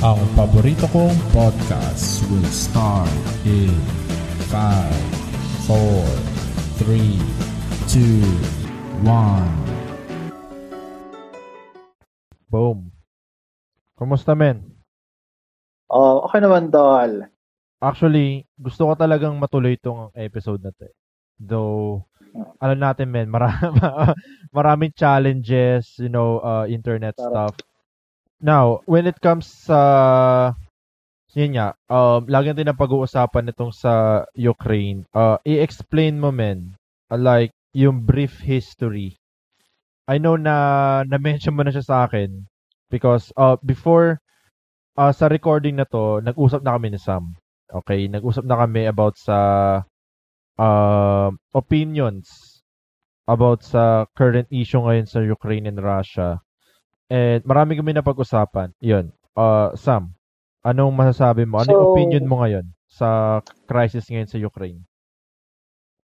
Ang paborito kong podcast will start in 5, 4, 3, 2, 1. Boom. Kumusta men? Oh, okay naman, Dol. Actually, gusto ko talagang matuloy itong episode na to. eh. Though, alam natin men, mara- maraming challenges, you know, uh, internet Sarap. stuff. Now, when it comes sa yun nga, um, lagi natin pag-uusapan nitong sa Ukraine. Uh, i-explain mo men, uh, like, yung brief history. I know na na-mention mo na siya sa akin because uh, before uh, sa recording na to, nag-usap na kami ni Sam. Okay, nag-usap na kami about sa uh, opinions about sa current issue ngayon sa Ukraine and Russia. And marami kami na pag-usapan. 'Yun. Uh, Sam, anong masasabi mo? Ano yung So- opinion mo ngayon sa crisis ngayon sa Ukraine?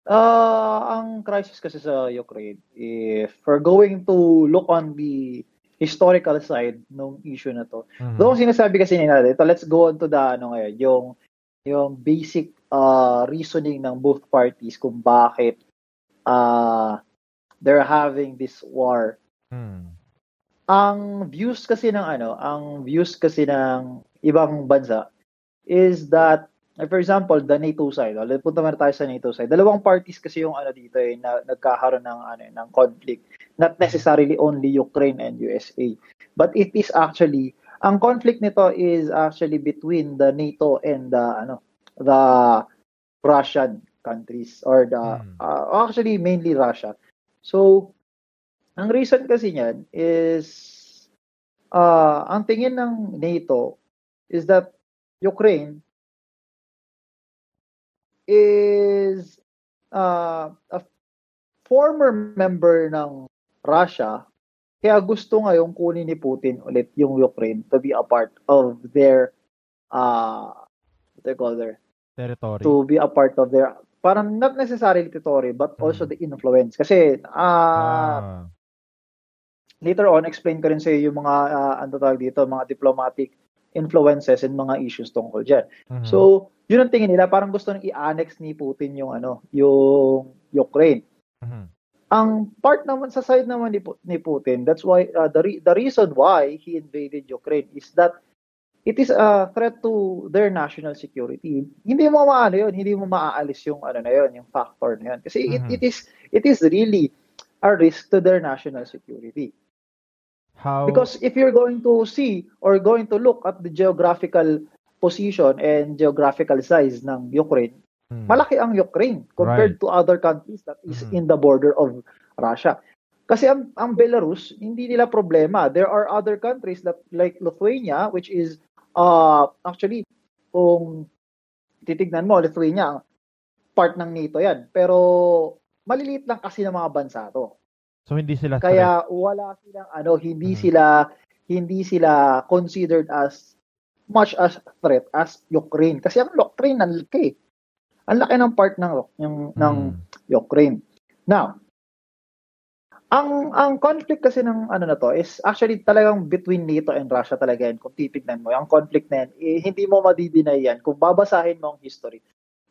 Ah, ang crisis kasi sa Ukraine, if we're going to look on the historical side ng issue na to. Mhm. Doon sinasabi kasi nila, ito, let's go on to the ano ngayon, yung yung basic uh, reasoning ng both parties kung bakit uh, they're having this war. Hmm. Ang views kasi ng ano, ang views kasi ng ibang bansa is that for example, the NATO side, oh, punta muna tayo sa NATO side. Dalawang parties kasi yung ano dito eh, na nagkakaroon ng ano ng conflict. Not necessarily only Ukraine and USA, but it is actually ang conflict nito is actually between the NATO and the ano the Russian countries or the Hmm. uh, actually mainly Russia. So ang reason kasi niyan is uh, ang tingin ng NATO is that Ukraine is uh, a former member ng Russia kaya gusto ngayong kunin ni Putin ulit yung Ukraine to be a part of their uh, what they call their Territory. to be a part of their parang not necessarily territory but also Mhm. the influence kasi ah. ah later on, explain ko rin sa iyo yung mga, uh, ano tawag dito, mga diplomatic influences and mga issues tungkol dyan. Mhm. So, yun ang tingin nila, parang gusto nang i-annex ni Putin yung, ano, yung Ukraine. Mhm. Ang part naman sa side naman ni, ni Putin, that's why, uh, the, re- the reason why he invaded Ukraine is that it is a threat to their national security. Hindi mo maano yun, hindi mo maaalis yung ano na yun, yung factor na yun. Kasi it, Mhm. it is it is really a risk to their national security. How Because if you're going to see or going to look at the geographical position and geographical size ng Ukraine, Hmm. malaki ang Ukraine compared to other countries that is Mhm. in the border of Russia. Kasi ang, ang Belarus, hindi nila problema. There are other countries that like Lithuania, which is uh, actually, kung titignan mo, Lithuania, part ng NATO yan. Pero maliliit lang kasi ng mga bansa to. So hindi sila threat. Kaya wala silang ano, hindi Mhm. sila hindi sila considered as much as threat as Ukraine. Kasi ang Ukraine ang laki. Ang laki ng part ng yung, ng Hmm. Ukraine. Now, ang ang conflict kasi ng ano na to is actually talagang between NATO and Russia talaga yan. Kung titignan mo, ang conflict na yan, eh, hindi mo madidinay yan. Kung babasahin mo ang history,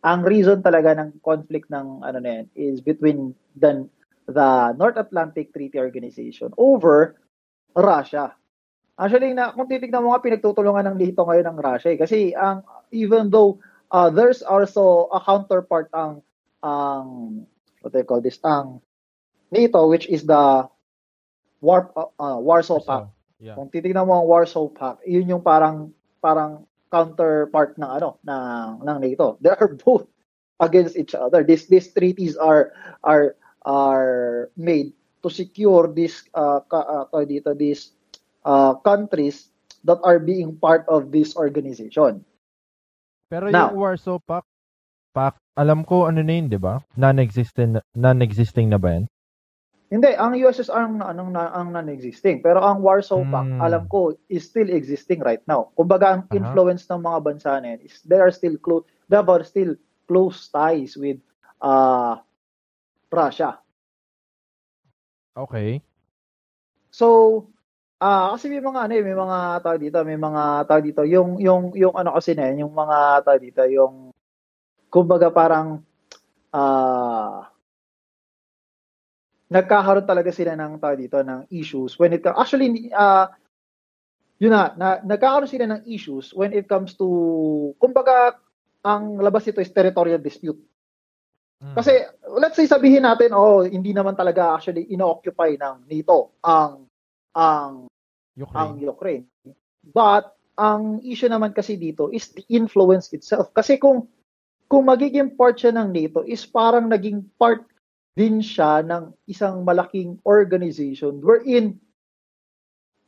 ang reason talaga ng conflict ng ano na yan is between the, the North Atlantic Treaty Organization over Russia. Actually, na, kung titignan mo nga, pinagtutulungan ng NATO ngayon ng Russia. Eh. Kasi ang even though uh, there's also a counterpart ang ang what they call this ang NATO which is the War uh, uh, Warsaw Pact. yeah. Kung titignan mo ang Warsaw Pact, yun yung parang parang counterpart ng ano ng ng NATO. They are both against each other. These these treaties are are are made to secure this uh, ka, uh dito these uh, countries that are being part of this organization. Pero Now- yung Warsaw Pact, Pact, alam ko ano na yun, di ba? Non-existing, non-existing na ba yan? Hindi, ang USSR ang, ang, ang, non-existing. Pero ang Warsaw Pact, Hmm. alam ko, is still existing right now. Kumbaga, ang Aha. influence ng mga bansa na yan is they are still close, they have still close ties with uh, Russia. Okay. So, Ah, kasi may mga ano eh, may mga tao dito, may mga tao dito, yung yung yung ano kasi na yun, yung mga tao dito, yung kumbaga parang ah nagkakaroon talaga sila ng tao dito ng issues when it actually ah yun na, na nagkakaroon sila ng issues when it comes to kumbaga ang labas nito is territorial dispute. Mm. Kasi let's say sabihin natin oh hindi naman talaga actually ino-occupy ng NATO ang ang ang Ukraine. Ukraine. But ang issue naman kasi dito is the influence itself. Kasi kung kung magiging part siya ng NATO is parang naging part din siya ng isang malaking organization wherein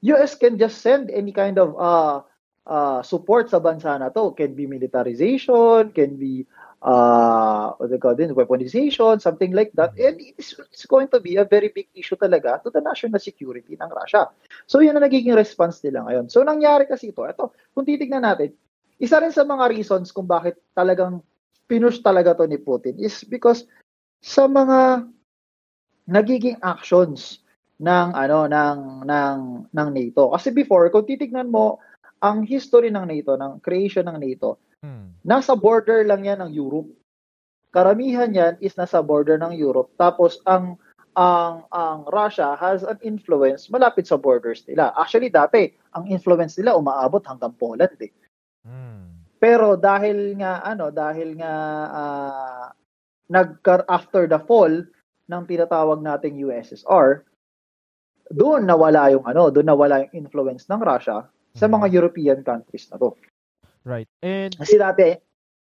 US can just send any kind of uh, uh, support sa bansa na to. Can be militarization, can be uh, what they call this, weaponization, something like that. And it's, it's going to be a very big issue talaga to the national security ng Russia. So yun ang nagiging response nila ngayon. So nangyari kasi ito, ito, kung titignan natin, isa rin sa mga reasons kung bakit talagang pinush talaga to ni Putin is because sa mga nagiging actions ng ano ng ng ng NATO. Kasi before kung titignan mo ang history ng NATO, ng creation ng NATO, Mm. nasa border lang yan ng Europe. Karamihan yan is nasa border ng Europe. Tapos ang ang ang Russia has an influence malapit sa borders nila. Actually dati ang influence nila umaabot hanggang Poland eh. Mm. Pero dahil nga ano, dahil nga ah, nagkar after the fall ng tinatawag nating USSR, doon nawala yung ano, doon nawala yung influence ng Russia sa mga European countries na to. Right. And Kasi dati,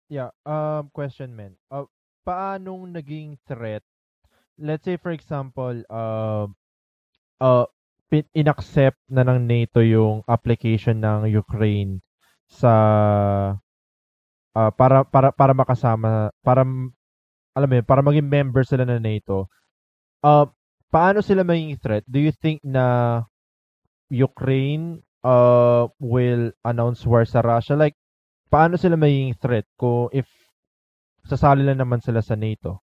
Yeah, um, question man. Uh, paanong naging threat? Let's say for example, um, uh, pin- inaccept na ng NATO yung application ng Ukraine sa uh, para para para makasama para alam mo yun, para maging member sila ng NATO. Uh, paano sila maging threat? Do you think na Ukraine uh will announce war sa Russia? Like paano sila magiging threat kung if sasali lang naman sila sa NATO?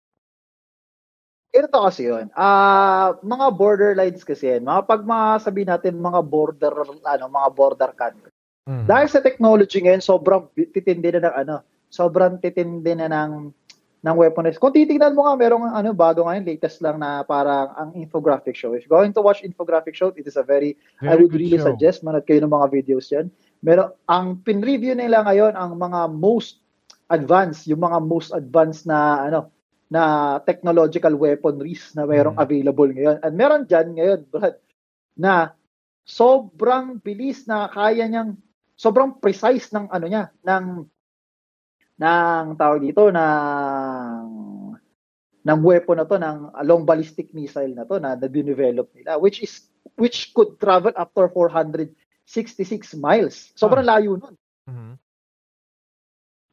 ito kasi yun. Ah, mga border lines kasi yan. Mga pag mga sabihin natin mga border ano, mga border country. Mhm. Dahil sa technology ngayon, sobrang titindi na ng ano, sobrang titindi na ng ng weapons. Kung titingnan mo nga, merong ano, bago ngayon, latest lang na parang ang infographic show. If you're going to watch infographic show, it is a very, I Very would good really show. suggest, manood kayo ng mga videos yan. Meron, ang pin-review nila ngayon, ang mga most advanced, yung mga most advanced na, ano, na technological weaponries na mayroong Mm. available ngayon. At meron dyan ngayon, Brad, na sobrang bilis na kaya niyang sobrang precise ng ano niya ng ng tawag dito ng ng weapon na to ng long ballistic missile na to na na-develop nila which is which could travel up to 466 miles. Sobrang layo nun. Mhm.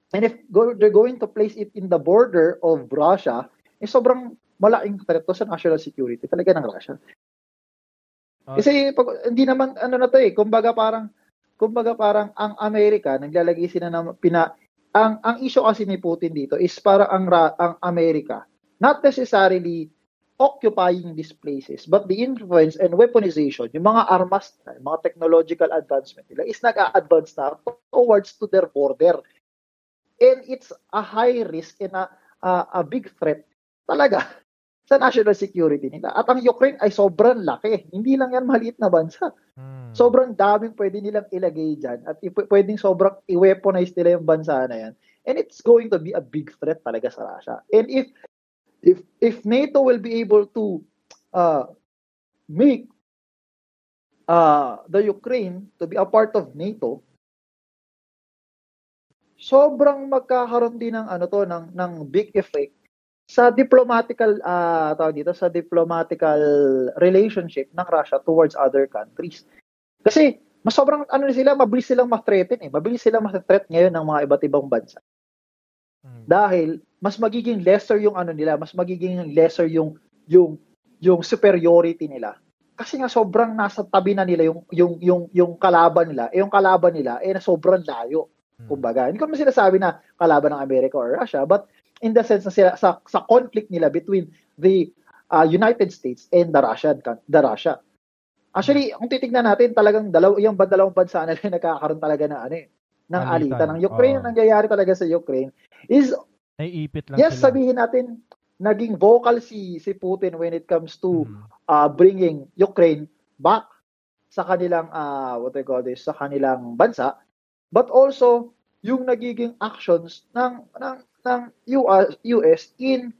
And if go, they're going to place it in the border of Russia, eh sobrang malaking threat to sa national security talaga ng Russia. Ah. Kasi pag, hindi naman ano na to eh, kumbaga parang kumbaga parang ang Amerika naglalagay sila ng pina ang ang issue kasi ni Putin dito is para ang ang Amerika not necessarily occupying these places but the influence and weaponization yung mga armas yung mga technological advancement nila is nag-a-advance na towards to their border and it's a high risk and a, a, a big threat talaga sa national security nila. At ang Ukraine ay sobrang laki. Hindi lang yan maliit na bansa. Mm. Sobrang daming pwede nilang ilagay dyan at pwedeng sobrang i-weaponize nila yung bansa na yan. And it's going to be a big threat talaga sa Russia. And if if if NATO will be able to uh, make uh, the Ukraine to be a part of NATO, sobrang magkakaroon din ng ano to ng ng big effect sa diplomatical ah tawag dito sa diplomatical relationship ng Russia towards other countries. Kasi mas sobrang ano sila, mabilis silang ma-threaten eh. Mabilis silang ma-threat ngayon ng mga iba't ibang bansa. Mm. Dahil mas magiging lesser yung ano nila, mas magiging lesser yung yung yung superiority nila. Kasi nga sobrang nasa tabi na nila yung yung yung yung kalaban nila. Eh yung kalaban nila eh na sobrang layo. Mm. Kumbaga, hindi ko naman sinasabi na kalaban ng Amerika or Russia, but in the sense na sila sa sa conflict nila between the uh, United States and the Russian coun- the Russia. Actually, kung titignan natin, talagang dalaw, yung dalawang bansa na rin nagkakaroon talaga ng ano eh, ng alitan. Ng Ukraine, ang nangyayari talaga sa Ukraine is, Naiipit lang yes, sila. sabihin natin, naging vocal si si Putin when it comes to Mhm. uh, bringing Ukraine back sa kanilang uh, what I call this, sa kanilang bansa but also yung nagiging actions ng ng ng US, US in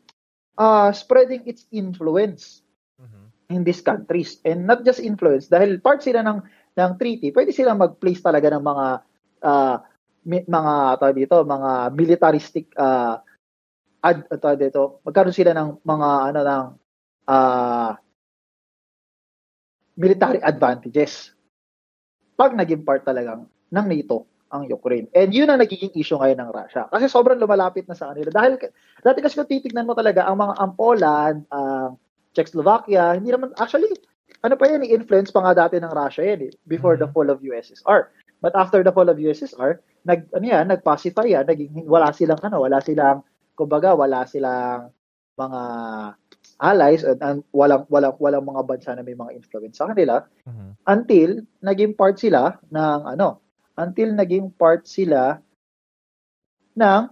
uh, spreading its influence. In these countries and not just influence dahil part sila ng ng treaty pwede sila mag-place talaga ng mga uh, mi- mga tawag dito mga militaristic uh, ad tawag dito magkaroon sila ng mga ano ng uh, military advantages pag naging part talagang ng NATO ang Ukraine. And yun ang nagiging issue ngayon ng Russia. Kasi sobrang lumalapit na sa kanila. Dahil dati kasi kung titignan mo talaga ang mga ang Poland, ang Czechoslovakia, hindi naman actually ano pa yan, influence pa nga dati ng Russia yan eh, before the Mhm. fall of USSR. But after the fall of USSR, nag ano yan, nag-pacify yan, naging wala silang ano, wala silang kumbaga wala silang mga allies at and walang walang walang mga bansa na may mga influence sa kanila Mhm. until naging part sila ng ano, until naging part sila ng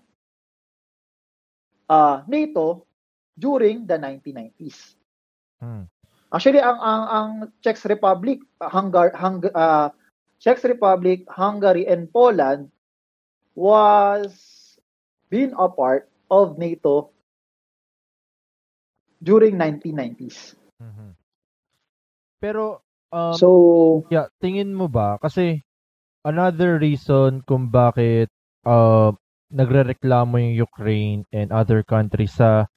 ah NATO during the 1990s. Mhm. Actually ang ang ang Czech Republic, Hungary, Hung, ah, Czech Republic, Hungary and Poland was been a part of NATO during 1990s. Mhm. Pero um, so, yeah, tingin mo ba kasi another reason kung bakit uh, nagrereklamo yung Ukraine and other countries sa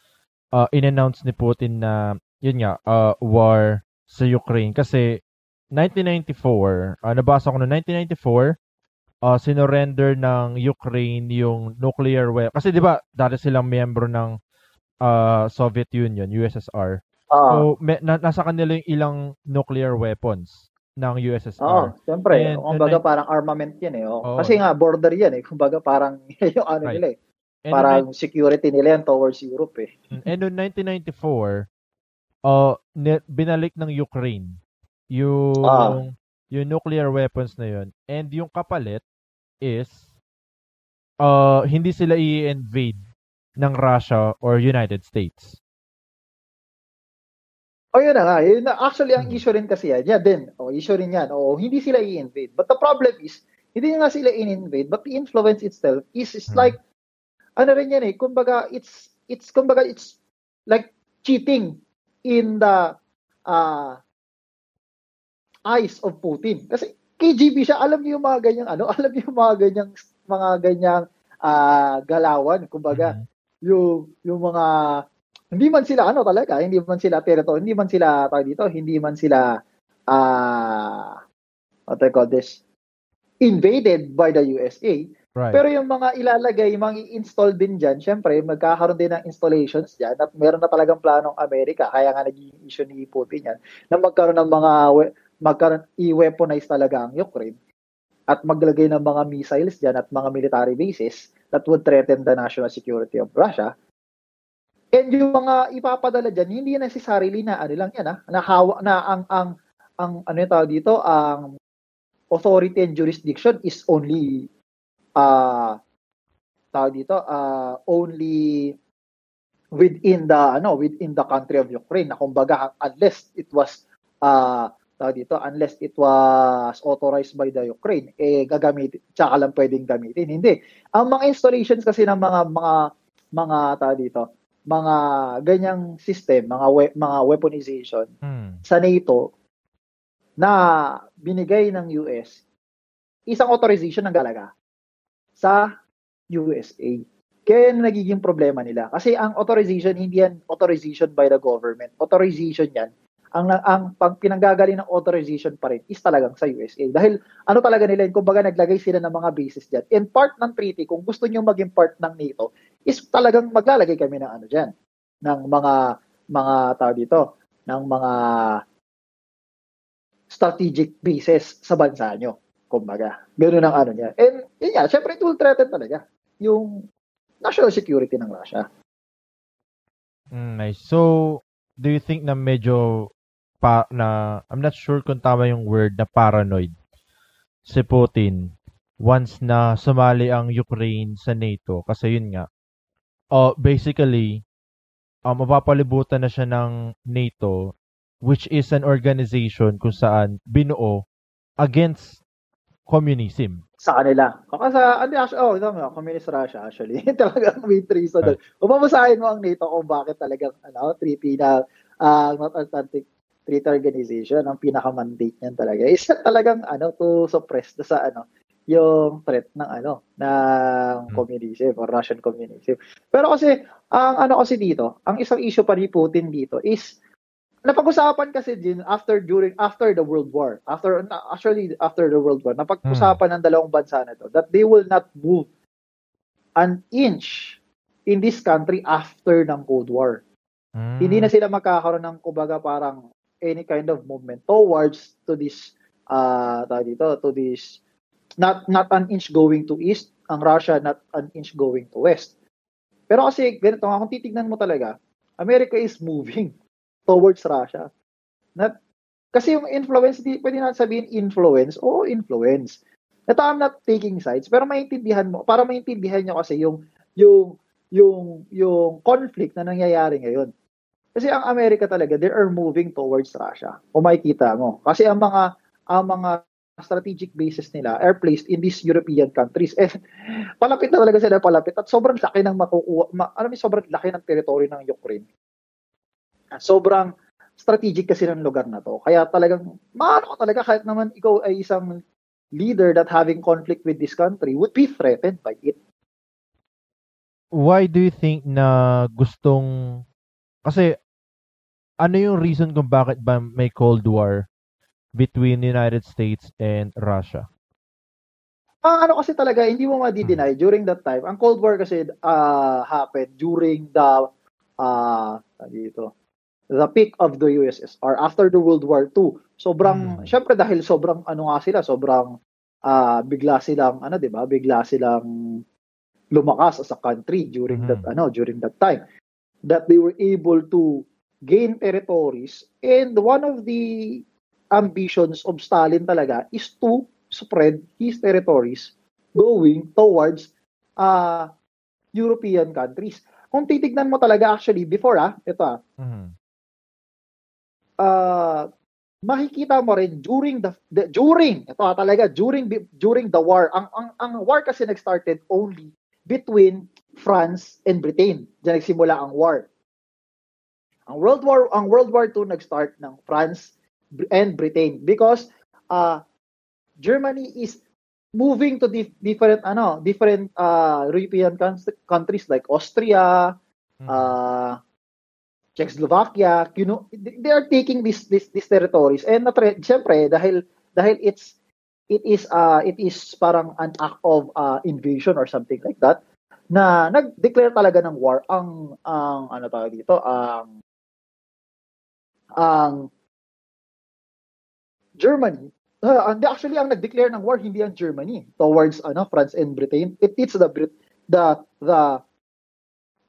uh, in-announce ni Putin na yun nga uh, war sa Ukraine kasi 1994, uh, nabasa ko no 1994 uh, sinorender ng Ukraine yung nuclear weapon kasi 'di ba dati silang miyembro ng uh, Soviet Union, USSR. ah, So, may, na, nasa kanila yung ilang nuclear weapons ng Oo, USSR. siyempre. And- kumbaga and- parang armament yan eh. Oh. Oo. Kasi nga, border yan eh. Kumbaga parang yung ano Right. nila eh. And Parang security nila yan towards Europe eh. noong, and noong 1994, uh, binalik ng Ukraine yung, Ah. yung nuclear weapons na yun. And yung kapalit is uh, hindi sila i-invade ng Russia or United States. O yun na nga. Yun na, actually, ang Hmm. issue rin kasi yan. Yan din. O, issue rin yan. O, hindi sila i-invade. But the problem is, hindi nga sila in-invade, but the influence itself is, is Hmm. like, ano rin yan eh, kumbaga, it's, it's, kumbaga, it's like cheating in the uh, eyes of Putin. Kasi KGB siya, alam niyo yung mga ganyang ano, alam niyo yung mga ganyang mga ganyang ah, galawan, kumbaga, Mhm. yung yung mga hindi man sila ano talaga, hindi man sila territory, hindi man sila tawag dito, hindi man sila ah what I call this invaded by the USA. Right. Pero yung mga ilalagay, yung mga i-install din dyan, syempre, magkakaroon din ng installations dyan at meron na talagang planong Amerika. Kaya nga naging issue ni Putin yan, na magkaroon ng mga, magkaroon, i-weaponize talaga ang Ukraine at maglagay ng mga missiles dyan at mga military bases that would threaten the national security of Russia. And yung mga ipapadala dyan, hindi necessarily na ano lang yan, ha? na, hawa, na ang, ang, ang, ano yung tawag dito, ang authority and jurisdiction is only uh, tawag dito, uh, only within the ano within the country of Ukraine. Na kumbaga unless it was uh, tawag dito unless it was authorized by the Ukraine eh gagamitin tsaka lang pwedeng gamitin. Hindi. Ang mga installations kasi ng mga mga mga tawag dito mga ganyang system mga we, mga weaponization Hmm. sa NATO na binigay ng US isang authorization ng galaga sa USA. Kaya yan nagiging problema nila. Kasi ang authorization, hindi yan authorization by the government. Authorization yan. Ang, ang pag pinanggagaling ng authorization pa rin is talagang sa USA. Dahil ano talaga nila yun, kumbaga naglagay sila ng mga bases dyan. And part ng treaty, kung gusto nyo maging part ng NATO, is talagang maglalagay kami ng ano dyan. Ng mga, mga tao dito, ng mga strategic bases sa bansa nyo. Kumbaga, ganoon ang ano niya. And yun nga, syempre it will threaten talaga yung national security ng Russia. Mm, nice. So, do you think na medyo pa na I'm not sure kung tama yung word na paranoid si Putin once na sumali ang Ukraine sa NATO kasi yun nga uh, basically uh, mapapalibutan na siya ng NATO which is an organization kung saan binuo against communism. Sa kanila. Kasi sa, actually, oh, tama, communist Russia, actually. talagang may reason doon. Right. Umabasahin mo ang NATO kung bakit talagang, ano, treaty na, uh, North Atlantic Treaty Organization, ang pinaka-mandate niyan talaga is talagang, ano, to suppress the sa, ano, yung threat ng ano ng hmm. communism or Russian communism. Pero kasi ang ano kasi dito, ang isang issue pa ni Putin dito is napag-usapan kasi din after during after the World War, after actually after the World War, napag-usapan hmm. ng dalawang bansa na to that they will not move an inch in this country after ng Cold War. Hmm. Hindi na sila magkakaroon ng kumbaga parang any kind of movement towards to this uh dito to this not not an inch going to east, ang Russia not an inch going to west. Pero kasi ganito nga kung titignan mo talaga, America is moving towards Russia. Not, kasi yung influence, di, pwede natin sabihin influence o influence. Ito, I'm not taking sides, pero maintindihan mo, para maintindihan nyo kasi yung, yung, yung, yung conflict na nangyayari ngayon. Kasi ang Amerika talaga, they are moving towards Russia. Kung makikita mo. Kasi ang mga, ang mga strategic bases nila are placed in these European countries. And palapit na talaga sila palapit at sobrang laki ng makukuha, ma, alam mo, sobrang laki ng teritoryo ng Ukraine sobrang strategic kasi ng lugar na to. Kaya talagang, maano ka talaga kahit naman ikaw ay isang leader that having conflict with this country would be threatened by it. Why do you think na gustong, kasi ano yung reason kung bakit ba may Cold War between United States and Russia? Ang ano kasi talaga, hindi mo madi-deny during that time. Ang Cold War kasi uh, happened during the uh, dito, the peak of the USSR after the World War II. Sobrang, hmm. syempre dahil sobrang ano nga sila, sobrang uh, bigla silang, ano 'di ba? Bigla silang lumakas as a country during hmm. that ano, during that time. That they were able to gain territories and one of the ambitions of Stalin talaga is to spread his territories going towards uh, European countries. Kung titignan mo talaga actually before ah, ito ah, mm-hmm uh, makikita mo rin during the, the during ito talaga during during the war ang ang ang war kasi nag-started only between France and Britain. Diyan nagsimula ang war. Ang World War ang World War II nag-start ng France and Britain because uh Germany is moving to dif- different ano different uh European countries like Austria, mm-hmm. uh Czechoslovakia, you know, they are taking this this these territories. And na syempre dahil dahil it's it is uh it is parang an act of uh, invasion or something like that na nag-declare talaga ng war ang ang ano tawag dito ang ang Germany. Uh, and actually ang nag-declare ng war hindi ang Germany towards ano France and Britain. It it's the Brit the the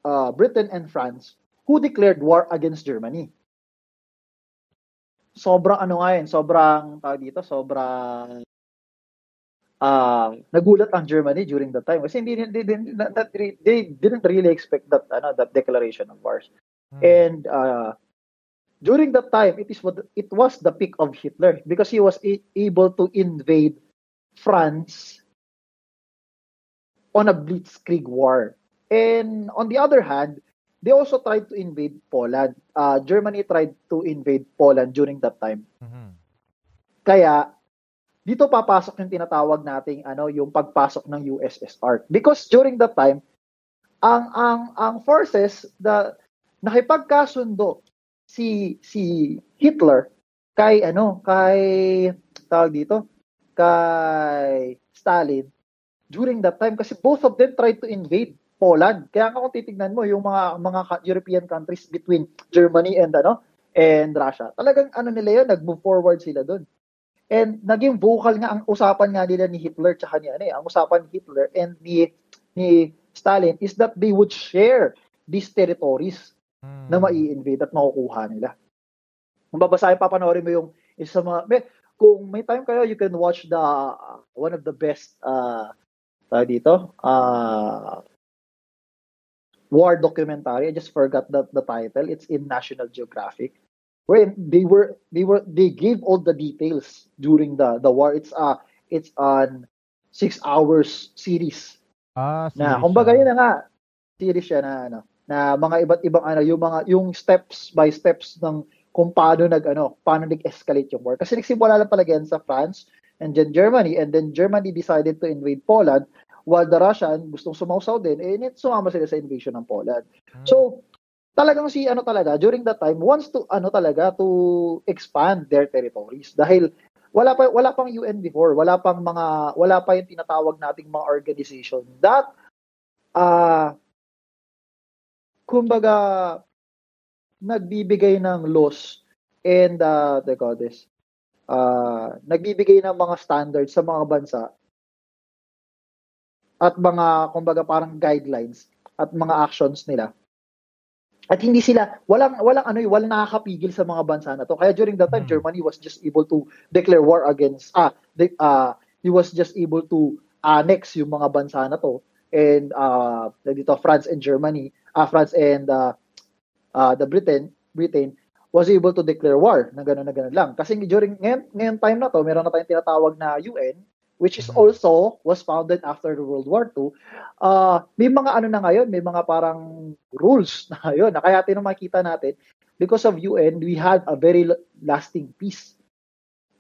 uh, Britain and France who declared war against Germany. Sobrang ano nga yun, sobrang, tawag dito, sobrang uh, nagulat ang Germany during that time kasi hindi they, didn't that, they didn't really expect that ano that declaration of wars. Hmm. And uh, during that time it is what it was the peak of Hitler because he was a- able to invade France on a blitzkrieg war. And on the other hand, they also tried to invade Poland. Uh, Germany tried to invade Poland during that time. Mm-hmm. Kaya dito papasok yung tinatawag nating ano yung pagpasok ng USSR because during that time ang ang ang forces the nakipagkasundo si si Hitler kay ano kay tawag dito kay Stalin during that time kasi both of them tried to invade Poland. Kaya nga kung titignan mo yung mga mga European countries between Germany and ano and Russia. Talagang ano nila yun, nag-move forward sila doon. And naging vocal nga ang usapan nga nila ni Hitler tsaka ni ano eh, ang usapan ni Hitler and ni ni Stalin is that they would share these territories hmm. na mai-invade at makukuha nila. Kung babasahin, papanoorin mo yung isa sa mga, may, kung may time kayo, you can watch the, uh, one of the best, uh, dito, uh, war documentary. I just forgot the, the title. It's in National Geographic. Where they were, they were, they gave all the details during the, the war. It's, uh, it's on six hours series. Ah, Na, series kumbaga siya. yun na nga, series siya na, ano, na mga iba't ibang ano, yung mga, yung steps by steps ng kung paano nag, ano, paano nag-escalate yung war. Kasi nagsimula lang pala yan sa France and then Germany and then Germany decided to invade Poland while the Russian gustong sumausaw din, eh, sumama sila sa invasion ng Poland. Hmm. So, talagang si ano talaga, during that time, wants to, ano talaga, to expand their territories. Dahil, wala pa wala pang UN before, wala pang mga wala pa yung tinatawag nating mga organization that ah kumbaga nagbibigay ng laws and uh, the goddess uh, nagbibigay ng mga standards sa mga bansa at mga kumbaga parang guidelines at mga actions nila. At hindi sila walang walang ano walang nakakapigil sa mga bansa na to. Kaya during that time Hmm. Germany was just able to declare war against ah the, uh, he was just able to annex yung mga bansa na to. And uh dito France and Germany ah France and uh, uh, the Britain Britain was able to declare war na gano'n na gano'n lang. Kasi during ngayon, ngayon time na to meron na tayong tinatawag na UN which is Mhm. also was founded after the World War II uh, may mga ano na ngayon may mga parang rules na ngayon na kaya tino makita natin because of UN we had a very lasting peace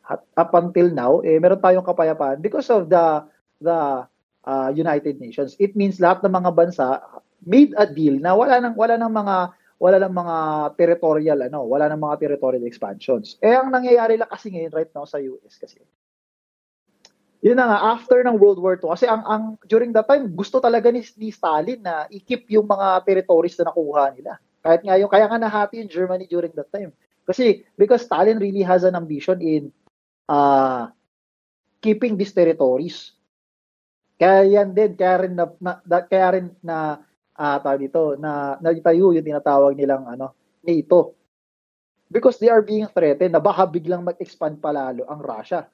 At up until now eh meron tayong kapayapaan because of the the uh, United Nations it means lahat ng mga bansa made a deal na wala nang wala nang mga wala nang mga territorial ano, wala nang mga territorial expansions. Eh ang nangyayari lang kasi ngayon right now sa US kasi. Yun na nga after ng World War II kasi ang ang during that time gusto talaga ni, ni Stalin na i-keep yung mga territories na nakuha nila. Kahit nga yung kaya nga nahati yung Germany during that time. Kasi because Stalin really has an ambition in uh, keeping these territories. Kaya yan din, kaya rin na, na, na- kaya rin na ah tawag dito, na nagtayo yung tinatawag nilang ano, NATO. Because they are being threatened na baka biglang mag-expand palalo ang Russia.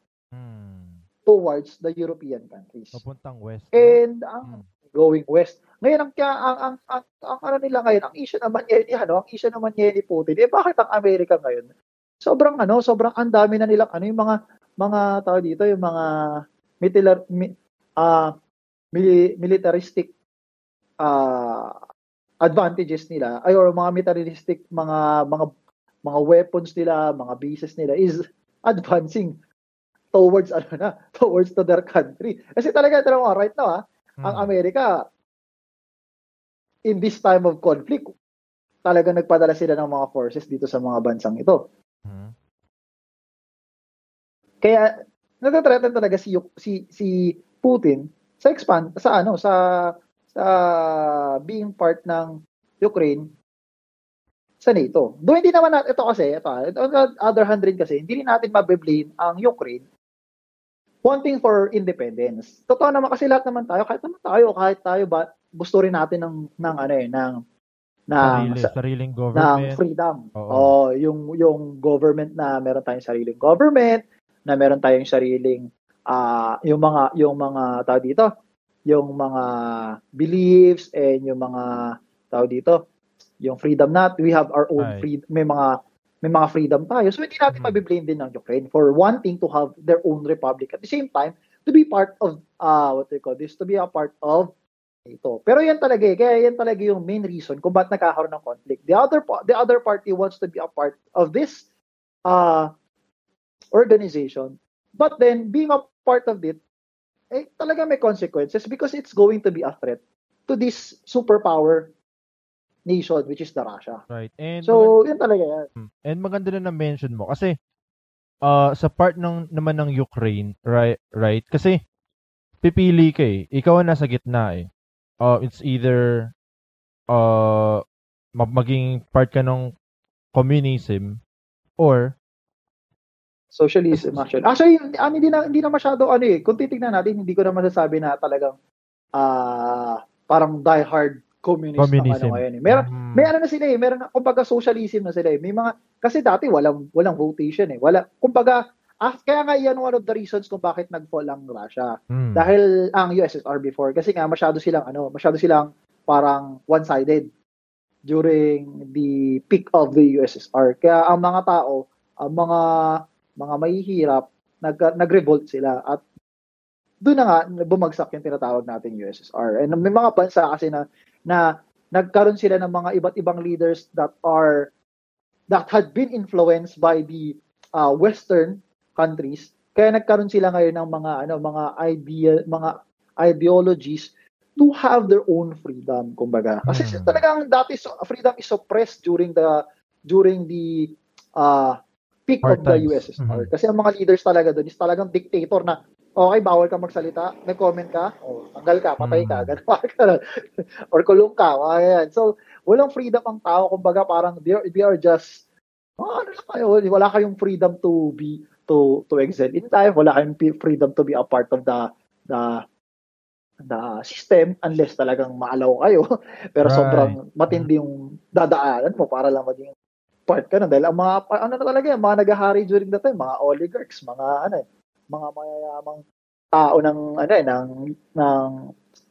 Towards the European countries. Papuntang west. And ang Hmm. going west. Ngayon ang kaya ang ang, ang, ang ano nila ngayon, ang issue naman niya ni ano, ang issue naman niya ni Putin. Eh bakit ang Amerika ngayon? Sobrang ano, sobrang ang dami na nilang ano yung mga mga tao dito, yung mga militar mi, ah, mili- militaristic ah, advantages nila ay or mga militaristic mga mga mga weapons nila, mga bases nila is advancing towards ano na, towards to their country. Kasi talaga ito mo, right now ah, ang Hmm. Amerika in this time of conflict talaga nagpadala sila ng mga forces dito sa mga bansang ito. Hmm. Kaya nagtathreaten talaga si si si Putin sa expand sa ano sa sa being part ng Ukraine sa NATO. Do hindi naman natin ito kasi ito, ah, on the other hand rin kasi hindi rin natin mabe-blame ang Ukraine wanting for independence. Totoo naman kasi lahat naman tayo kahit naman tayo kahit tayo ba gusto rin natin ng ng ano eh ng ng Sarili, sa- sariling ng government. freedom. Oo. Oh, yung yung government na meron tayong sariling government, na meron tayong sariling ah yung mga yung mga tao dito, yung mga beliefs and yung mga tao dito, yung freedom nat, we have our own freedom, may mga may mga freedom tayo. So hindi natin Mhm. mabiblame din ng Ukraine for wanting to have their own republic at the same time to be part of uh what they call this, to be a part of ito. Pero yan talaga eh. Kaya yan talaga yung main reason kung bakit nagkakaroon ng conflict. The other the other party wants to be a part of this uh organization. But then being a part of it eh talaga may consequences because it's going to be a threat to this superpower nation which is the Russia. Right. And So, yun talaga yan. Mm. And maganda na na-mention mo kasi uh, sa part ng naman ng Ukraine, right, right? Kasi pipili ka eh. Ikaw ang nasa gitna eh. Uh, it's either uh, ma- maging part ka ng communism or Socialism actually. Actually, ano, hindi na hindi na masyado ano eh. Kung titingnan natin, hindi ko na masasabi na talagang ah parang die hard communist Communism. ang ano ngayon. Eh. Meron, Mm. may ano na sila eh, meron na, kumbaga socialism na sila eh. May mga, kasi dati walang, walang votation eh. Wala, kumbaga, ah, kaya nga yan one of the reasons kung bakit nag-fall ang Russia. Mm. Dahil ang USSR before, kasi nga masyado silang, ano, masyado silang parang one-sided during the peak of the USSR. Kaya ang mga tao, ang mga mga mahihirap, nag, nag-revolt sila at doon na nga bumagsak yung tinatawag nating USSR. And may mga bansa kasi na na nagkaroon sila ng mga iba't ibang leaders that are that had been influenced by the uh, western countries. Kaya nagkaroon sila ngayon ng mga ano mga idea mga ideologies to have their own freedom kumbaga. Kasi Hmm. talagang dati so, freedom is suppressed during the during the uh, peak Hard of the times. USSR. Mhm. Kasi ang mga leaders talaga doon is talagang dictator na okay, bawal ka magsalita, may comment ka, o tanggal ka, patay ka, Mm. ganun ka or kulong ka, ayan. So, walang freedom ang tao, kumbaga parang they are, they are just, oh, ano lang kayo, wala kayong freedom to be, to to excel in life, wala kayong freedom to be a part of the, the, the system unless talagang maalaw kayo. Pero Right. sobrang matindi yung dadaanan mo para lang maging part ka na. Dahil ang mga, ano na talaga yan, mga nagahari during that time, mga oligarchs, mga ano eh, mga mayayamang tao ng ano eh ng ng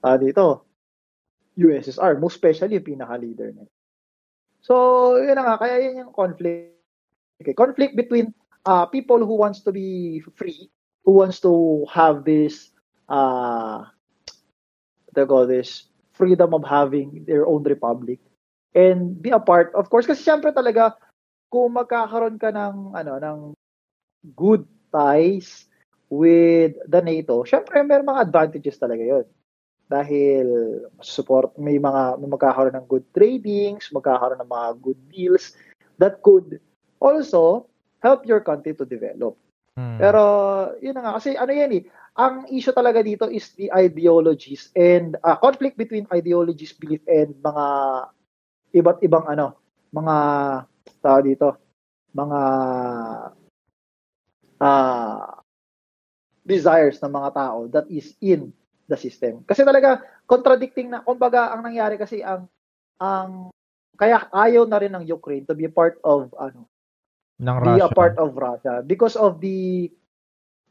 ah, dito USSR most especially yung pinaka-leader niya. So, yun na nga kaya yun yung conflict. Okay, conflict between uh, people who wants to be free, who wants to have this uh you call this freedom of having their own republic and be a part of course kasi syempre talaga kung magkakaroon ka ng ano ng good ties with the NATO, syempre may mga advantages talaga yon dahil support may mga may magkakaroon ng good tradings, magkakaroon ng mga good deals that could also help your country to develop. Mm. Pero yun nga kasi ano yan eh, ang issue talaga dito is the ideologies and uh, conflict between ideologies, belief and mga iba't ibang ano, mga tao dito, mga ah desires ng mga tao that is in the system. Kasi talaga contradicting na kumbaga ang nangyari kasi ang ang kaya ayaw na rin ng Ukraine to be a part of ano ng be Russia. a part of Russia because of the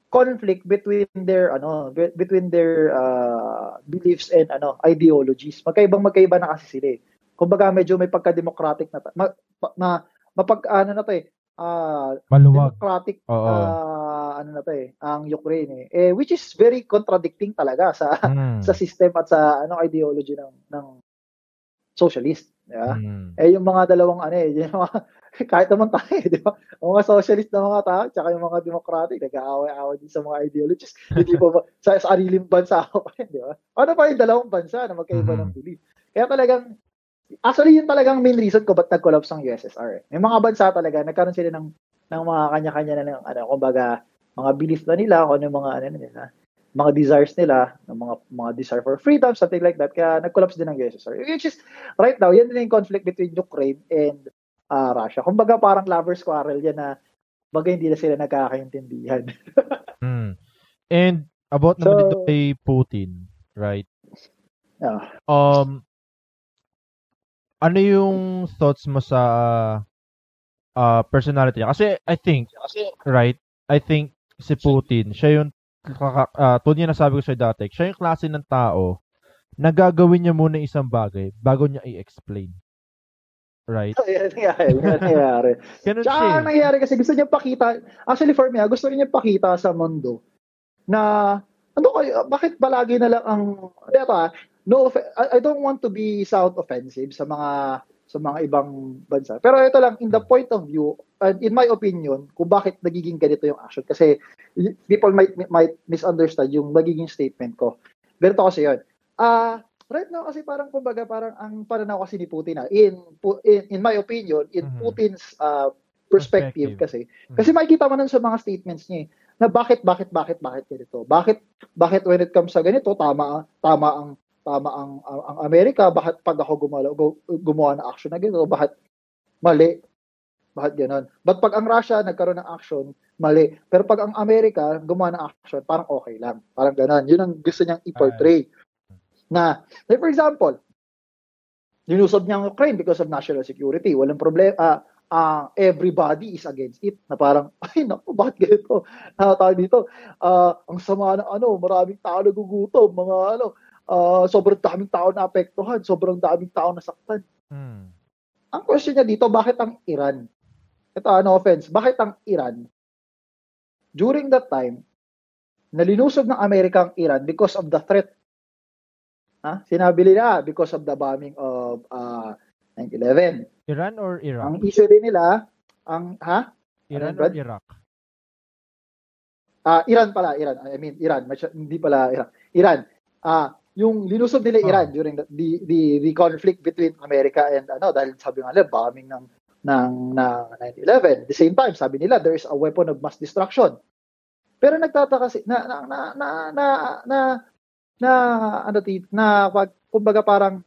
conflict between their ano be- between their uh, beliefs and ano ideologies. Magkaibang magkaiba na kasi sila. Eh. Kumbaga medyo may pagka-democratic na ta- ma, na mapag ano na to eh ah, Maluwag. democratic Oo. ah, ano na to eh ang Ukraine eh. eh which is very contradicting talaga sa Mm. sa system at sa ano ideology ng ng socialist, ba? Mm. Eh, yung mga dalawang ano eh, yung mga, kahit naman tayo, eh, di ba? Ang mga socialist na mga tao, tsaka yung mga democratic, nag-aaway-aaway din sa mga ideologies. Hindi pa ba, sa sariling bansa ako pa rin, di ba? Ano pa yung dalawang bansa na magkaiba Mhm. ng belief? Kaya talagang, actually yun talagang main reason ko ba't nag-collapse ang USSR. Eh. May mga bansa talaga, nagkaroon sila ng, ng mga kanya-kanya na ng, ano, kumbaga, mga belief na nila, kung ano yung mga, ano nila, mga desires nila, ng mga mga desire for freedom, something like that. Kaya nag-collapse din ang USSR. Which is, right now, yan din yung conflict between Ukraine and uh, Russia. Kumbaga parang lovers quarrel yan na bagay hindi na sila nagkakaintindihan. Mm. And about naman So- dito kay Putin, right? Ah. Um ano yung thoughts mo sa uh, personality niya? Kasi I think, right? I think si Putin, siya yung uh, tulad niya nasabi ko sa dati, siya yung klase ng tao na gagawin niya muna isang bagay bago niya i-explain. Right? yan nangyari. Yan nangyari. Ganun Tsaka siya. eh. nangyari kasi gusto niya pakita, actually for me, ah, gusto niya pakita sa mundo na ano kayo, bakit palagi na lang ang, ito ah, no, I, I don't want to be sound offensive sa mga sa mga ibang bansa. Pero ito lang, in the point of view, and in my opinion, kung bakit nagiging ganito yung action. Kasi people might might misunderstand yung magiging statement ko. Ganito kasi yun. Ah, right now kasi parang kumbaga parang ang pananaw kasi ni Putin na in pu- in, in my opinion, in Mhm. Putin's ah, perspective, Perspective. kasi Mhm. kasi makikita mo nun sa mga statements niya eh, na bakit bakit bakit bakit ganito bakit bakit when it comes sa ganito tama tama ang tama ang ang, Amerika bakit pag ako gumalaw gu- gumawa ng action na ganito bakit mali bakit ganon but pag ang Russia nagkaroon ng action mali pero pag ang Amerika gumawa ng action parang okay lang parang ganon yun ang gusto niyang i-portray na like for example Ninusob niya ang Ukraine because of national security. Walang problema. Uh, uh, everybody is against it. Na parang, ay naku, bakit ganito? Uh, dito, uh, ang sama na ano, maraming tao nagugutom, mga ano, uh, sobrang daming tao na apektuhan, sobrang daming tao nasaktan. Hmm. Ang question niya dito, bakit ang Iran? Ito, ano offense, bakit ang Iran, during that time, nalinusob ng Amerika ang Iran because of the threat Ha? Sinabi nila because of the bombing of uh, 9/11. Iran or Iraq? Ang issue din nila, ang ha? Iran Ano, or? Iraq? Ah, Iran pala, Iran. I mean, Iran, Masy- hindi pala Iran. Iran. Ah, yung linusob nila Oh. Iran during the, the the the conflict between America and ano dahil sabi nga nila bombing ng ng ng 9/11. At the same time, sabi nila there is a weapon of mass destruction. Pero nagtataka si na na na na na, na na ano ti na pag kumbaga parang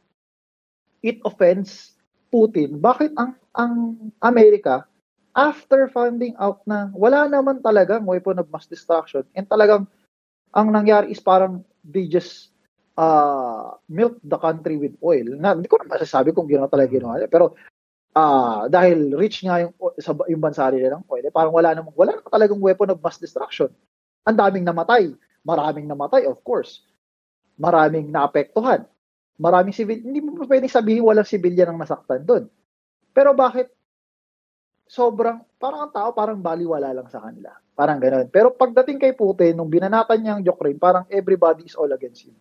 it offends Putin bakit ang ang Amerika after finding out na wala naman talagang weapon of mass destruction and talagang ang nangyari is parang they just uh, milk the country with oil na hindi ko na masasabi kung gano'n talaga ginawa nila. pero ah dahil rich nga yung sa yung bansa nila ng oil eh, parang wala namang wala naman talagang weapon of mass destruction ang daming namatay maraming namatay of course maraming naapektuhan. Maraming civil, hindi mo pwedeng sabihin walang civilian ang nasaktan doon. Pero bakit sobrang, parang ang tao parang baliwala lang sa kanila. Parang ganoon. Pero pagdating kay Putin, nung binanatan niya ang Ukraine, parang everybody is all against him.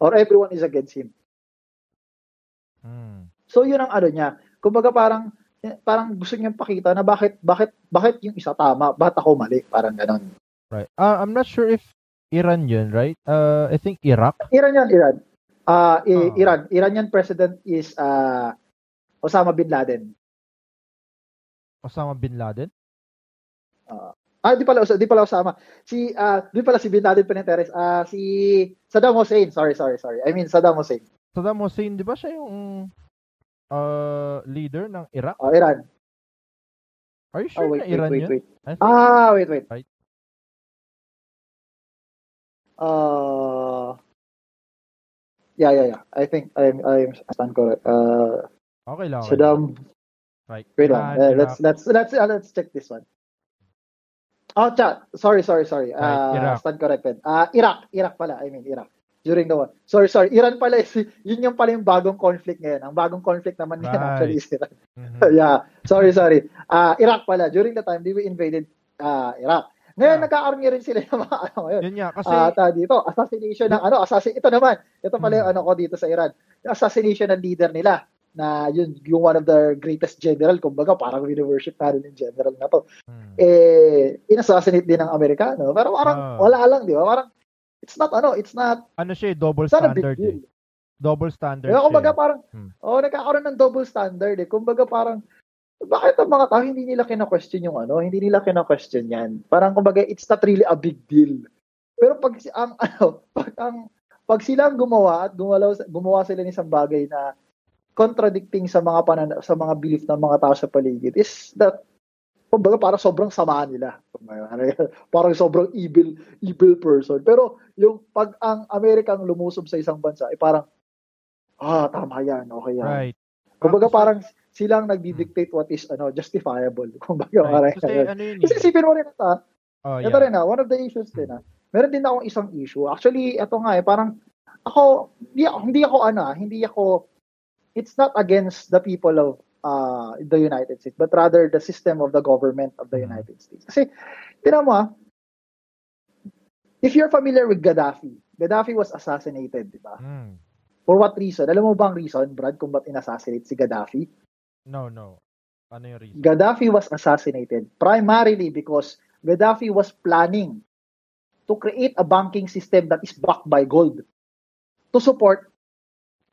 Or everyone is against him. Hmm. So yun ang ano niya. Kumbaga parang parang gusto niyang pakita na bakit bakit bakit yung isa tama, bakit ako mali, parang ganoon. Right. Uh, I'm not sure if Iran yun, right? Uh, I think Iraq. Iran yan, Iran. I- Oh. Iran. Iranian president is ah Osama bin Laden. Osama Bin Laden. Ah, di pala, di pala Osama. Si, ah, di pala si Bin Laden Peneteres. Ah, si Saddam Hussein. Sorry, sorry, sorry. I mean, Saddam Hussein. Saddam Hussein, di ba siya yung uh, leader ng Iraq? Oh, Iran. Are you Oh, sure wait, na wait, Iran wait, yun? wait. I Ah, wait, wait. Right. Uh, yeah, yeah, yeah. I think I'm, I'm stand correct. Uh, okay lang. Saddam. Right. Wait Iran, lang. Uh, let's, let's, let's, uh, let's check this one. Oh, chat. Sorry, sorry, sorry. Uh, Iraq. stand corrected. Uh, Iraq. Iraq pala. I mean, Iraq. During the war. Sorry, sorry. Iran pala. is- Yun yung pala yung bagong conflict ngayon. Ang bagong conflict naman ngayon Right. actually is Iran. Mhm. yeah. Sorry, sorry. Uh, Iraq pala. During the time, they were invaded uh, Iraq. Ngayon, Yeah. nagkakaroon nga rin sila ng mga ano ngayon. Yun nga, kasi, Ah, ta dito, assassination ng ano, assassin ito naman. Ito pala yung Hmm. ano ko dito sa Iran. Yung assassination ng leader nila na yun yung one of the greatest general kumbaga parang worship na rin yung general na to Hmm. eh inassassinate din ng Amerikano pero parang Ah. wala lang di ba parang it's not ano it's not ano siya, eh, double standard eh. Double standard Diba, kumbaga siya. parang Hmm. oh nagkakaroon ng double standard eh kumbaga parang bakit ang mga tao hindi nila kina-question yung ano hindi nila kina-question yan parang kumbaga it's not really a big deal pero pag si- ang ano pag ang pag sila ang gumawa at gumawa, gumawa sila ng isang bagay na contradicting sa mga panan sa mga belief ng mga tao sa paligid is that kumbaga parang sobrang sama nila parang sobrang evil evil person pero yung pag ang Amerikang lumusob sa isang bansa ay parang ah tama yan okay yan Right. kumbaga parang silang nagdi-dictate what is ano justifiable kumbaga right. parang Kasi ano yun kasi eh. isipin mo rin ito ah, Oh, ito yeah. rin ah, one of the issues din ah. Meron din akong isang issue. Actually, ito nga eh, parang ako, hindi ako, hindi ako ano hindi ako, it's not against the people of uh, the United States, but rather the system of the government of the Mhm. United States. Kasi, tinan mo ah, if you're familiar with Gaddafi, Gaddafi was assassinated, di ba? Hmm. For what reason? Alam mo ba ang reason, Brad, kung ba't inassassinate si Gaddafi? No, no. Ano yung reason? Gaddafi was assassinated primarily because Gaddafi was planning to create a banking system that is backed by gold to support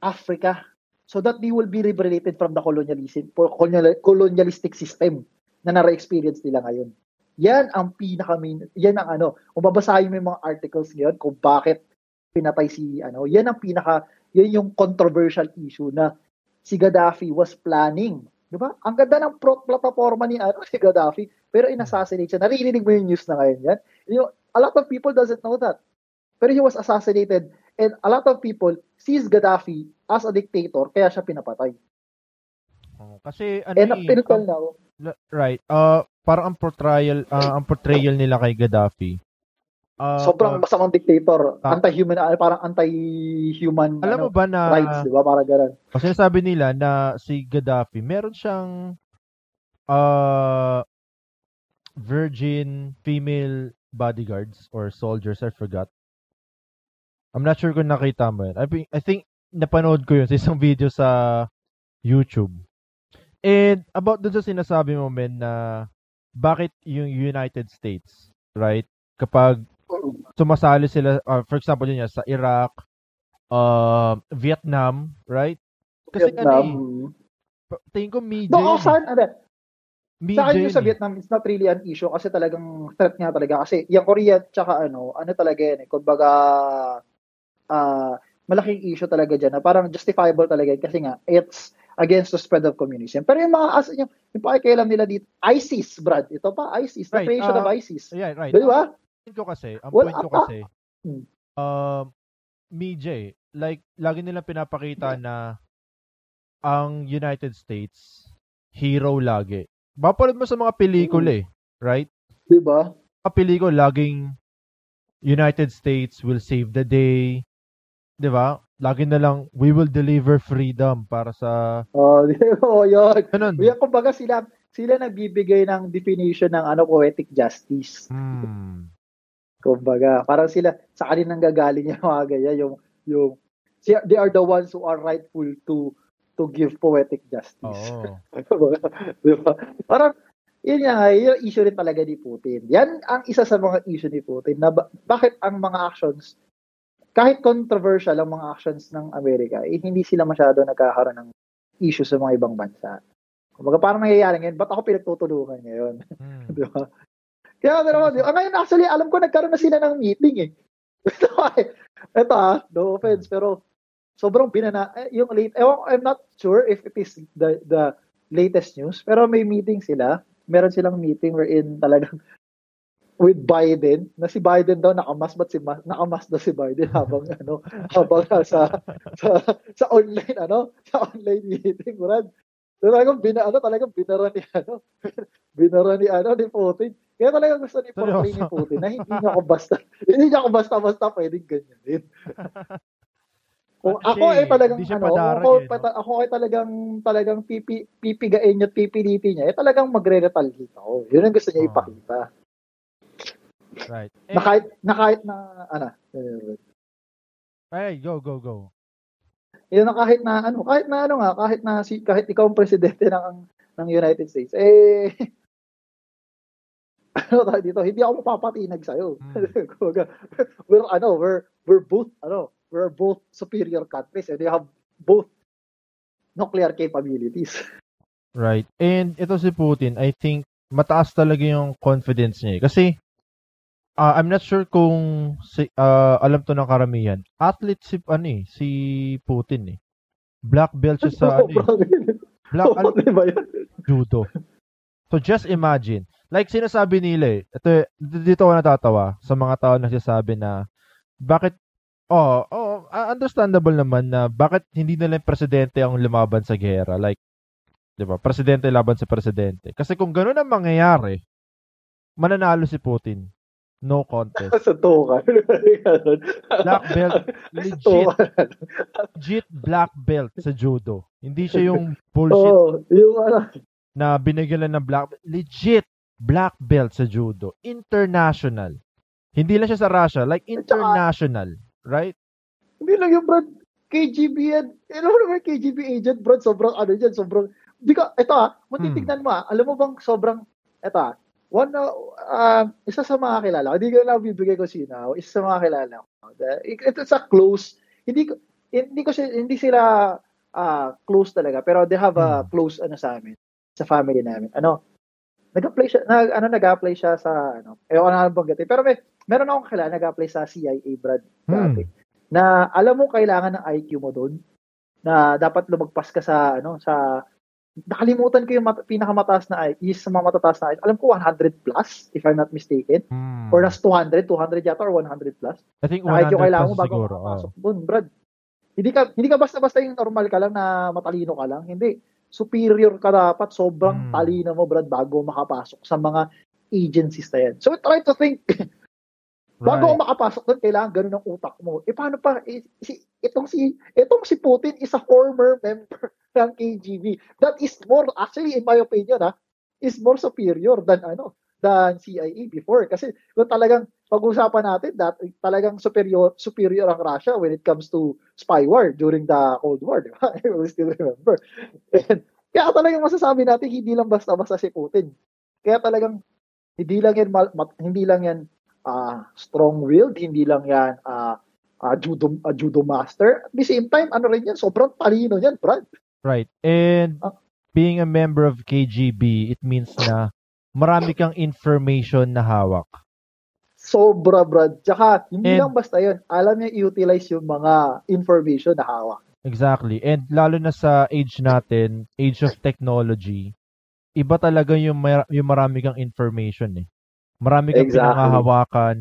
Africa so that they will be liberated from the colonialism colonial- colonialistic system na nare-experience nila ngayon. Yan ang pinaka yan ang ano, kung babasahin mo yung mga articles ngayon kung bakit pinatay si ano, yan ang pinaka yan yung controversial issue na si Gaddafi was planning 'Di ba? Ang ganda ng pro- plataforma ni ano si Gaddafi, pero inassassinate siya. Naririnig mo yung news na ngayon yan? You know, a lot of people doesn't know that. Pero he was assassinated and a lot of people sees Gaddafi as a dictator, kaya siya pinapatay. Oh, kasi ano And eh, up now, right. Uh parang ang portrayal uh, ang portrayal nila kay Gaddafi. Uh, sobrang uh, masamang dictator, Ah. anti-human, ah, parang anti-human alam mo ano, ba na rights, di ba? Parang ganun. kasi sabi nila na si Gaddafi meron siyang uh virgin female bodyguards or soldiers, I forgot. I'm not sure kung nakita mo yun. I think, I think napanood ko yun sa isang video sa YouTube. And about dun sa sinasabi mo, men, na bakit yung United States, right? Kapag sumasali sila, uh, for example, yun yan, sa Iraq, uh, Vietnam, right? Kasi Vietnam. ano eh, pa- tingin ko media No, oh, saan, ano, Sa akin yung yun sa eh. Vietnam, it's not really an issue kasi talagang threat nga talaga. Kasi yung Korea, tsaka ano, ano talaga yan eh. Kumbaga, ah malaking issue talaga dyan na parang justifiable talaga yan kasi nga, it's against the spread of communism. Pero yung mga, as, yung, yung pakikialam nila dito, ISIS, Brad. Ito pa, ISIS, the Right, creation ah, of ISIS. Yeah, right. Di ba? point ko kasi, ang Well, point ko ah, kasi, Hmm. um, media eh, like, lagi nilang pinapakita na ang United States, hero lagi. Mapanood mo sa mga pelikula eh, right? Di ba? Mga pelikula, laging United States will save the day, di ba? Lagi na lang, we will deliver freedom para sa, Oh? Oh, yun. ganun. Kaya kumbaga sila, sila nagbibigay ng definition ng ano poetic justice. Hmm. Kumbaga, parang sila, sa kanila nang gagaling yung mga ganyan, yung, yung, they are the ones who are rightful to to give poetic justice. Oo. Di ba? Parang, yun nga, yun yung issue rin talaga ni Putin. Yan ang isa sa mga issue ni Putin na ba- bakit ang mga actions, kahit controversial ang mga actions ng Amerika, eh, hindi sila masyado nagkakaroon ng issue sa mga ibang bansa. Kumbaga, parang nangyayari ngayon, ba't ako pinagtutulungan ngayon? Hmm. Di ba? Kaya pero di ba? Ngayon actually, alam ko nagkaroon na sila ng meeting eh. Ito, ito ah, no offense, pero sobrang binana, eh, yung late, ewan, I'm not sure if it is the the latest news, pero may meeting sila. Meron silang meeting wherein talagang with Biden, na si Biden daw nakamas, but si Ma- nakamas daw si Biden habang ano, habang sa sa sa online ano, sa online meeting, Brad. Talagang bina, ano, talagang binara ni ano, binara ni ano ni Putin. Kaya talagang gusto ni portray ni? Putin na hindi niya ako basta, hindi niya ako basta-basta pwedeng ganyanin. Kung ako ay eh, talagang ano, padarag ako, eh, no? pata- ako ay talagang talagang pipi, pipigain niya at pipilipi niya, eh talagang magre-retaliate ako. Yun ang gusto niya Ah. ipakita. Right. Na Eh, kahit, na kahit na, ano, eh, ay, go, go, go. yun na kahit na ano, kahit na ano nga, kahit na si kahit ikaw ang presidente ng ng United States, eh ano tayo dito, hindi ako mapapatinag sa iyo. Hmm. we're ano, we're we're both ano, we're both superior countries and we have both nuclear capabilities. Right. And ito si Putin, I think mataas talaga yung confidence niya eh. Kasi ah, I'm not sure kung si, ah, alam to ng karamihan. Athlete si ano eh, si Putin eh. Black belt siya sa ano eh, black Oo, ano, di ba yun? judo. So just imagine, like sinasabi nila eh, ito, dito ako natatawa sa mga tao na nagsasabi na bakit oh, oh, ah, understandable naman na bakit hindi na lang presidente ang lumaban sa gera. Like, 'di ba? Presidente laban sa presidente. Kasi kung gano'n ang mangyayari, mananalo si Putin. No contest. Sa tukan. Black belt, legit, legit black belt sa judo. Hindi siya yung bullshit Oo, yung ano, na binigyan ng black legit black belt sa judo. International. Hindi lang siya sa Russia, like international, right? Hindi lang yung Brad, KGB yan. Alam mo naman KGB agent, Brad, sobrang ano yan, sobrang, di ka, ito ah, Hmm. titignan mo ah, alam mo bang sobrang, ito ah, one, uh, uh, isa sa mga kilala, ko, hindi ko lang bibigay ko sino, isa sa mga kilala ko. Ito sa close, hindi ko, hindi ko siya, hindi sila ah, close talaga, pero they have a Hmm. close ano sa amin, sa family namin. Ano, nag-apply siya, nag, ano, nag-apply siya sa, ano, eh, ko na banggatin. Pero may, meron akong kilala, nag-apply sa CIA, Brad, Hmm. dati na alam mo kailangan ng IQ mo doon na dapat lumagpas ka sa ano sa nakalimutan ko yung mat- pinakamataas na is sa mga matataas na is. Alam ko 100 plus, if I'm not mistaken. Hmm. Or nas 200, 200 yata or 100 plus. I think Na 100 yung kailangan mo bago siguro. ka oh. makapasok doon, Brad. Hindi ka, hindi ka basta-basta yung normal ka lang na matalino ka lang. Hindi. Superior ka dapat. Sobrang Hmm. talino mo, Brad, bago makapasok sa mga agencies na yan. So, try to think. Bago Right. makapasok doon, kailangan ganun ang utak mo. Eh, paano pa, eh, si, itong si, itong si Putin is a former member ng KGB. That is more, actually, in my opinion, ha, is more superior than, ano, than CIA before. Kasi kung talagang pag-usapan natin, that, talagang superior, superior ang Russia when it comes to spy war during the Cold War, di ba? I will still remember. And, kaya talagang masasabi natin, hindi lang basta-basta si Putin. Kaya talagang, hindi lang yan, hindi lang yan ah strong-willed, hindi lang yan ah ah, judo, ah, judo master. At the same time, ano rin yan, sobrang talino yan, Brad. Right. And Ah. being a member of KGB, it means na marami kang information na hawak. Sobra, Brad. Tsaka, hindi And- lang basta yun. Alam niya i-utilize yung mga information na hawak. Exactly. And lalo na sa age natin, age of technology, iba talaga yung, may, yung marami kang information eh. Marami kang Exactly. pinangahawakan.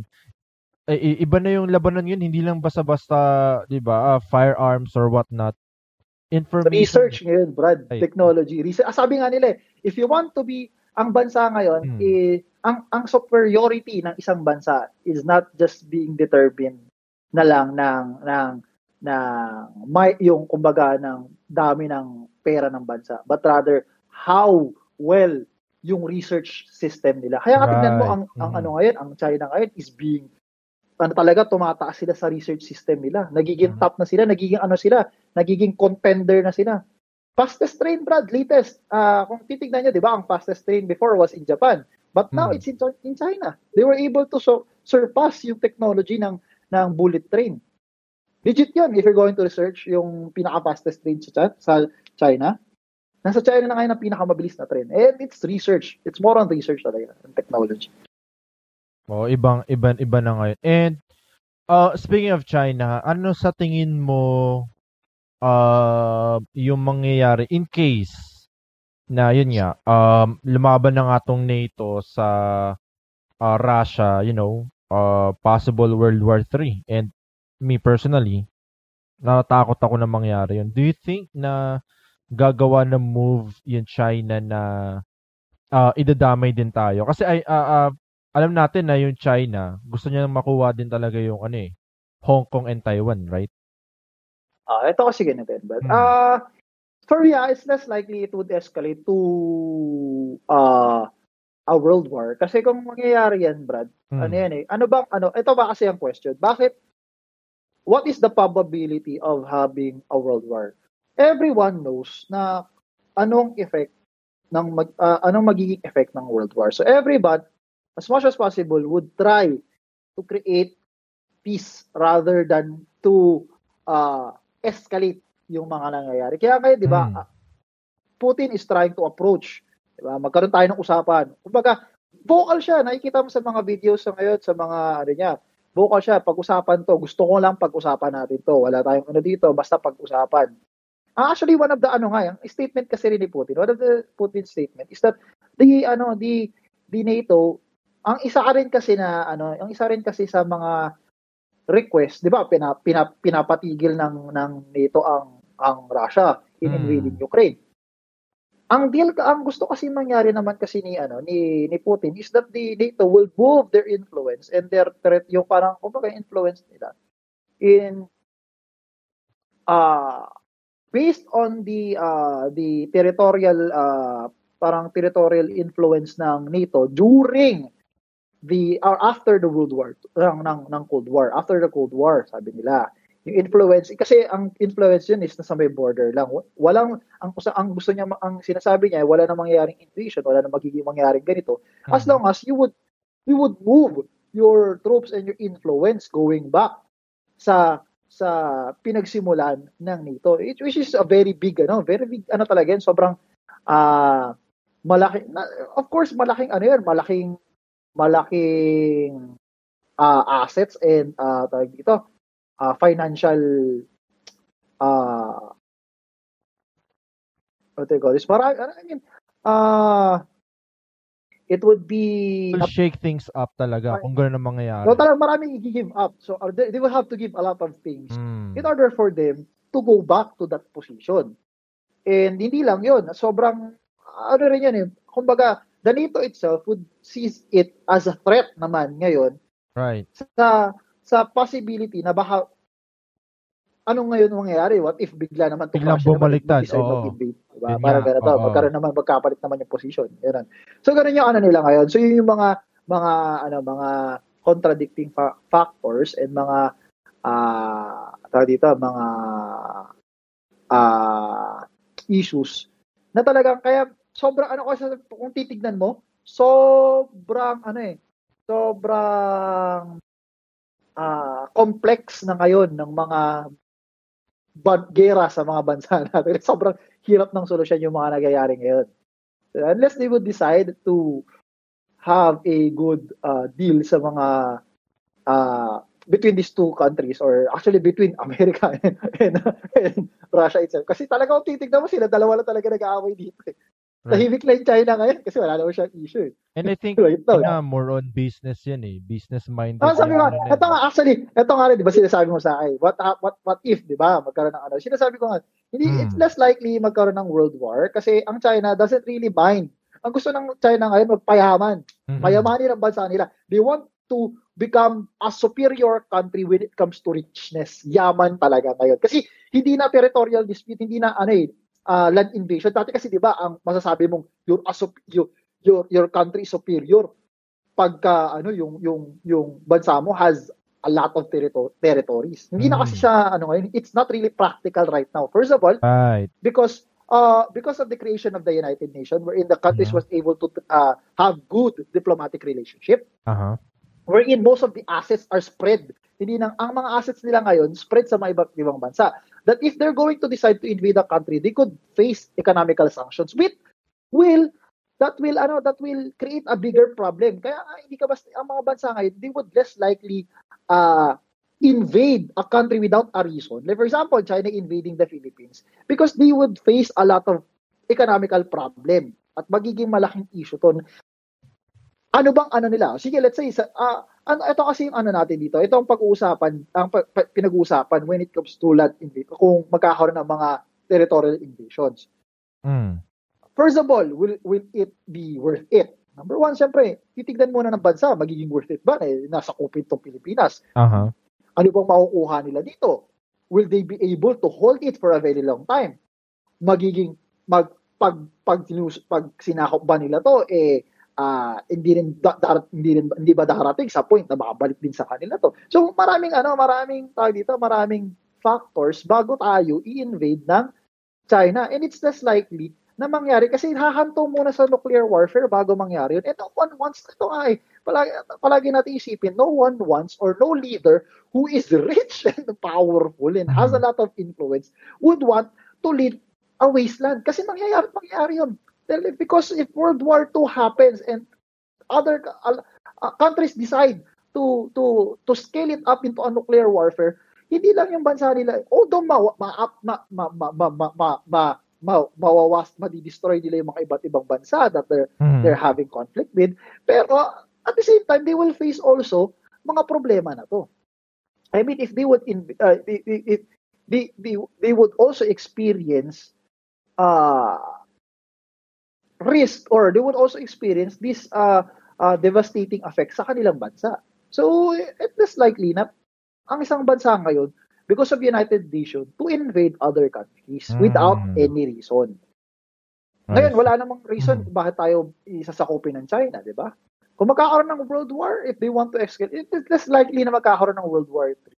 Eh, iba na yung labanan yun, hindi lang basta-basta, di ba, ah, firearms or whatnot. Information. Research ngayon, Brad. Ay. Technology. Research. Ah, sabi nga nila, eh, if you want to be, ang bansa ngayon, Hmm. eh, ang, ang superiority ng isang bansa is not just being determined na lang ng, ng, ng may, yung, kumbaga, ng dami ng pera ng bansa, but rather, how well yung research system nila. Kaya nga tingnan mo, Right. ang, ang Mhm. ano ngayon, ang China ngayon is being ano talaga tumataas sila sa research system nila. Nagiging Mhm. top na sila, nagiging ano sila, nagiging contender na sila. Fastest train, Brad, latest. Ah, kung titignan niyo, 'di ba, ang fastest train before was in Japan. But now Mhm. it's in, in China. They were able to so, surpass yung technology ng ng bullet train. Legit 'yun if you're going to research yung pinaka-fastest train sa sa China. Nasa China na ngayon ang pinakamabilis na train. And it's research. It's more on research talaga and technology. Oh, ibang iban iba na ngayon. And uh speaking of China, ano sa tingin mo uh yung mangyayari in case na yun nga um lumaban na nga tong NATO sa uh, Russia, you know, uh possible World War 3 and me personally natatakot ako na mangyari yun. Do you think na gagawa ng move yung China na uh, idadamay din tayo? Kasi ay uh, uh, alam natin na yung China, gusto niya makuha din talaga yung ano eh, Hong Kong and Taiwan, right? Ah, ito kasi ganito, but Hmm. ah for me, ah, it's less likely it would escalate to uh, a world war. Kasi kung mangyayari yan, Brad, Hmm. ano yan eh, ano bang, ano, ito ba kasi ang question, bakit, what is the probability of having a world war? Everyone knows na anong effect ng mag, ah, anong magiging effect ng world war. So everyone, as much as possible, would try to create peace rather than to uh, escalate yung mga nangyayari. Kaya ngayon, di ba, Hmm. ah, Putin is trying to approach, di ba, magkaroon tayo ng usapan. Kumbaga, vocal siya, nakikita mo sa mga videos sa ngayon, sa mga, ano niya, vocal siya, pag-usapan to, gusto ko lang pag-usapan natin to, wala tayong ano dito, basta pag-usapan. Ah, Actually, one of the, ano nga, yung statement kasi rin ni Putin, one of the Putin statement is that the, ano, the, the NATO, ang isa ka rin kasi na, ano, ang isa rin kasi sa mga request, 'di ba, pina, pina, pinapatigil ng ng NATO ang ang Russia in Hmm. invading Ukraine. Ang deal ka ang gusto kasi mangyari naman kasi ni ano ni ni Putin is that the NATO will move their influence and their threat yung parang kumbaga influence nila in uh based on the uh the territorial uh parang territorial influence ng NATO during the or after the World War ng, ng ng Cold War after the Cold War sabi nila. Yung influence kasi ang influence yun is nasa may border lang. Walang ang ang gusto niya ang sinasabi niya wala na mangyayaring invasion wala na magiging mangyayaring ganito. As Mhm. long as you would you would move your troops and your influence going back sa sa pinagsimulan ng NATO it, which is a very big ano very big ano talaga yun sobrang ah malaki na, of course malaking ano yun malaking malaking ah, assets and uh, tawag dito ah, financial ah what do you call this? Para, I mean, uh, it would be Will shake things up talaga Right. kung gano'n ang mangyayari. No, talagang maraming i-give up. So, uh, they, they will have to give a lot of things Mm. in order for them to go back to that position. And hindi lang yun. Sobrang, ano rin yan eh. Kumbaga, the NATO itself would sees it as a threat naman ngayon Right. sa sa possibility na baka ano ngayon mangyayari? What if bigla naman naman bumaliktad, oo. Diba? Nga, ganito. oo. Magkaroon naman, magkapalit naman yung position. Yun. So, ganun yung ano nila ngayon. So, yun yung mga, mga, ano, mga contradicting fa- factors and mga, ah, tawag dito, mga, ah, issues na talagang, kaya, sobrang, ano kasi, kung titignan mo, sobrang, ano eh, sobrang, ah, complex na ngayon ng mga gera sa mga bansa natin. Sobrang hirap ng solusyon yung mga nangyayari ngayon. Unless they would decide to have a good uh, deal sa mga uh, between these two countries or actually between America and, and, and Russia itself. Kasi talaga kung titignan mo sila, dalawa lang talaga nag-aaway dito. Eh. Right. Tahimik lang yung China ngayon kasi wala naman siyang issue. Eh. And I think, Right now, na more on business yan eh. Business minded. Ah, sabi ko, ano na ito yun. nga, actually, ito nga rin, di ba sinasabi mo sa akin, what, ha- what, what if, di ba, magkaroon ng ano, sinasabi ko nga, hindi, Hmm. it's less likely magkaroon ng world war kasi ang China doesn't really mind. Ang gusto ng China ngayon, magpayaman. Mhm. Payamanin ang bansa nila. They want to become a superior country when it comes to richness. Yaman talaga ngayon. Kasi hindi na territorial dispute, hindi na ano eh, ah, land invasion. Dati kasi 'di ba, ang masasabi mong you're a sup- you, your your country is superior pagka ano yung yung yung bansa mo has a lot of territo- territories. Hindi na kasi Mm. siya ano ngayon, it's not really practical right now. First of all, Right. because uh because of the creation of the United Nations wherein the countries Yeah. was able to uh, have good diplomatic relationship Aha. wherein most of the assets are spread. Hindi nang ang mga assets nila ngayon spread sa mga iba't ibang bansa. That if they're going to decide to invade a country, they could face economical sanctions with will that will ano that will create a bigger problem. Kaya ah, hindi ka basta ang mga bansa ngayon, they would less likely uh invade a country without a reason. Like for example, China invading the Philippines because they would face a lot of economical problem at magiging malaking issue to ano bang ano nila? Sige, let's say, sa, ah, ano, ito kasi yung ano natin dito. Ito ang pag-uusapan, ang pa- pa- pinag-uusapan when it comes to land invasion, kung magkakaroon ng mga territorial invasions. Mm. First of all, will, will it be worth it? Number one, syempre, titignan muna ng bansa, magiging worth it ba? Eh, nasa kupit tong Pilipinas. Aha. Ano bang makukuha nila dito? Will they be able to hold it for a very long time? Magiging, mag, pag, pag, sinus, pag sinakop ba nila to, eh, ah hindi rin da, dar- hindi rin hindi ba darating sa point na makabalik din sa kanila to. So maraming ano, maraming tawag dito, maraming factors bago tayo i-invade ng China and it's less likely na mangyari kasi hahanto muna sa nuclear warfare bago mangyari yun. And no one wants ito nga eh. Palagi, palagi natin isipin, no one wants or no leader who is rich and powerful and has a lot of influence would want to lead a wasteland. Kasi mangyayari, mangyayari yun because if World War II happens and other uh, countries decide to to to scale it up into a nuclear warfare, hindi lang yung bansa nila, although ma ma ma ma ma ma, ma, ma, ma ma, mawawas, madidestroy nila yung mga iba't ibang bansa that they're, hmm. they're having conflict with. Pero at the same time, they will face also mga problema na to. I mean, if they would, in, uh, if, they, they, they, they would also experience uh, risk or they would also experience this uh, uh, devastating effect sa kanilang bansa. So, it is likely na ang isang bansa ngayon, because of United Nations, to invade other countries Mm. without any reason. Ngayon, wala namang reason Mm. bakit tayo isasakupin ng China, di ba? Kung magkakaroon ng World War, if they want to escalate, it is less likely na magkakaroon ng World War III.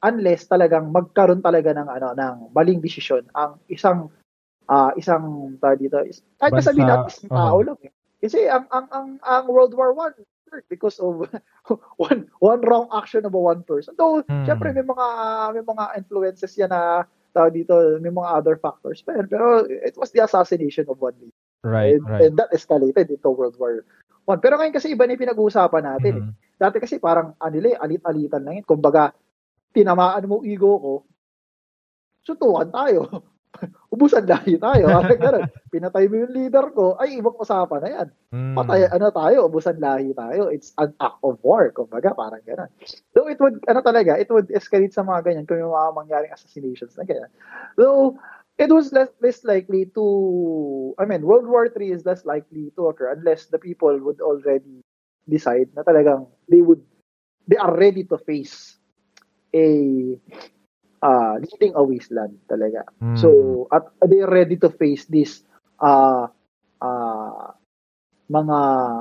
Unless talagang magkaroon talaga ng ano ng maling desisyon ang isang ah isang tawag dito is kahit Bansa, sabihin natin isang tao oo. lang eh. Kasi ang ang ang ang World War One because of one one wrong action of one person. Though Hmm. syempre may mga may mga influences yan na tawag dito, may mga other factors yan. Pero it was the assassination of one leader. Right, and, right. and that escalated into World War One. Pero ngayon kasi iba na yung pinag-uusapan natin. eh. Mhm. Dati kasi parang ano nila, eh, alit-alitan lang yun. Kumbaga, tinamaan mo ego ko, sutukan tayo. ubusan lahi tayo. Parang ganun. Pinatay mo yung leader ko, ay, ibang usapan na yan. Mm. Patay, ano tayo, ubusan lahi tayo. It's an act of war, kumbaga, parang ganun. So, it would, ano talaga, it would escalate sa mga ganyan kung yung mga mangyaring assassinations na ganyan. So, it was less, less likely to, I mean, World War III is less likely to occur unless the people would already decide na talagang they would, they are ready to face a uh, leading a wasteland talaga. Mm. So, at they are ready to face this uh, uh, mga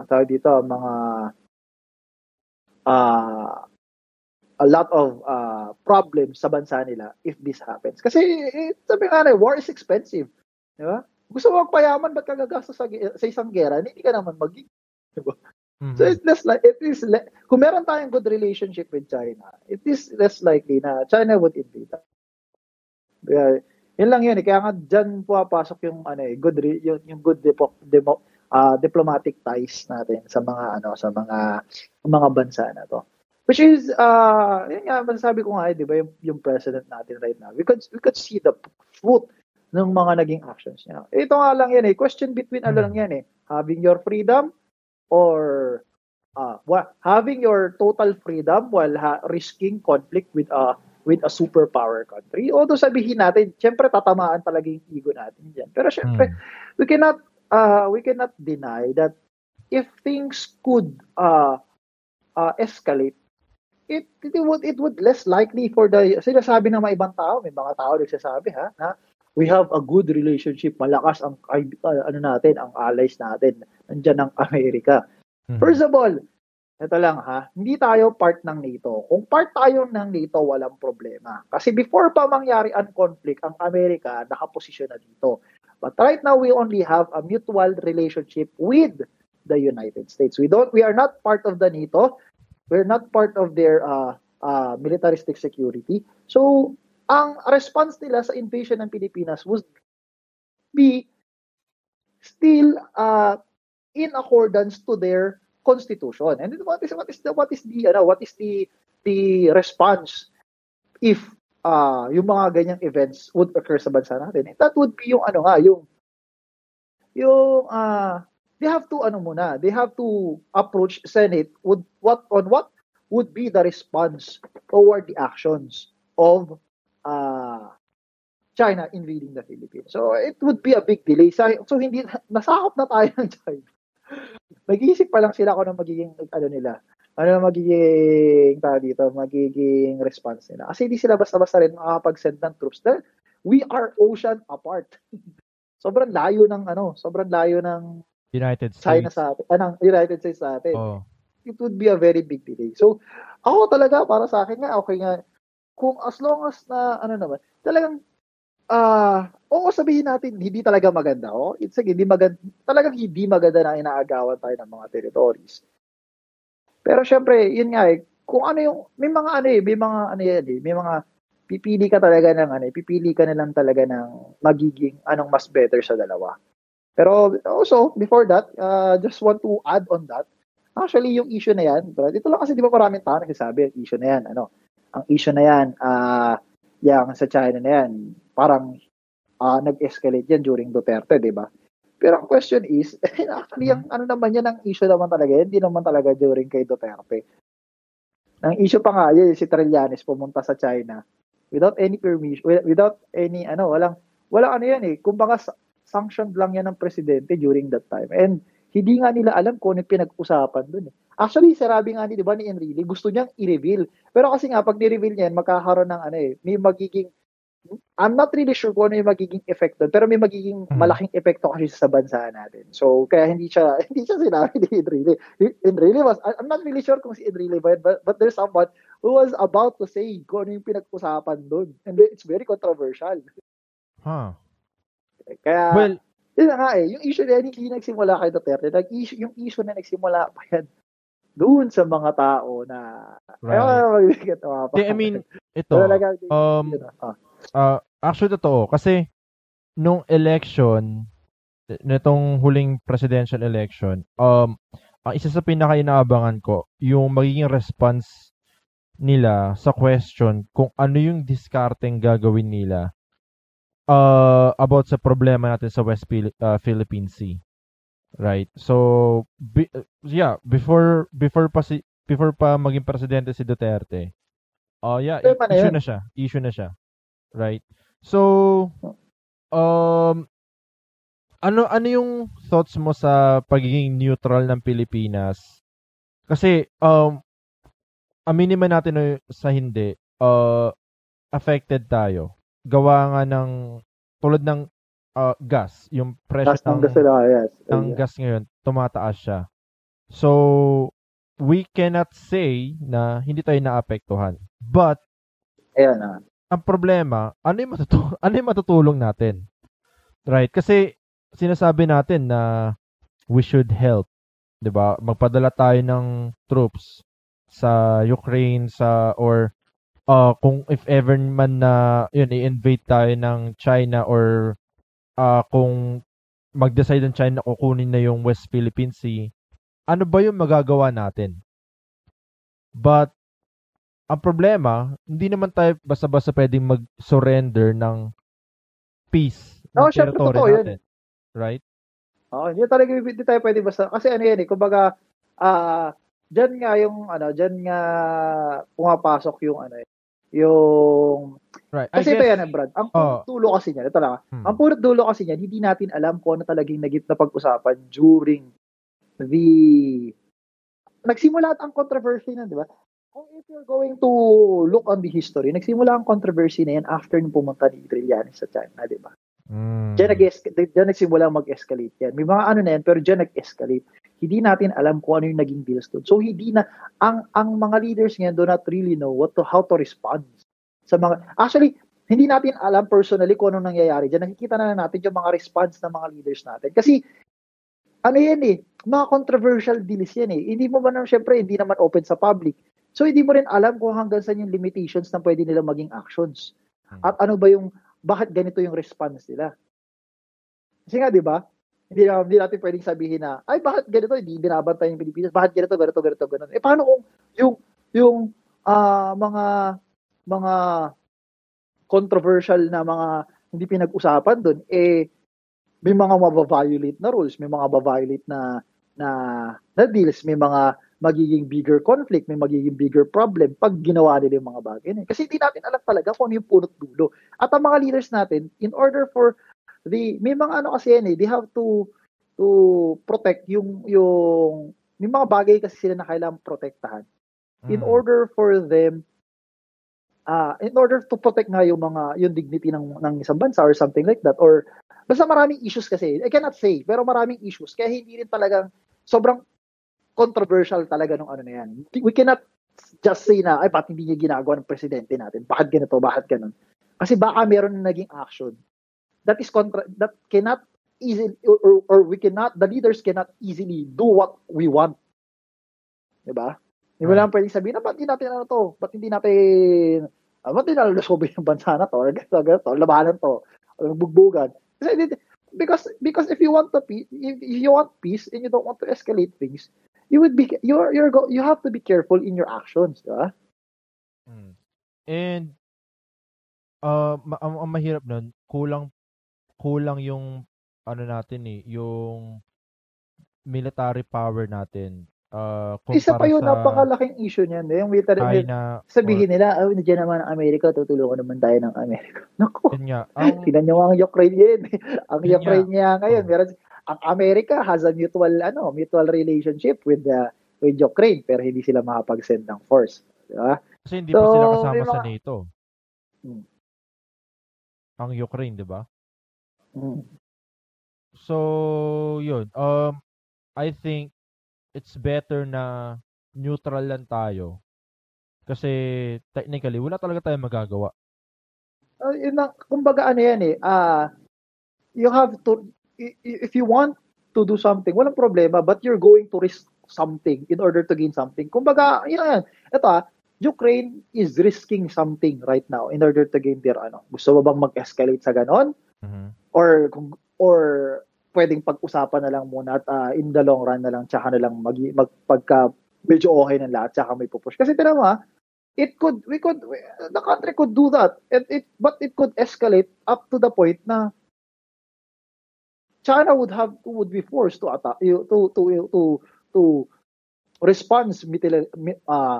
tawag dito, mga uh, a lot of uh, problems sa bansa nila if this happens. Kasi eh, sabi nga na, war is expensive. Di ba? Gusto mo magpayaman, ba't ka gagastos sa, sa isang gera? Hindi ka naman mag Mhm. So it's less like it is le- kung meron tayong good relationship with China, it is less likely na China would invade. Kaya, yun lang yun eh. Kaya nga dyan pumapasok yung ano eh, good re- yung, yung good depo, demo, ah, diplomatic ties natin sa mga ano sa mga mga bansa na to. Which is uh yun nga masasabi ko nga eh, 'di ba yung, yung president natin right now. We could we could see the fruit ng mga naging actions niya. Ito nga lang yan eh. Question between ano lang yan eh. Having your freedom or uh, having your total freedom while ha- risking conflict with a with a superpower country. Although sabihin natin, syempre tatamaan talaga yung ego natin diyan. Pero syempre, Mm. we cannot uh, we cannot deny that if things could uh, uh, escalate, it, it would it would less likely for the sinasabi ng mga ibang tao, may mga tao nagsasabi ha, na we have a good relationship, malakas ang uh, ano natin, ang allies natin nandiyan ng Amerika. Mhm. First of all, ito lang ha, hindi tayo part ng NATO. Kung part tayo ng NATO, walang problema. Kasi before pa mangyari ang conflict, ang Amerika nakaposisyon na dito. But right now, we only have a mutual relationship with the United States. We don't, we are not part of the NATO. We're not part of their uh, uh, militaristic security. So, ang response nila sa invasion ng Pilipinas was be still uh, in accordance to their constitution. And what is what is the what is the ano, what is the the response if uh, yung mga ganyang events would occur sa bansa natin? That would be yung ano nga, yung yung uh, they have to ano muna, they have to approach Senate would what on what would be the response toward the actions of uh, China invading the Philippines. So it would be a big delay. So, so hindi nasakop na tayo ng China. Mag-iisip pa lang sila kung ano magiging ano nila. Ano magiging tawag dito, magiging response nila. Kasi hindi sila basta-basta rin makakapag-send ng troops dahil we are ocean apart. sobrang layo ng ano, sobrang layo ng United States. China sa atin, anong United States sa atin Oh. it would be a very big delay. So, ako talaga, para sa akin nga, okay nga, kung as long as na, ano naman, talagang, ah, oo, sabihin natin, hindi talaga maganda, oh. It's again, hindi maganda, talagang hindi maganda na inaagawan tayo ng mga territories. Pero syempre, yun nga eh, kung ano yung, may mga ano eh, may mga ano yan eh, may mga, pipili ka talaga ng ano eh, pipili ka na lang talaga ng magiging anong mas better sa dalawa. Pero also, before that, uh, just want to add on that, Actually, yung issue na yan, but ito lang kasi di ba maraming tao nagsasabi, issue na yan, ano, ang issue na yan, ah, yung sa China na yan, parang ah, nag-escalate yan during Duterte, di ba? Pero ang question is, actually, yung ano naman yan, ang issue naman talaga, hindi naman talaga during kay Duterte. Ang issue pa nga, yun, si Trillanes pumunta sa China without any permission, without any, ano, walang, walang ano yan eh, kumbaga sanctioned lang yan ng presidente during that time. And hindi nga nila alam kung ano yung pinag-usapan dun eh. Actually, sarabi nga ni, di ba, ni Enrile, gusto niyang i-reveal. Pero kasi nga, pag ni-reveal niya magkakaroon ng ano eh, may magiging, I'm not really sure kung ano yung magiging effect doon, pero may magiging Mhm. malaking epekto kasi sa bansa natin. So, kaya hindi siya, hindi siya sinabi ni Enrile. Enrile was, I'm not really sure kung si Enrile ba yun, but, but there's someone who was about to say kung ano yung pinag-usapan doon. And it's very controversial. Huh. Kaya, Well, yun nga eh, yung issue na hindi nagsimula kay Duterte. Nag -issue, yung issue na nagsimula pa yan doon sa mga tao na right. Tawa pa. I mean, ito, um, ah. uh, actually totoo. Kasi, nung election, nitong huling presidential election, um, ang isa sa pinaka-inaabangan ko, yung magiging response nila sa question kung ano yung discarding gagawin nila uh, about sa problema natin sa West Phil- uh, Philippine Sea. Right? So, be- yeah, before before pa si before pa maging presidente si Duterte, oh uh, yeah, na issue na siya. Issue na siya. Right? So, um, ano ano yung thoughts mo sa pagiging neutral ng Pilipinas? Kasi um aminin man natin o sa hindi, uh, affected tayo. Gawa nga ng tulad ng uh, gas, yung presyo Taas ng ng, gas nila, yes. ng Yeah. gas ngayon, tumataas siya. So, we cannot say na hindi tayo naapektuhan. But, Ayan na. ang problema, ano yung, matutu- ano yung matutulong natin? Right? Kasi, sinasabi natin na we should help. 'di ba? Magpadala tayo ng troops sa Ukraine sa or uh, kung if ever man na yun i-invade tayo ng China or uh, kung mag-decide ng China kukunin na yung West Philippine Sea, ano ba yung magagawa natin? But ang problema, hindi naman tayo basta-basta pwedeng mag-surrender ng peace ng syempre, territory totoo yun. natin. Right? Oo, hindi talaga hindi tayo pwede basta kasi ano yan eh, kumbaga ah diyan nga yung ano, diyan nga pumapasok yung ano eh, yung Right. I kasi ito guess- yan, eh, Brad. Ang Oo. dulo kasi niyan, ito lang. ah. Hmm. Ang punot dulo kasi niyan, hindi natin alam kung ano talagang nagit na pag-usapan during the nagsimula at ang controversy na, di ba? Kung if you're going to look on the history, nagsimula ang controversy na yan after nung pumunta ni Trillanes sa China, di ba? Mm. Diyan, nag diyan nagsimula mag-escalate yan. May mga ano na yan, pero diyan nag-escalate. Hindi natin alam kung ano yung naging deals doon. So, hindi na, ang, ang mga leaders ngayon do not really know what to, how to respond sa mga, actually, hindi natin alam personally kung anong nangyayari diyan. Nakikita na lang natin yung mga response ng mga leaders natin. Kasi, ano yan eh, mga controversial deals yan eh. Hindi mo ba naman, syempre, hindi naman open sa public. So, hindi mo rin alam kung hanggang saan yung limitations na pwede nila maging actions. Hmm. At ano ba yung, bakit ganito yung response nila. Kasi nga, di ba? Hindi, na, hindi natin pwedeng sabihin na, ay, bakit ganito? Hindi binabantay yung Pilipinas. Bakit ganito, ganito, ganito, ganito. Eh, paano kung yung, yung ah, mga, mga controversial na mga hindi pinag-usapan doon, eh, may mga mababiolate na rules, may mga mababiolate na, na, na deals, may mga magiging bigger conflict, may magiging bigger problem pag ginawa nila yung mga bagay na. Kasi hindi natin alam talaga kung ano yung punot dulo. At ang mga leaders natin, in order for the, may mga ano kasi yan eh, they have to, to protect yung, yung, may mga bagay kasi sila na kailangan protektahan. In Mm. order for them, uh, in order to protect nga yung mga, yung dignity ng, ng isang bansa or something like that, or basta maraming issues kasi, I cannot say, pero maraming issues, kaya hindi rin talagang, sobrang controversial talaga nung ano na yan. We cannot just say na, ay, ba't hindi niya ginagawa ng presidente natin? Bakit ganito? Bakit ganun? Kasi baka meron na naging action. That is contra, that cannot easily, or, or, we cannot, the leaders cannot easily do what we want. Diba? Hindi mo Right. lang pwedeng sabihin na, ba't hindi natin ano to? Ba't hindi natin, ah, ba't hindi nalusobe yung bansa na to? Or ganito, ganito, labanan to. Or bugbugan. Kasi, because, because if you want to peace, if, if you want peace and you don't want to escalate things, you would be, you're, you're, go, you have to be careful in your actions, diba? Mm. And uh, ma- ang, ang mahirap nun, kulang kulang yung ano natin eh, yung military power natin. Uh, Isa pa yun, sa napakalaking issue niyan. Eh, Yung military, China. sabihin nila, oh, nandiyan naman ang Amerika, tutulungan naman tayo ng Amerika. Naku, or- yun nga. Ang, tingnan nyo ang Ukraine yan. ang Yun Ukraine niya ngayon, Oh. meron, ang Amerika has a mutual, ano, mutual relationship with the with Ukraine, pero hindi sila makapag-send ng force. Diba? kasi hindi pa sila So, kasama may sa mga- NATO. Hmm. Ang Ukraine, di ba? Mm. So, yun. Um, I think it's better na neutral lang tayo. Kasi technically, wala talaga tayong magagawa. Uh, yun na, kumbaga ano yan eh, ah, you have to, if you want to do something, walang problema, but you're going to risk something in order to gain something. Kumbaga, yun yan. Ito ah, Ukraine is risking something right now in order to gain their ano. Gusto mo bang mag-escalate sa ganon? Mhm. Or, kung, or pwedeng pag-usapan na lang muna at ah, in the long run na lang, tsaka na lang mag, magpagka medyo okay ng lahat, tsaka may pupush. Kasi tira mo ah, it could we could the country could do that and it but it could escalate up to the point na China would have would be forced to attack to to to to respond uh,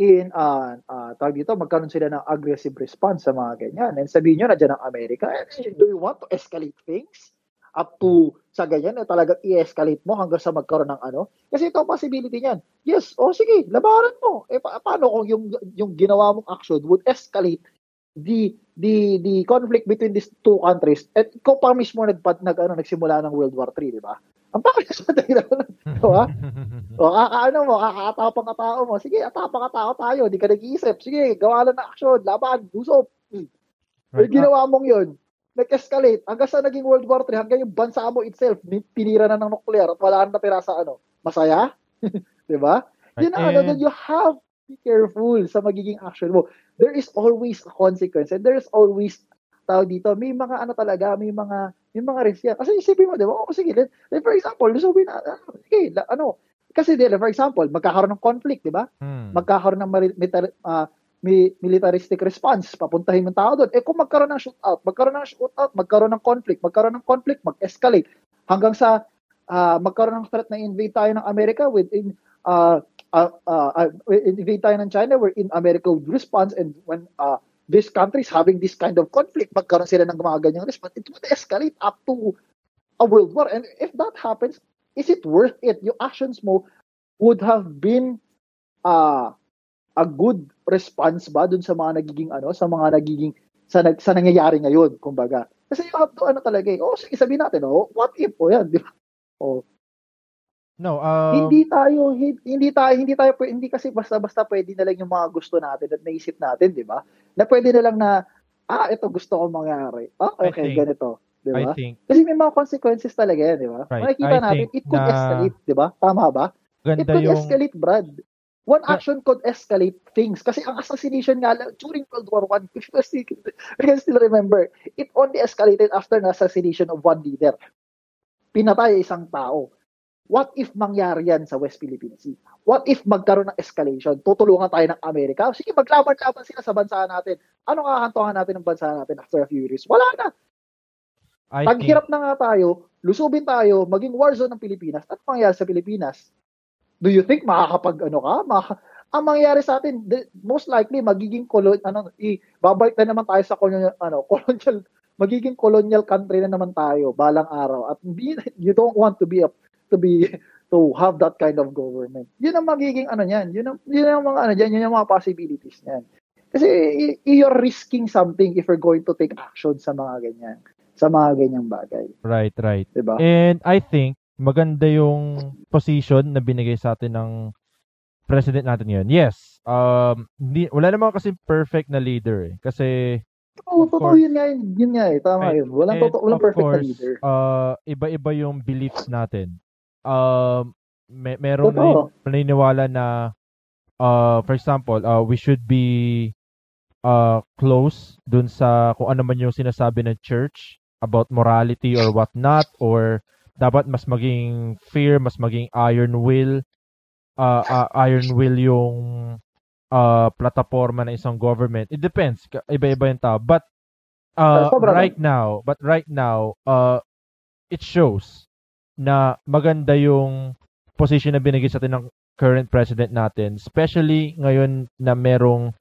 in uh, uh, tawag dito, magkaroon sila ng aggressive response sa mga ganyan. And sabihin nyo, na dyan ang Amerika, do you want to escalate things? up to sa ganyan na talaga i-escalate mo hanggang sa magkaroon ng ano. Kasi ito possibility niyan. Yes, o oh, sige, labaran mo. Eh pa- paano kung yung yung ginawa mong action would escalate the the the conflict between these two countries at ikaw pa mismo nagpad nag ano nagsimula ng World War 3, di ba? Ang pakit sa tayo di ba? o kakaano mo, kakatapang ka tao mo. Sige, atapang ka tao tayo, di ka nag-iisip. Sige, gawa lang ng action, laban, usop. Hmm. Right. Eh, ginawa mong 'yon nag-escalate hanggang sa naging World War 3 hanggang yung bansa mo itself tinira na ng nuclear at wala na natira sa ano. Masaya? 'Di ba? Yun ang ano, you have to be careful sa magiging action mo. There is always a consequence and there is always tawag dito, may mga ano talaga, may mga may mga risk yan. Kasi isipin mo, di ba? O sige, let, like for example, lusubin na, uh, sige, ano, kasi di, for example, magkakaroon ng conflict, di ba? Hmm. Magkakaroon ng military, uh, may militaristic response, papuntahin mo tao doon. Eh kung magkaroon ng shootout, magkaroon ng shootout, magkaroon ng conflict, magkaroon ng conflict, mag-escalate hanggang sa uh, magkaroon ng threat na invade tayo ng Amerika within uh, uh, uh, uh, invade tayo ng China where in America would respond and when uh, these countries having this kind of conflict, magkaroon sila ng mga ganyang response, it would escalate up to a world war. And if that happens, is it worth it? Yung actions mo would have been uh, a good response ba dun sa mga nagiging ano, sa mga nagiging sa, sa nangyayari ngayon, kumbaga. Kasi you have to ano talaga eh. Oh, sige sabihin natin, oh, what if oh yan, di ba? Oh. No, um... hindi tayo hindi tayo hindi tayo hindi kasi basta-basta pwede na lang yung mga gusto natin at naisip natin, di ba? Na pwede na lang na ah, ito gusto ko mangyari. Oh, okay, think, ganito. Di ba? Kasi may mga consequences talaga yan, di ba? Right. Makikita I natin, it could na... escalate, di ba? Tama ba? Ganda it could yung... escalate, Brad. One action could escalate things. Kasi ang assassination nga lang, during World War I, if you still, can still remember, it only escalated after the assassination of one leader. Pinatay isang tao. What if mangyari yan sa West Philippine Sea? What if magkaroon ng escalation? Tutulungan tayo ng Amerika? Sige, maglaban-laban sila sa bansa natin. Anong kakantuhan natin ng bansa natin after a few years? Wala na. I Paghirap think... na nga tayo, lusubin tayo, maging war zone ng Pilipinas. At mangyari sa Pilipinas? do you think makakapag ano ka? Maka, ang mangyayari sa atin, most likely magiging colon ano, i, babalik na naman tayo sa colonial ano, colonial magiging colonial country na naman tayo balang araw at hindi, you don't want to be a, to be to have that kind of government. Yun ang magiging ano niyan. Yun ang yun ang mga ano diyan, yun ang mga possibilities niyan. Kasi you're risking something if you're going to take action sa mga ganyan sa mga ganyang bagay. Right, right. Diba? And I think maganda yung position na binigay sa atin ng president natin ngayon. Yes, um, hindi, wala naman kasi perfect na leader eh. Kasi, Oo, oh, totoo yun nga yun. Yun nga eh. Tama right. yun. Walang, totoo, walang perfect course, na leader. Uh, iba-iba yung beliefs natin. Um, may, meron na paniniwala na, uh, for example, uh, we should be uh, close dun sa kung ano man yung sinasabi ng church about morality or what not or dapat mas maging fair, mas maging iron will uh, uh, iron will yung uh, plataforma ng isang government. It depends. Iba-iba yung tao. But uh, right now, but right now, uh, it shows na maganda yung position na binigay sa atin ng current president natin. Especially ngayon na merong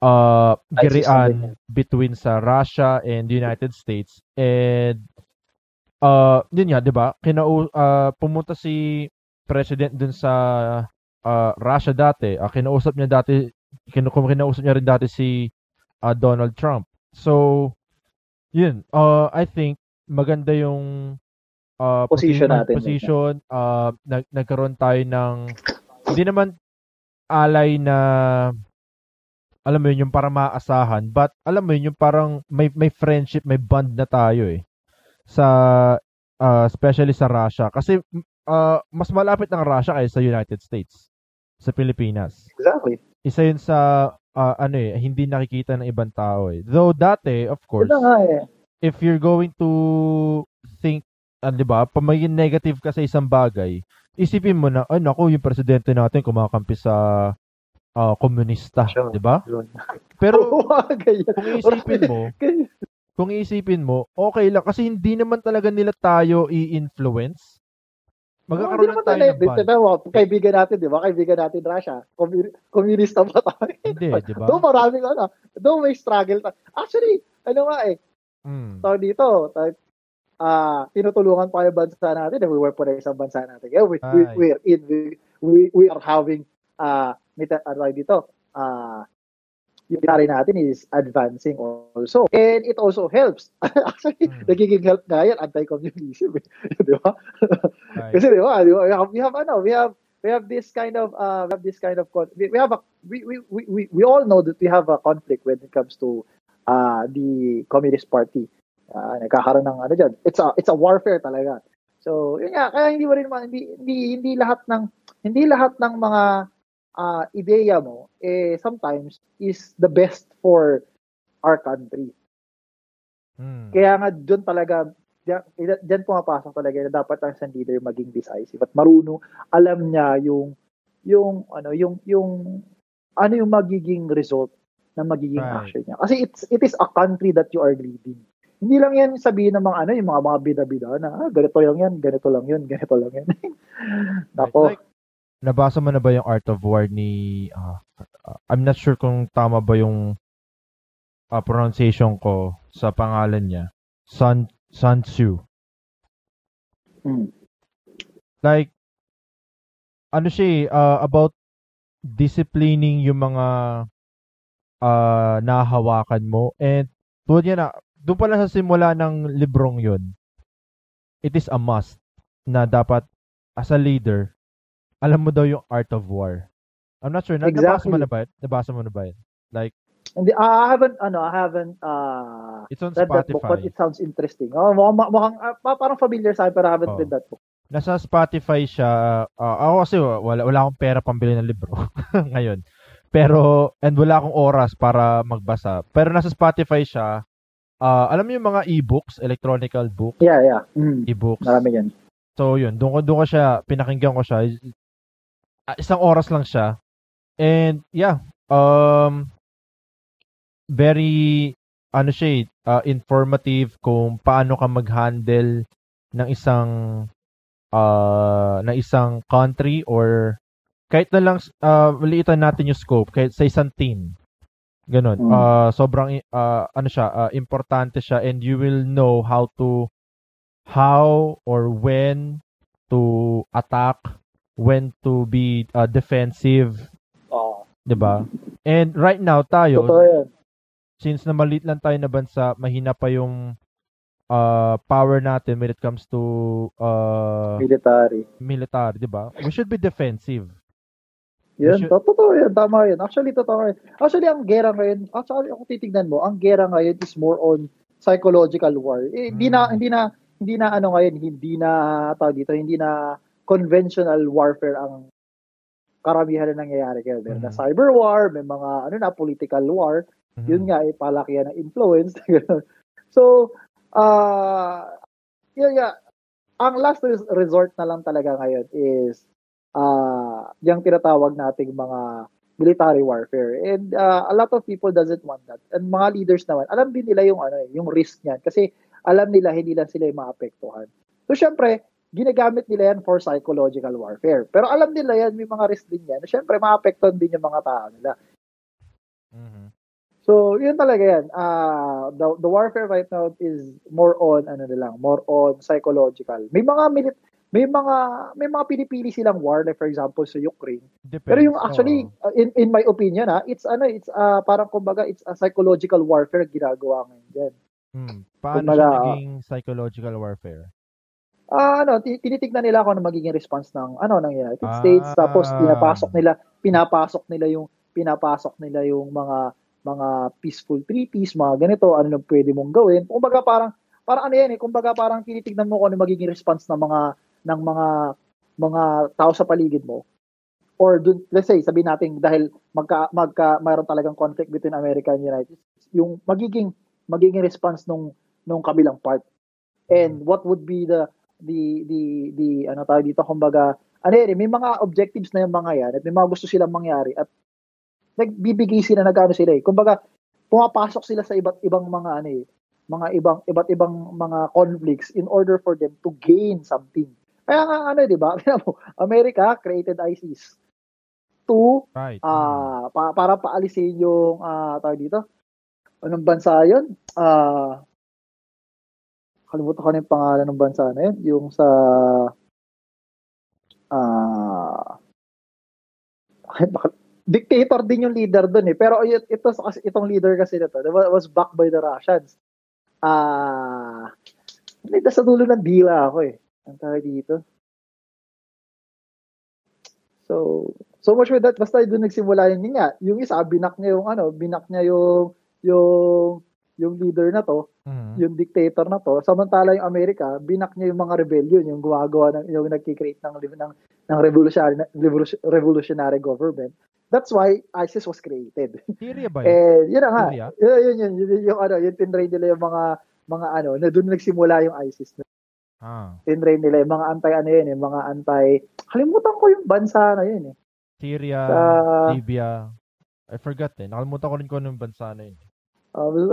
uh, girian between sa Russia and the United States. And uh, yun nga, 'di ba? Kinau uh, pumunta si president dun sa uh, Russia dati. Uh, kinausap niya dati kin kinausap niya rin dati si uh, Donald Trump. So, yun. Uh, I think maganda yung uh, position, natin. Position. Uh, nag nagkaroon tayo ng hindi naman alay na alam mo yun, yung para maasahan. But, alam mo yun, yung parang may, may friendship, may bond na tayo eh sa uh, especially sa Russia kasi uh, mas malapit ng Russia kaysa sa United States sa Pilipinas. Exactly. Isa 'yun sa uh, ano eh hindi nakikita ng ibang tao eh. Though dati of course eh. if you're going to think uh, 'di ba, pa maging negative ka sa isang bagay, isipin mo na ay nako yung presidente natin kumakampi sa uh, komunista, Sure. 'di ba? Yun. Pero ganyan. kung iisipin mo, Ganyan. kung iisipin mo, okay lang kasi hindi naman talaga nila tayo i-influence. Magkakaroon lang tayo ng ban. Pero, kaibigan natin, di ba? Kaibigan natin Russia. Commun- communista pa tayo. Hindi, di ba? Doon maraming ano. Doon may struggle. ta- Actually, ano nga eh. Mm. Tawag dito. Tawag, ah tinutulungan pa yung bansa natin. eh, We work for isang bansa natin. Yeah, we, we, we're in. We, we, we are having uh, ano dito. Ah yung natin is advancing also. And it also helps. Actually, Mm. nagiging help nga yan, anti-communism. eh. di ba? Right. Kasi di ba, di ba, we have, we have ano, we have we have this kind of uh we have this kind of we, we have a we, we we we we all know that we have a conflict when it comes to uh the Communist Party. Uh, nagkakaroon ng ano diyan. It's a it's a warfare talaga. So, yun nga, kaya hindi mo rin ma- hindi hindi hindi lahat ng hindi lahat ng mga uh, ideya mo eh sometimes is the best for our country. Mm. Kaya nga doon talaga diyan, diyan pumapasok talaga na dapat ang isang leader maging decisive at marunong alam niya yung yung ano yung yung ano yung magiging result ng magiging Right. action niya. Kasi it's it is a country that you are leading. Hindi lang yan sabihin ng mga ano yung mga mga bida-bida na ah, ganito lang yan, ganito lang yun, ganito lang yan. Nako. Like, nabasa mo na ba yung Art of War ni ah, I'm not sure kung tama ba yung ah, pronunciation ko sa pangalan niya. Sun Sun Tzu. Mm. Like ano siya ah, about disciplining yung mga ah, nahahawakan mo and tulad yan na doon pa lang sa simula ng librong yun it is a must na dapat as a leader alam mo daw yung art of war I'm not sure na, nabasa mo Exactly. na ba yun? nabasa mo na ba yun? like ah, I haven't ano, I haven't uh, it's on read that book but Spotify it sounds interesting. Oh, mukhang, mukhang pa- parang familiar sa akin pero I haven't Oh. read that book. nasa Spotify siya ah, ako kasi wala, wala akong pera pambili ng libro ngayon pero and wala akong oras para magbasa pero nasa Spotify siya ah, alam mo yung mga e-books electronical book Yeah, yeah. Mm. e-books Marami yan. So yun, doon ko doon ko siya pinakinggan ko siya. Ah, Isang oras lang siya. And yeah, um very ano siya, ah, informative kung paano ka mag-handle ng isang uh, ng isang country or kahit na lang uh, maliitan natin yung scope kahit sa isang team. Ganon. Mm. Ah, sobrang ah, ano siya, ah, importante siya and you will know how to how or when to attack, when to be uh, defensive, Oo. 'di ba? And right now tayo, Totoo since na maliit lang tayo na bansa, mahina pa yung uh, power natin when it comes to uh, Military. military, 'di ba? We should be defensive. Yan, should- to- totoo yan. Tama yan. Actually, totoo yan. Actually, ang gera ngayon, actually, kung titignan mo, ang gera ngayon is more on psychological war. Eh, Hindi na, Mm. hindi na, hindi na ano ngayon, hindi na, tawag dito, hindi na conventional warfare ang karamihan na nangyayari ngayon. Meron na Mm. cyber war, may mga, ano na, political war. Mhm. Yun nga, eh, palakihan ng influence. so, ah, yun nga, ang last res- resort na lang talaga ngayon is ah yung tinatawag nating mga military warfare. And ah, a lot of people doesn't want that. And mga leaders naman, alam din nila yung ano eh, yung risk niyan kasi alam nila hindi lang sila yung maapektuhan. So syempre, ginagamit nila yan for psychological warfare. Pero alam nila yan, may mga risk din yan. Syempre, maapektuhan din yung mga tao nila. Mhm. So, yun talaga yan. Ah, the, the warfare right now is more on ano na lang, more on psychological. May mga milit may mga may mga pinipili silang war like for example sa Ukraine. Depends. Pero yung actually oo. uh, in in my opinion ha, it's ano, it's ah, parang kumbaga it's a psychological warfare ginagawa ngayon diyan. Hmm. Paano kumbaga, siya ah, naging psychological warfare? Ah, ano, ti- tinitignan nila kung ano magiging response ng ano ng United Ah. States tapos pinapasok nila pinapasok nila yung pinapasok nila yung mga mga peaceful treaties, mga ganito, ano nang pwede mong gawin. Kumbaga parang parang ano yan eh, kumbaga parang tinitignan mo kung ano magiging response ng mga ng mga mga tao sa paligid mo. Or dun, let's say, sabihin natin dahil magka magka mayroon talagang conflict between America and United States, yung magiging magiging response nung nung kabilang part. And what would be the the the the ano tawag dito kumbaga ano eh, may mga objectives na yung mga yan at may mga gusto silang mangyari at nagbibigay sila nagano sila eh. Kumbaga, pumapasok sila sa iba't ibang mga ano eh, mga ibang iba't ibang mga conflicts in order for them to gain something. Kaya nga ano, 'di ba? America created ISIS to Right. ah pa- para paalisin yung ah tawag dito. Anong bansa 'yon? Ah kalimutan ko na yung pangalan ng bansa na yun. Yung sa ah baka- dictator din yung leader doon eh. Pero ito, ito itong leader kasi nito was backed by the Russians. Ah, uh, sa dulo ng dila ako eh. Ang tawag dito. So, so much with that, basta doon nagsimula yun, yun nga, yung isa, binak niya yung ano, binak niya yung, yung, yung leader na to, Mhm. yung dictator na to, samantala yung Amerika, binak niya yung mga rebellion, yung gumagawa ng, yung nagki-create ng, ng, ng revolutionary, revolutionary government. That's why ISIS was created. Syria ba yun? Eh, yun na nga. Yun, yun, yun, yun, yung, ano, yung tinrain nila yung mga, mga ano, na doon nagsimula yung ISIS. Ah, Tinrain nila yung mga anti, ano yun, yung mga anti, kalimutan ko yung bansa na yun eh. Syria, Sa- Libya. I forgot eh. Nakalimutan ko rin kung anong bansa na yun. Um,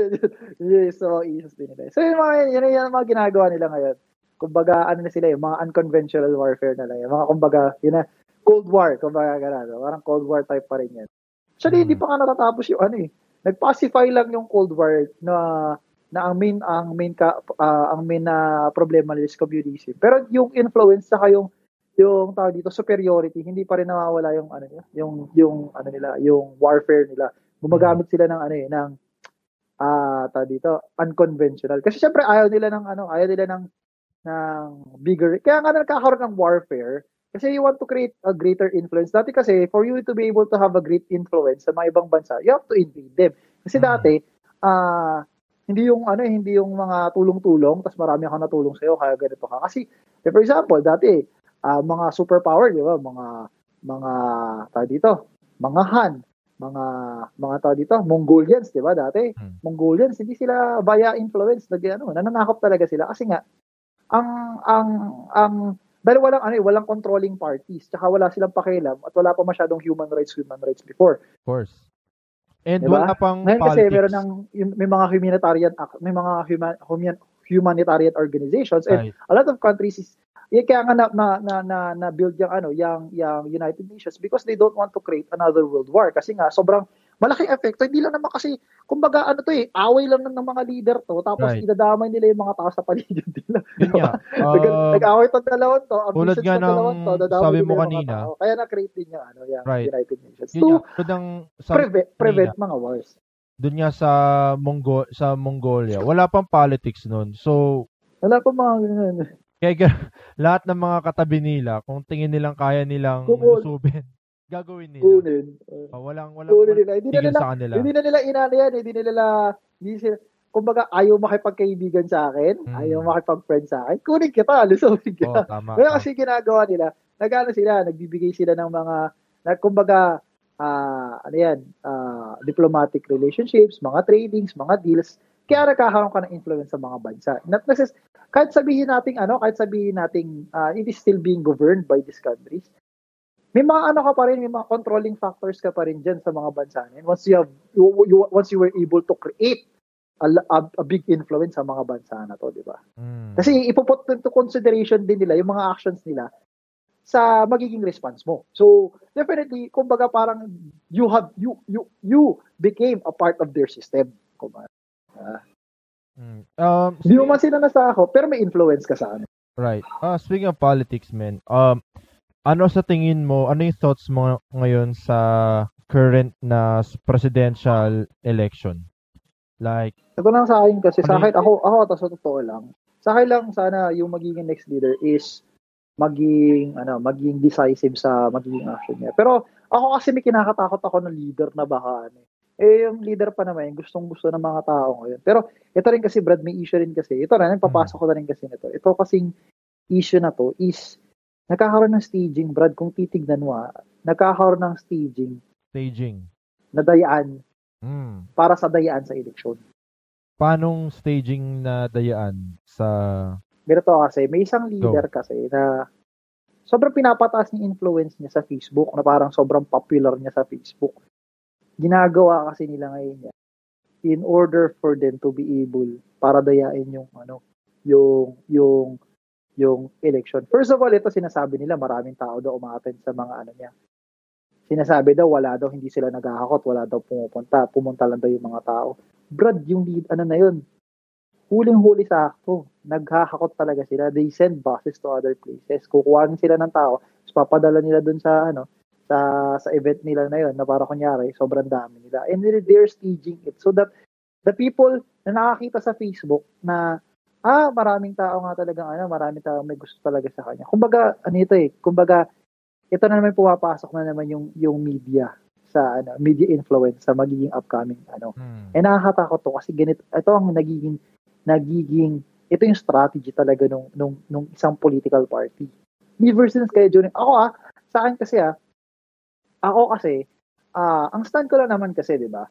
yun, so, issues din nila. So, yung mga, yun, yun, yung mga ginagawa nila ngayon. Kumbaga, ano na sila, yung mga unconventional warfare na lang. Yung mga, kumbaga, yun na, Cold War, kumbaga, gano'n. Parang Cold War type pa rin yan. Actually, Hmm. hindi pa nga natatapos yung ano eh. Nag-pacify lang yung Cold War na na ang main ang main ka, ah, ang main na problema nila is communism. Pero yung influence saka yung yung tawag dito superiority, hindi pa rin nawawala yung ano nila, yung yung ano nila, yung warfare nila. Gumagamit sila ng ano eh, ng ah tawag dito, unconventional. Kasi syempre ayaw nila ng ano, ayaw nila ng ng bigger. Kaya nga nagkakaroon ng warfare kasi you want to create a greater influence. Dati kasi, for you to be able to have a great influence sa mga ibang bansa, you have to invade them. Kasi Hmm. dati, ah hindi yung ano eh, hindi yung mga tulong-tulong, tapos marami kang natulong sa'yo, kaya ganito ka. Kasi, eh, for example, dati, ah, mga superpower, di ba? Mga, mga, tawag dito, mga Han, mga, mga tawag dito, Mongolians, di ba? Dati, Hmm. Mongolians, hindi sila via influence, nag, ano, nananakop talaga sila. Kasi nga, ang, ang, ang, dahil walang, ano eh, walang controlling parties, tsaka wala silang pakialam, at wala pa masyadong human rights, human rights before. Of course. And Diba? wala pang Ngayon kasi politics. meron ng yung- may mga humanitarian act- may mga human, human humanitarian organizations and Right. a lot of countries is eh, kaya nga na na na, na, na build yung ano yung yung United Nations because they don't want to create another world war kasi nga sobrang malaking epekto hindi lang naman kasi kumbaga ano to eh away lang ng, mga leader to tapos Right. idadamay nila yung mga tao sa paligid nila. Nag- Um, nag-away to dalawang to ambitious tong dalawang ng to dadamay sabi nila mo kanina. tao. kaya na-create din yung ano yung Right. United Nations yun to nga. Tulad ng sabi prevent prevent mga wars doon nga sa Mongol sa Mongolia, wala pang politics noon. So, wala pa mga ganun kaya lahat ng mga katabi nila, kung tingin nilang kaya nilang Kukul. lusubin, gagawin nila. kunin Uh, Ah, walang walang kunin nila hindi na nila sa kanila. Hindi na nila inano yan, hindi na nila, hindi sila, kumbaga ayaw makipagkaibigan sa akin, Hmm. ayaw makipag-friend sa akin, kunin kita, lusawin Oo, kita. tama. Kaya kasi ginagawa nila, nagano sila, nagbibigay sila ng mga, na, kumbaga, ah ano yan, ah, diplomatic relationships, mga tradings, mga deals, kaya nagkakaroon ka ng influence sa mga bansa. Not necess- kahit sabihin natin ano, kahit sabihin natin ah, it is still being governed by these countries, may mga ano ka pa rin, may mga controlling factors ka pa rin dyan sa mga bansa yun. Once you have, you, you- once you were able to create a, a, a big influence sa mga bansa na to, di ba? Mm. Kasi ipuput into consideration din nila yung mga actions nila sa magiging response mo. So, definitely, kumbaga parang you have, you, you, you became a part of their system. Kumbaga. Mm. Um, Hindi mo man sila nasa ako, pero may influence ka sa ano. Right. Ah, speaking of politics, man. Um, ano sa tingin mo, ano yung thoughts mo ngayon sa current na presidential election? Like, Ito lang sa akin kasi, sa Ano akin, ako, ako, to, sa totoo lang, sa akin lang sana yung magiging next leader is maging, ano, maging decisive sa magiging action niya. Pero ako kasi may kinakatakot ako ng leader na baka, ano, eh, yung leader pa naman, yung gustong gusto ng mga tao ngayon. Pero ito rin kasi, Brad, may issue rin kasi. Ito rin, papasok ko na rin kasi nito. Ito kasing issue na to is, nagkakaroon ng staging, Brad, kung titignan mo, ah, nagkakaroon ng staging staging. na dayaan Mm. para sa dayaan sa eleksyon. Paanong staging na dayaan sa... Ganito kasi, may isang leader kasi na sobrang pinapataas ng influence niya sa Facebook na parang sobrang popular niya sa Facebook. ginagawa kasi nila ngayon yan in order for them to be able para dayain yung ano yung yung yung election. First of all, ito sinasabi nila maraming tao daw umaattend sa mga ano niya. Sinasabi daw wala daw hindi sila naghahakot, wala daw pumupunta, pumunta lang daw yung mga tao. Brad, yung lead, ano na yun, huling-huli sa ako, naghahakot talaga sila. They send buses to other places. Kukuha sila ng tao, tapos papadala nila dun sa ano, sa sa event nila na yun na para kunyari sobrang dami nila and they're staging it so that the people na nakakita sa Facebook na ah maraming tao nga talaga ano maraming tao may gusto talaga sa kanya kumbaga ano ito eh kumbaga ito na naman pumapasok na naman yung yung media sa ano media influence sa magiging upcoming ano Hmm. eh nakakatakot to kasi ganito ito ang nagiging nagiging ito yung strategy talaga nung nung nung isang political party. Never since kaya Junior. Ako ah, sa akin kasi ah, ako kasi, ah ang stand ko lang naman kasi, di ba?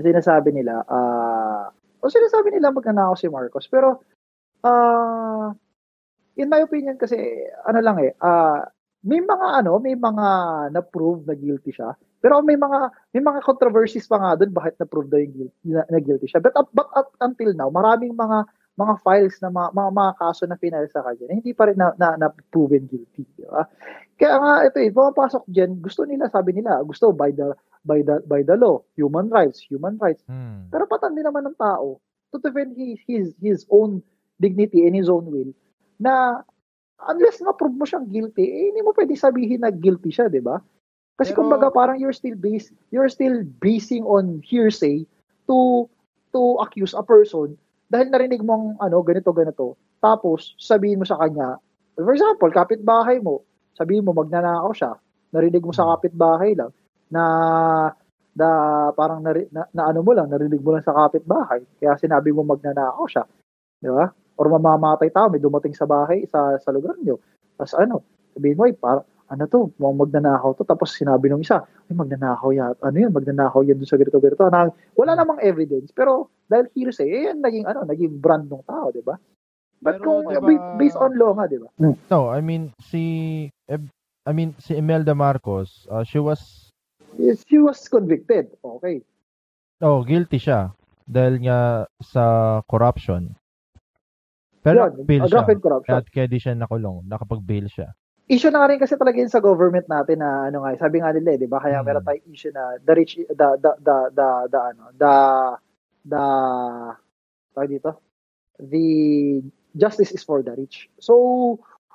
Sinasabi nila, ah o sinasabi nila magnanakaw si Marcos. Pero, ah in my opinion kasi, ano lang eh, ah may mga ano, may mga na-prove na guilty siya. Pero may mga may mga controversies pa nga doon bakit na-prove daw yung guilty, na, na guilty siya. But up, but up until now, maraming mga mga files na mga, mga, mga kaso na final sa kanya na hindi pa rin na, na, na proven guilty, di ba? Kaya nga ito eh, pumapasok diyan, gusto nila sabi nila, gusto by the by the by the law, human rights, human rights. Hmm. Pero patan din naman ng tao to defend his his his own dignity and his own will na unless na-prove mo siyang guilty, eh, hindi mo pwede sabihin na guilty siya, di ba? Kasi Pero- kumbaga parang you're still based, you're still basing on hearsay to to accuse a person dahil narinig mo ang ano, ganito, ganito. Tapos, sabihin mo sa kanya, for example, kapitbahay mo, sabihin mo magnanakaw siya, narinig mo sa kapitbahay lang, na na parang nari, na, na ano mo lang, narinig mo lang sa kapitbahay. Kaya sinabi mo magnanakaw siya. Di ba? Or mamamatay tao, may dumating sa bahay, sa, sa lugar nyo. Tapos ano, sabihin mo, ay, para, ano to, mukhang magnanakaw to. Tapos sinabi nung isa, ay, magnanakaw yan. Ano yan, magnanakaw yan doon sa ganito, ganito. Na, wala namang evidence. Pero dahil hearsay, eh, yan naging, ano, naging brand ng tao, di ba? But Pero, kung, diba- based on law nga, di ba? Hmm. No, I mean, si, Eb- I mean, si Imelda Marcos, uh, she was, Yes, He was convicted. Okay. oh, guilty siya. Dahil nga sa corruption. Pero Yun, bail siya. corruption. At kaya di siya nakulong. Nakapag-bail siya. issue na rin kasi talaga yun sa government natin na ano nga, sabi nga nila, eh, 'di ba? Kaya Hmm. meron tayong issue na the rich the the the the, the ano, the the tawag dito. The justice is for the rich. So,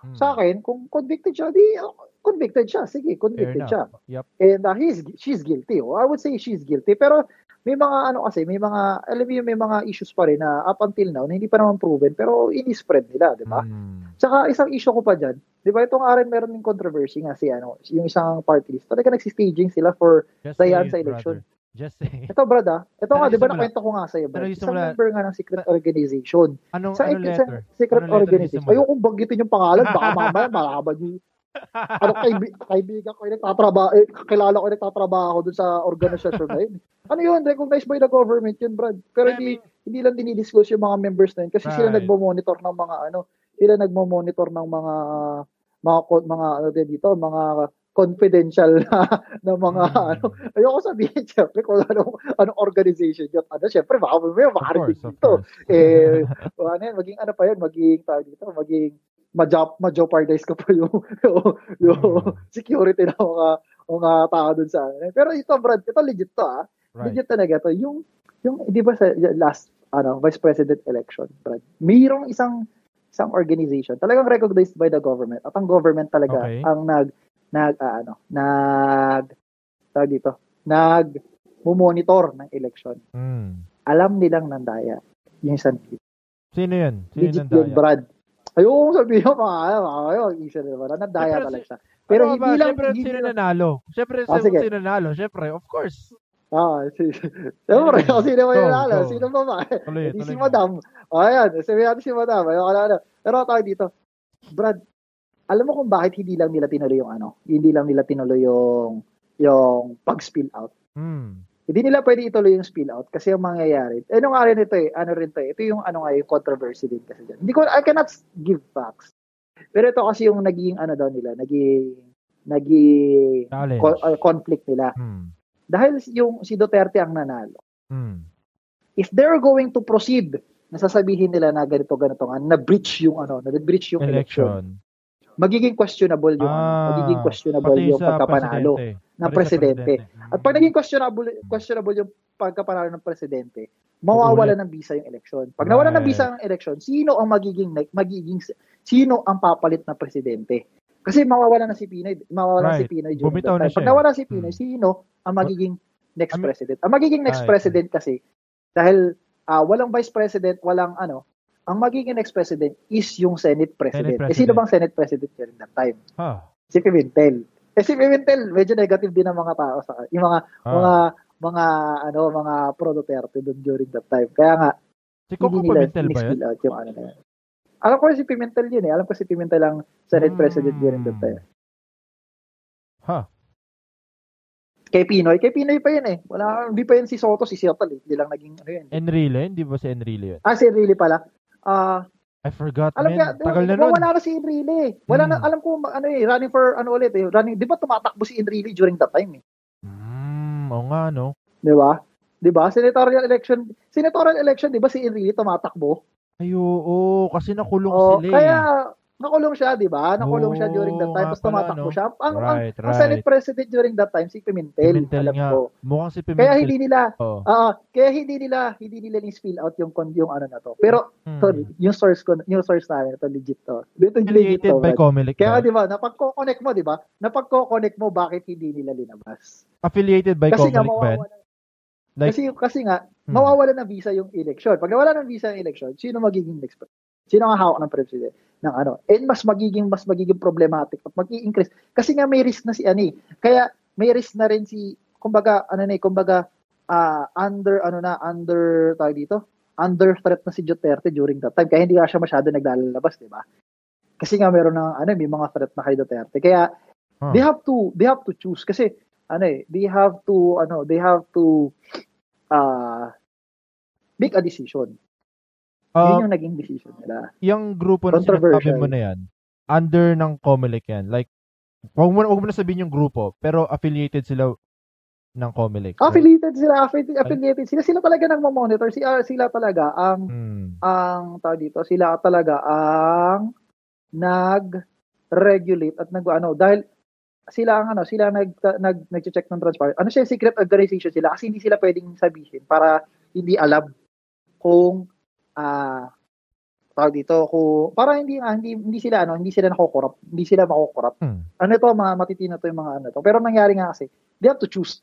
Hmm. sa akin, kung convicted siya, di uh, convicted siya. Sige, convicted siya. Yep. And uh, he's she's guilty. Oh, I would say she's guilty. Pero may mga ano kasi, may mga alam mo may mga issues pa rin na up until now na hindi pa naman proven pero ini-spread nila, 'di ba? Hmm. Tsaka isang issue ko pa dyan, di ba itong rin meron ng controversy nga si ano, yung isang party list. Talaga nagsistaging sila for Just Dayan sa election. brother. Just say it. ito brad ah. Ito nga, di ba nakwento ko nga sa'yo, brad. Isang simula- member nga ng secret organization. Anong, Sa, anong sa letter? secret Anong letter organization. Ayokong banggitin yung pangalan, baka mamaya malaman yung ano kaibi- kaibigan ko yung nagtatrabaho, eh, kakilala ko yung nagtatrabaho doon sa organisasyon na yun. Ano yun? Recognized by the government yun, Brad. Pero hindi, hindi lang dinidisclose yung mga members na yun kasi sila Right. nagmo-monitor ng mga ano, sila nagmo-monitor ng mga mga mga ano din dito, mga confidential na, na mga Hmm. ano. Ayoko sabihin syempre kung anong anong organization yun. Ano, syempre baka may makarinig dito. Eh, ano yan, maging ano pa yun, maging tawag dito, maging ma-job, ma-jeopardize ka pa yung, yung, yung Hmm. security ng mga, mga tao dun sa ano. Pero ito, Brad, ito legit to ah. Right. Legit talaga to. Yung, yung, di ba sa last, ano, vice president election, Brad, mayroong isang, isang organization, talagang recognized by the government. At ang government talaga, Okay. ang nag, nag, ah, ano, nag, tawag dito, nag, monitor ng election. Hmm. Alam nilang nandaya. Yung isang Sino yun? Sino Legit yun, Brad. Mo, mga ano, mga kayo, isa na naman, nandaya Pero talaga si- siya. Pero ano hindi ba? lang, Siyempre, hindi sino nanalo? Siyempre, Ah, sino, sino nanalo? Siyempre, of course. ah, si, siyempre, oh, sino ba yung nanalo? go. Sino ba ba? Tuloy, Hindi tuloy si. Madam. Oh, ayan, sabi natin si Madam, ayoko na, ano. Pero tayo dito, Brad, alam mo kung bakit hindi lang nila tinuloy yung ano, hindi lang nila tinuloy yung, yung pag-spill out. Hmm. Hindi nila pwede ituloy yung spill out kasi yung mangyayari. Eh, ano nga rin ito eh, ano rin to eh. Ito yung ano nga yung controversy din kasi dyan. Hindi ko, I cannot give facts. Pero ito kasi yung naging ano daw nila, naging, naging co- uh, conflict nila. Hmm. dahil yung si Duterte ang nanalo, Mm. if they're going to proceed, nasasabihin nila na ganito, ganito nga, na-breach yung ano, na-breach yung election, Election. Magiging questionable yung, Ah, magiging questionable yung pagkapanalo presidente. ng presidente. presidente. At pag naging questionable, questionable yung pagkapanalo ng presidente, mawawala ng visa yung election. Pag nawala ng visa yung election, sino ang magiging magiging sino ang papalit na presidente? Kasi mawawala na si Pinoy, mawawala si Right. Pinoy during Bumitaw that na time. Pag siya. nawala si Pinoy, Hmm. sino ang magiging next I mean- president? Ang magiging next Ay, president kasi dahil ah, walang vice president, walang ano, ang magiging next president is yung Senate president. Senate Eh sino president. bang Senate president during that time? Ah, Si Pimentel. Eh si Pimentel, medyo negative din ang mga tao sa yung mga ah. mga mga ano mga pro Duterte doon during that time. Kaya nga si Coco Pimentel ba out yung ano na yun. Alam ko si Pimentel yun eh. Alam ko si Pimentel ang Senate Hmm. President during that time. Ha. Kay Pinoy, kay Pinoy pa yun eh. Wala, hindi pa yun si Soto, si Seattle eh. Hindi lang naging ano yun. Enrile, hindi ba si Enrile yun? Ah, si Enrile pala. Ah, I forgot, alam man. ka, Tagal na nun. wala na si Enrile eh. Wala na, Hmm. alam ko ano eh, running for ano ulit eh. Running, di ba tumatakbo si Enrile during that time eh. Hmm, oo nga, no? Di ba? Di ba? Senatorial election, senatorial election, di ba si Enrile tumatakbo? Ay, oo, kasi nakulong Oh, sila eh. kaya nakulong siya, di ba? Nakulong siya Oo, during that time. Tapos tumatakbo no? siya. Ang, ang, right, ang Senate right. President during that time, si Pimentel. Pimentel alam nga. ko. Mukhang si Pimentel. Kaya hindi nila, Oo. ah kaya hindi nila, hindi nila ni-spill out yung, yung ano na to. Pero, Hmm. sorry, yung source ko, yung source namin, ito legit to. Ito legit to. by Brad. Comelec Kaya di ba, napagko-connect mo, di ba? Napagko-connect mo, bakit hindi nila linabas? Affiliated by Kasi Comelec ba? yan? Like, kasi, kasi nga, Hmm. mawawala ng visa yung election. Pag nawala ng visa yung election, sino magiging next president? Sino ang hawak ng president? Ng ano? And mas magiging, mas magiging problematic at mag-i-increase. Kasi nga may risk na si Ani. Kaya may risk na rin si, kumbaga, ano na eh, kumbaga, ah, under, ano na, under, tawag dito, under threat na si Duterte during that time. Kaya hindi nga siya masyado naglalabas, di ba? Kasi nga meron na, ano, may mga threat na kay Duterte. Kaya, Huh. they have to, they have to choose. Kasi, ano eh, they have to, ano, they have to, ah, make a decision. Uh, Yun yung naging decision nila. yung grupo na sinasabi mo na yan, under ng Comelec yan. Like, wag mo, wag mo na sabihin yung grupo, pero affiliated sila ng Comelec. right? Affiliated sila, affi- affiliated sila. Sila talaga nang monitor Sila, sila talaga ang, Hmm. ang, tawag dito, sila talaga ang nag-regulate at nag, ano, dahil sila ang ano, sila nag nag nag-check ng transparent. Ano siya secret organization sila kasi hindi sila pwedeng sabihin para hindi alam kung ah tawag dito kung para hindi nga hindi hindi sila ano, hindi sila nakokorrupt, hindi sila makokorrupt. Hmm. Ano to mga matitino to yung mga ano to. Pero nangyari nga kasi, they have to choose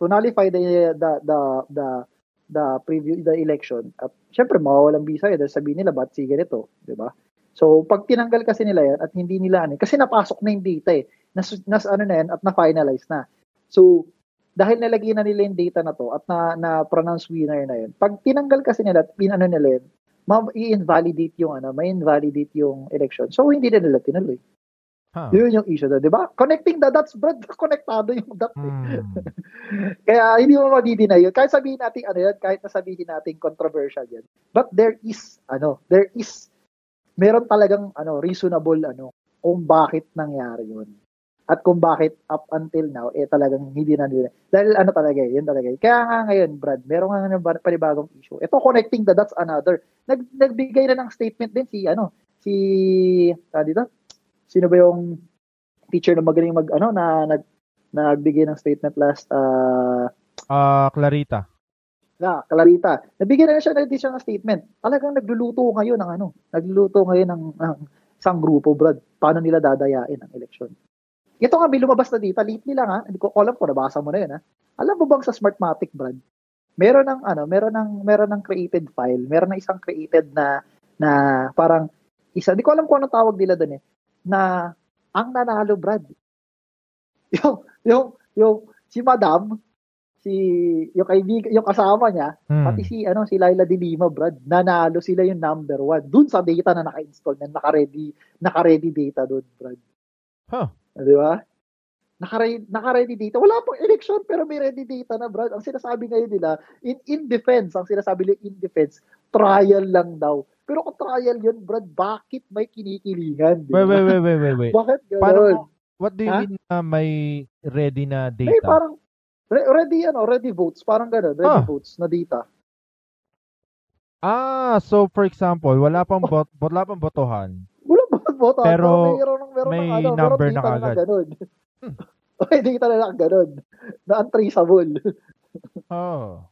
to nullify the the the the the preview the election. At syempre mawawalan visa yun dahil sabihin nila ba't sige nito, 'di ba? So pag tinanggal kasi nila yan at hindi nila ano, kasi napasok na yung data eh. Nas, nas ano na yan at na-finalize na. So dahil nalagyan na nila yung data na to at na, na pronounce winner na yun. Pag tinanggal kasi nila at pinano nila yun, ma- i-invalidate yung ano, may invalidate yung election. So hindi na nila tinuloy. Ha. Yun yung issue doon, di ba? Connecting the dots, Brad, konektado yung dot. eh. Hmm. Kaya hindi mo madidinay yun. Kahit sabihin natin ano yan, kahit na sabihin natin controversial yan. But there is, ano, there is, meron talagang, ano, reasonable, ano, kung bakit nangyari yun. At kung bakit up until now, eh talagang hindi na nila. Dahil ano talaga eh, yun talaga eh. Kaya nga ngayon, Brad, meron nga nga panibagong issue. Ito, connecting the dots another. Nag, nagbigay na ng statement din si, ano, si, ah, dito, sino ba yung teacher na magaling mag, ano, na, nag, nagbigay ng statement last, ah, Ah, Clarita. na, Clarita. Nabigyan na siya ng ng statement. Talagang nagluluto ngayon ng ano, nagluluto ngayon ng, ng isang grupo, Brad. Paano nila dadayain ang eleksyon. Ito nga, may lumabas na dito. Lately lang ha. Hindi ko alam ko, nabasa mo na yun ha. Alam mo bang sa Smartmatic, Brad? Meron ng ano, meron ng meron ng created file, meron ng isang created na na parang isa, hindi ko alam kung anong tawag nila doon eh, na ang nanalo, Brad. Yung, yung, yung, si Madam, si, yung kaibigan, yung kasama niya, Hmm. Pati si ano si Laila de Lima, Brad, nanalo sila yung number one. Dun sa data na naka-install na naka-ready, naka-ready data doon, Brad. Huh. Di ba? Naka-ready, naka-ready data. Wala pong election pero may ready data na, Brad. Ang sinasabi ngayon nila, in in defense, ang sinasabi nila in defense, trial lang daw. Pero kung trial yun, Brad, bakit may kinikilingan? Wait, wait, wait, wait, wait, wait. Bakit gano'n? mo, what do you Ha? mean na may ready na May data? parang Re- ready, ano, ready votes. Parang ganun, ready Ah. votes na data. Ah, so for example, wala pang bot, wala pang botohan. Boto? Pero meron, meron may ng, ano, number na data kagad. ganun. Hmm. May data na lang ganun. Na untraceable. Oh.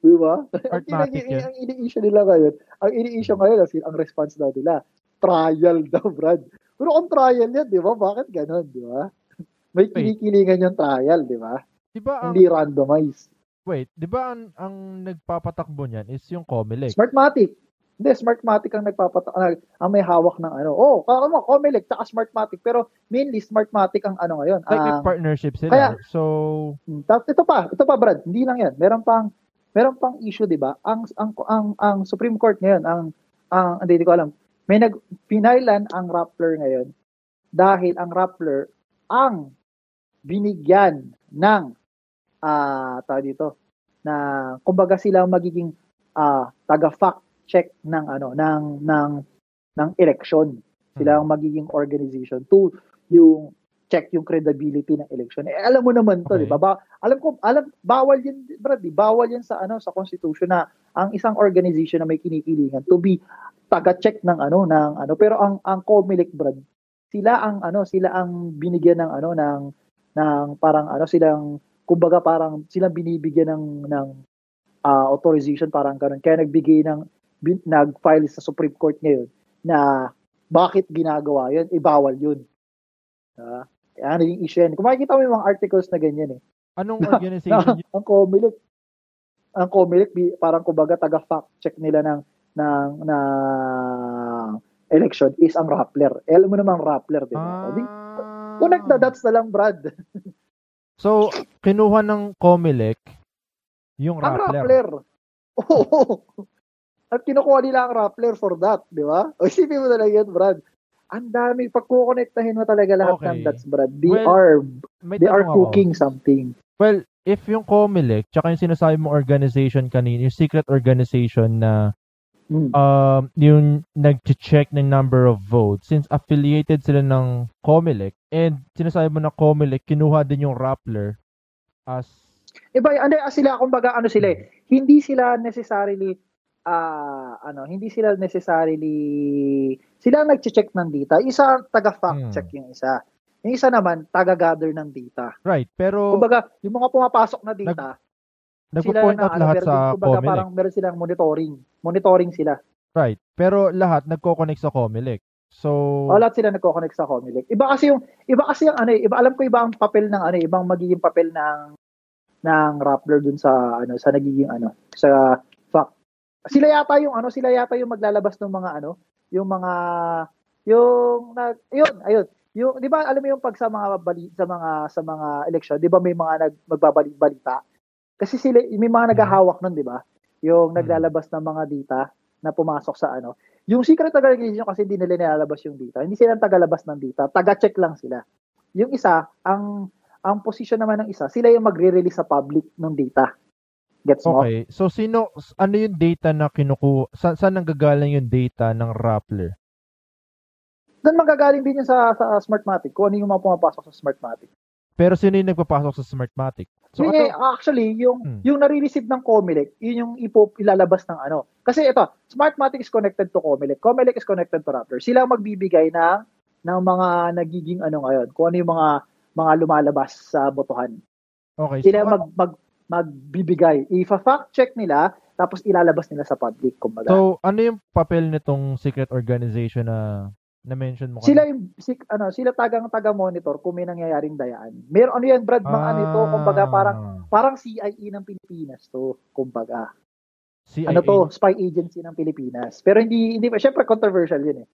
Di ba? ang, Smartmatic kinag- yun. ang ini-issue nila ngayon, ang ini-issue ngayon, as in, ang response daw nila, trial daw, Brad. Pero kung trial yan, di ba? Bakit ganun, di ba? May kinikilingan yung trial, di ba? 'Di ba ang Hindi randomized. wait, 'di ba ang, ang nagpapatakbo niyan is yung Comelec? Smartmatic. Hindi, Smartmatic ang nagpapata ang, ang may hawak ng ano. Oh, kaya mo, Comelec, tsaka Smartmatic. Pero mainly, Smartmatic ang ano ngayon. Like ang- partnership sila. kaya- so Hmm, ito pa, ito pa Brad, hindi lang 'yan. Meron pang meron pang issue, 'di ba? Ang ang ang ang Supreme Court ngayon, ang ang hindi ko alam. May nag pinailan ang Rappler ngayon dahil ang Rappler ang binigyan ng ah tawag dito na kumbaga sila magiging ah taga fact check ng ano ng ng ng election. Sila ang magiging organization to yung check yung credibility ng election. Eh, alam mo naman to, Okay. di ba? Ba- alam ko, alam, bawal yun, Brad, di, bawal yan sa, ano, sa constitution na ang isang organization na may kinikilingan to be taga-check ng, ano, ng, ano, pero ang, ang COMELEC, Brad, sila ang, ano, sila ang binigyan ng, ano, ng, ng, parang, ano, silang, kumbaga, parang, silang binibigyan ng, ng, ah, authorization, parang ganun. Kaya nagbigay ng, bin, nag-file sa Supreme Court ngayon na bakit ginagawa yun, eh, bawal yun. Ah, ano yung issue yan. Kung makikita mo yung mga articles na ganyan eh. anong Na- organization yun? ang Comelec, ang Comelec, bi- parang kumbaga taga-fact check nila ng, ng, ng election is ang Rappler. Eh, alam mo naman ang Rappler, di ba? Di- Ah. Connect the dots na lang, Brad. So, kinuha ng Comelec yung Ang Rappler. Rappler. Oo. At kinukuha nila ang Rappler for that, di ba? O isipin mo talaga yun, Brad. Ang dami, pagkukonektahin mo talaga lahat Okay. ng dots, Brad. They Well, are, they are tanong ako. cooking something. Well, if yung Comelec, tsaka yung sinasabi mo organization kanina, yung secret organization na Hmm. um, yung nag-check ng number of votes, since affiliated sila ng Comelec, and sinasabi mo na Comelec, kinuha din yung Rappler as Iba, ano sila, kumbaga, ano sila eh, hindi sila necessarily, ah ano, hindi sila necessarily, sila ang nag-check ng data. Isa, taga-fact Hmm. check yung isa. Yung isa naman, taga-gather ng data. right, pero Kumbaga, yung mga pumapasok na data, nagpo-point sila out ano, lahat meron sa kumbaga, Comelec. parang meron silang monitoring. Monitoring sila. Right, pero lahat nagko-connect sa Comelec. So, O lahat sila nagko-connect sa Comelec. Iba kasi yung, iba kasi yung ano eh, iba, alam ko iba ang papel ng ano eh, ibang magiging papel ng ng Rappler dun sa ano sa nagiging ano sa fact. Sila yata yung ano, sila yata yung maglalabas ng mga ano, yung mga yung nag yun, ayun. Yung 'di ba alam mo yung pag sa mga bali, sa mga sa mga election, 'di ba may mga nag magbabalik-balita? Kasi sila may mga naghahawak nun, 'di ba? Yung Hmm. naglalabas ng mga data na pumasok sa ano. Yung secret organization kasi hindi nila nilalabas yung data. Hindi sila tagalabas ng data. Taga-check lang sila. Yung isa, ang ang position naman ng isa, sila yung magre-release sa public ng data. Gets mo? okay. So, sino, ano yung data na kinukuha, sa, saan nanggagaling yung data ng Rappler? Doon magagaling din yun sa, sa Smartmatic. Kung ano yung mga pumapasok sa Smartmatic. Pero sino yung nagpapasok sa Smartmatic? So, So, ano, actually, yung Hmm. yung nare-receive ng Comelec, yun yung ipo, ilalabas ng ano. Kasi ito, Smartmatic is connected to Comelec. Comelec is connected to Raptor. Sila ang magbibigay ng ng mga nagiging ano ngayon, kung ano yung mga mga lumalabas sa botohan. okay. Sila so, mag, mag magbibigay. Ifa-fact check nila, tapos ilalabas nila sa public, kumbaga. so, ano yung papel nitong secret organization na na-mention mo sila kanina? yung si, ano, sila tagang taga-monitor kung may nangyayaring dayaan. Meron ano yan, Brad, mga ano ito, kumbaga parang Ah, parang CIA ng Pilipinas to, kumbaga. CIA. Ano to, spy agency ng Pilipinas. Pero hindi hindi pa syempre controversial 'yun eh.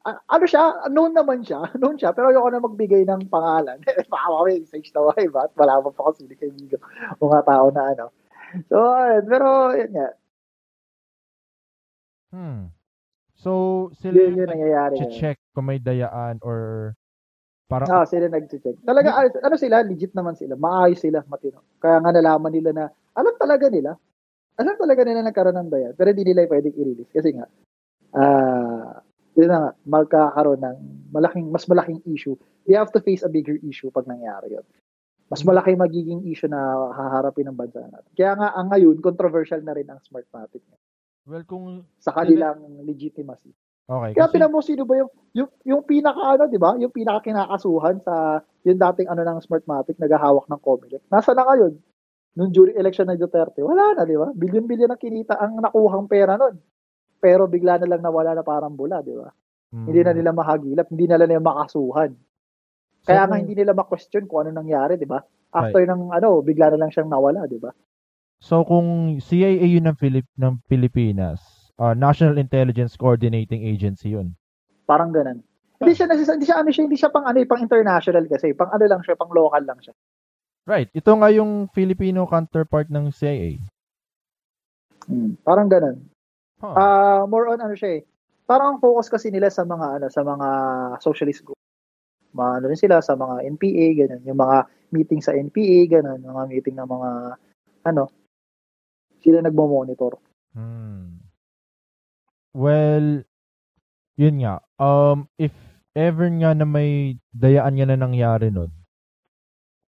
Ah, ano siya, known naman siya, known siya, pero ayoko na magbigay ng pangalan. Baka mamaya message na why ba? Wala pa kasi ni kaibigan. Mga tao na ano. So, ayun, pero yun nga, Hmm. So, sila yun yung yun nangyayari. check kung may dayaan or parang Ah, sila nag-check. Talaga, ano, ano sila, legit naman sila. Maayos sila, matino. Kaya nga nalaman nila na, alam talaga nila. Alam talaga nila nagkaroon ng daya. Pero hindi nila pwedeng i-release. Kasi nga, ah, yun na nga, magkakaroon ng malaking, mas malaking issue. They have to face a bigger issue pag nangyari yun. Mas malaki magiging issue na haharapin ng bansa natin. Kaya nga, ang ngayon, controversial na rin ang Smartmatic Well, kung sa kanilang legitimacy. okay, Kaya kasi, pinamo sino ba yung, yung, yung pinaka ano, di ba? Yung pinaka kinakasuhan sa yung dating ano ng Smartmatic, naghahawak ng Comelec. Nasa na ngayon? Nung during election ng Duterte, wala na, di ba? Bilyon-bilyon ang kinita ang nakuhang pera nun. Pero bigla na lang nawala na parang bula, di ba? mm, Hindi na nila mahagilap, hindi na nila makasuhan. Kaya So, nga hindi nila ma-question kung ano nangyari, di ba? After ng ano, bigla na lang siyang nawala, di ba? So kung CIA yun ng, Filip, ng Pilipinas, uh, National Intelligence Coordinating Agency yun. Parang ganun. Hindi siya nasisa, hindi siya ano siya, hindi siya pang ano, eh, pang international kasi, pang ano lang siya, pang local lang siya. Right. Ito nga yung Filipino counterpart ng CIA. Hmm, parang ganun. Huh. Ah, more on ano siya eh. Parang ang focus kasi nila sa mga ano, sa mga socialist group. Mga ano rin sila sa mga NPA, ganun. Yung mga meeting sa NPA, ganun. Mga meeting ng mga ano, sila nagmo-monitor. Hmm. Well, yun nga. Um, if ever nga na may dayaan nga na nangyari nun,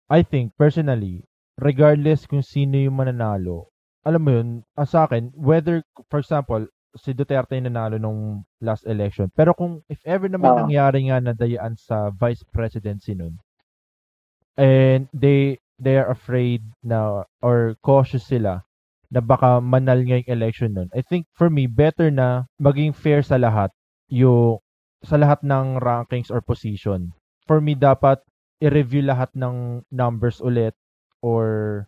I think, personally, regardless kung sino yung mananalo, alam mo yun, ah, sa akin, whether, for example, si Duterte yung nanalo nung last election, pero kung if ever na may Ah. nangyari nga na dayaan sa vice presidency nun, and they they are afraid na or cautious sila na baka manal nga yung election nun. I think for me, better na maging fair sa lahat yung sa lahat ng rankings or position. For me, dapat i-review lahat ng numbers ulit or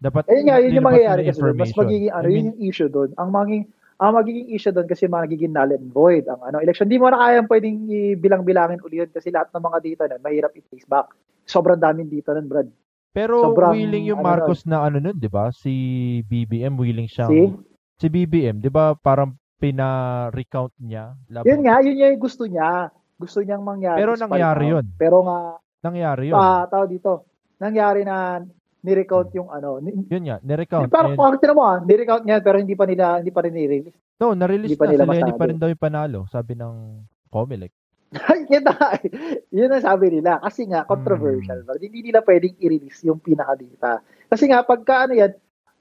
dapat Ayun nga, yun yung mangyayari kasi doon. Mas magiging, ano, I yun mean, yung issue doon. Ang magiging, ang magiging issue doon kasi magiging null and void ang ano election. Hindi mo na kayang pwedeng bilang-bilangin uli yun kasi lahat ng mga dito nun, mahirap i-trace back. Sobrang daming dito nun, Brad. pero sobrang, willing yung ano Marcos na ano nun, 'di ba? Si BBM willing siyang See? si BBM, 'di ba? Parang pina-recount niya. laban- Yun nga, yun yung gusto niya. Gusto niyang mangyari. Pero nangyari yun. Pero nga, Nangyari yun. ah, tao dito, nangyari na ni-recount yung ano. Ni, yun nga, ni-recount. parang And- tinan mo ah, ni-recount niya pero hindi pa nila, hindi pa rin ni-release. No, na-release Hindi pa na. nila Si Lenny pa masabi. rin daw yung panalo, sabi ng Comelec. Kita, yun ang sabi nila. Kasi nga, controversial. Hmm. Hindi nila pwedeng i-release yung pinakadita. Kasi nga, pagka ano yan,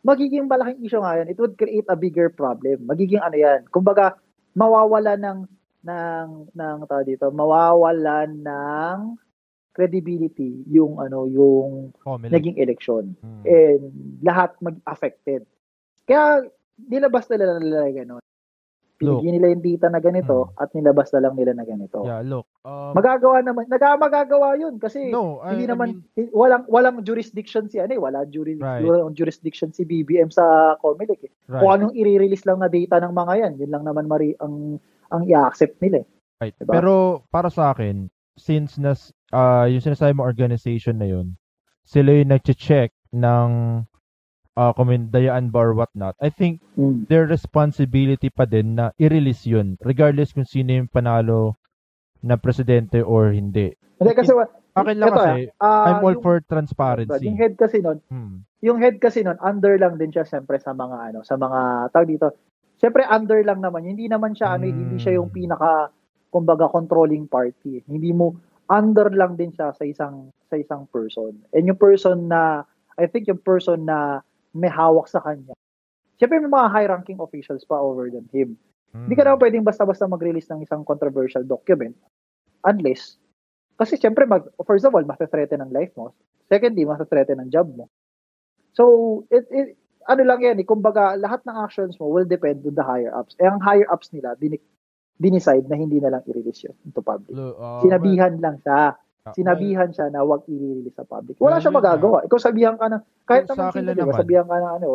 magiging malaking issue nga yan. It would create a bigger problem. Magiging ano yan. Kumbaga, mawawala ng, ng, ng, tawag dito, mawawala ng credibility yung ano yung Comelec. naging election Hmm. and lahat mag-affected. Kaya nilabas nila nila gano'n. Pinigyan nila yung data na ganito at nilabas na lang nila na ganito. Yeah, look. Um, Magagawa naman, naga magagawa 'yun kasi no, I, hindi I naman mean, hi- walang walang jurisdiction si ano eh, wala juri, Right. walang jurisdiction si BBM sa Comelec eh. right, Kung anong i-release lang na data ng mga 'yan, yun lang naman mari ang ang i-accept nila. eh. right. diba? Pero para sa akin, since nas, uh, yung sinasabi mo organization na yun, sila yung nag-check ng uh, kung may dayaan ba or whatnot, I think Mm. their responsibility pa din na i-release yun, regardless kung sino yung panalo na presidente or hindi. Hindi kasi wa- Akin lang ito, kasi, ah, I'm all yung- for Yung transparency. head kasi nun, Hmm. yung head kasi nun, under lang din siya siyempre sa mga ano, sa mga tawag dito. Siyempre under lang naman, hindi naman siya ano, hindi siya yung Mm. pinaka kumbaga controlling party. Hindi mo under lang din siya sa isang sa isang person. And yung person na I think yung person na may hawak sa kanya. Siyempre may mga high-ranking officials pa over than him. Hindi ka Hmm. naman pwedeng basta-basta mag-release ng isang controversial document unless kasi siyempre mag first of all mafe-threaten ang life mo. Secondly, mafe-threaten ang job mo. So, it, it ano lang yan, eh, kumbaga lahat ng actions mo will depend on the higher ups. Eh ang higher ups nila din dinicide na hindi na lang i-release yun into public. Uh, Sinabihan lang siya. well, Sinabihan siya na wag i-release sa public. Wala Well, siya magagawa. Ikaw sabihan ka na kahit sa naman sino, lang di ba? naman. Sabihan ka na ano,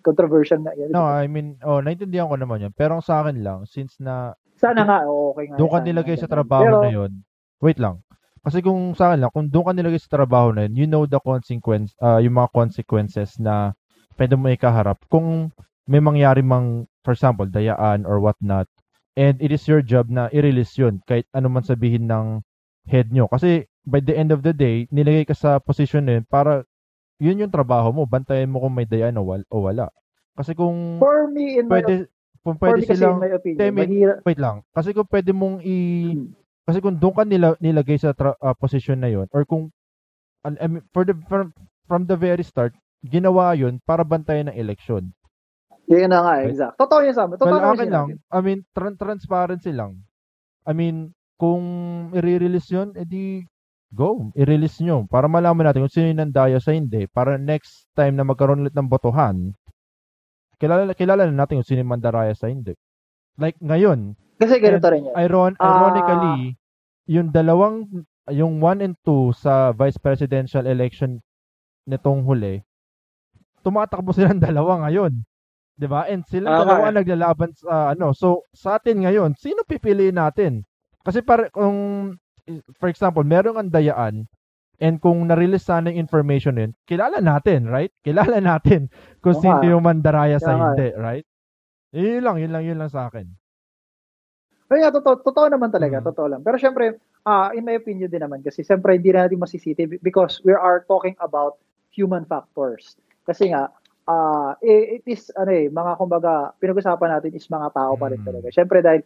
controversial na yan. No, I mean, oh, naintindihan ko naman yun. Pero sa akin lang, since na Sana nga, okay nga. doon ka nilagay sa trabaho Pero, na yun, wait lang. Kasi kung sa akin lang, kung doon ka nilagay sa trabaho na yun, you know the consequence, uh, yung mga consequences na pwede mo ikaharap. Kung may mangyari mang, for example, dayaan or whatnot, and it is your job na i-release yun, kahit ano man sabihin ng head nyo. Kasi by the end of the day, nilagay ka sa position na yun para yun yung trabaho mo. Bantayan mo kung may dayaan o, wal- o wala. Kasi kung for me, in my pwede, kung For pwede kasi silang in my opinion, Temi- mahirap. wait lang. Kasi kung pwede mong i Hmm. Kasi kung doon ka nila, nilagay sa tra- uh, position na yon or kung I mean, for the from, from the very start, ginawa yun para bantayan ng election. Yun na nga, right? exact. Totoo yun sa amin. Totoo well, akin lang, I mean, tran- transparency lang. I mean, kung i-release yun, edi go, i-release nyo para malaman natin kung sino yung nandaya sa hindi para next time na magkaroon ulit ng botohan, kilala, kilala na natin kung sino yung mandaraya sa hindi. Like ngayon, kasi ganito rin yan. Iron, ironically, uh, yung dalawang, yung 1 and 2 sa vice presidential election nitong huli, tumatakbo silang dalawa ngayon. 'Di ba? And sila uh, dalawa okay. naglalaban sa ano. So sa atin ngayon, sino pipiliin natin? Kasi para kung for example, merong andayaan and kung na-release sana yung information yun, kilala natin, right? Kilala natin kung okay. sino yung mandaraya sa hindi, right? Yun lang, yun lang, yun lang sa akin. Pero yeah, totoo, totoo naman talaga, mm-hmm. totoo lang. Pero syempre, uh, in my opinion din naman, kasi syempre hindi natin masisiti because we are talking about human factors. Kasi nga, uh, it, is, ano eh, mga kumbaga, pinag-usapan natin is mga tao pa rin mm. talaga. Syempre dahil,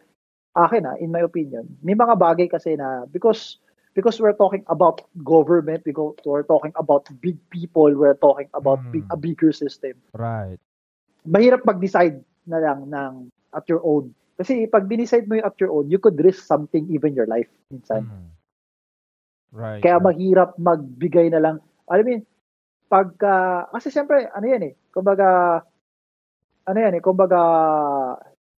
akin ah, in my opinion, may mga bagay kasi na, because because we're talking about government, we go, we're talking about big people, we're talking about mm. big, a bigger system. Right. Mahirap mag-decide na lang ng at your own kasi pag dinicide mo yung at your own, you could risk something, even your life, minsan. Mm. Right. Kaya right. mahirap magbigay na lang. Alam mo pagka, kasi siyempre, ano yan eh, kumbaga, ano yan eh, kumbaga,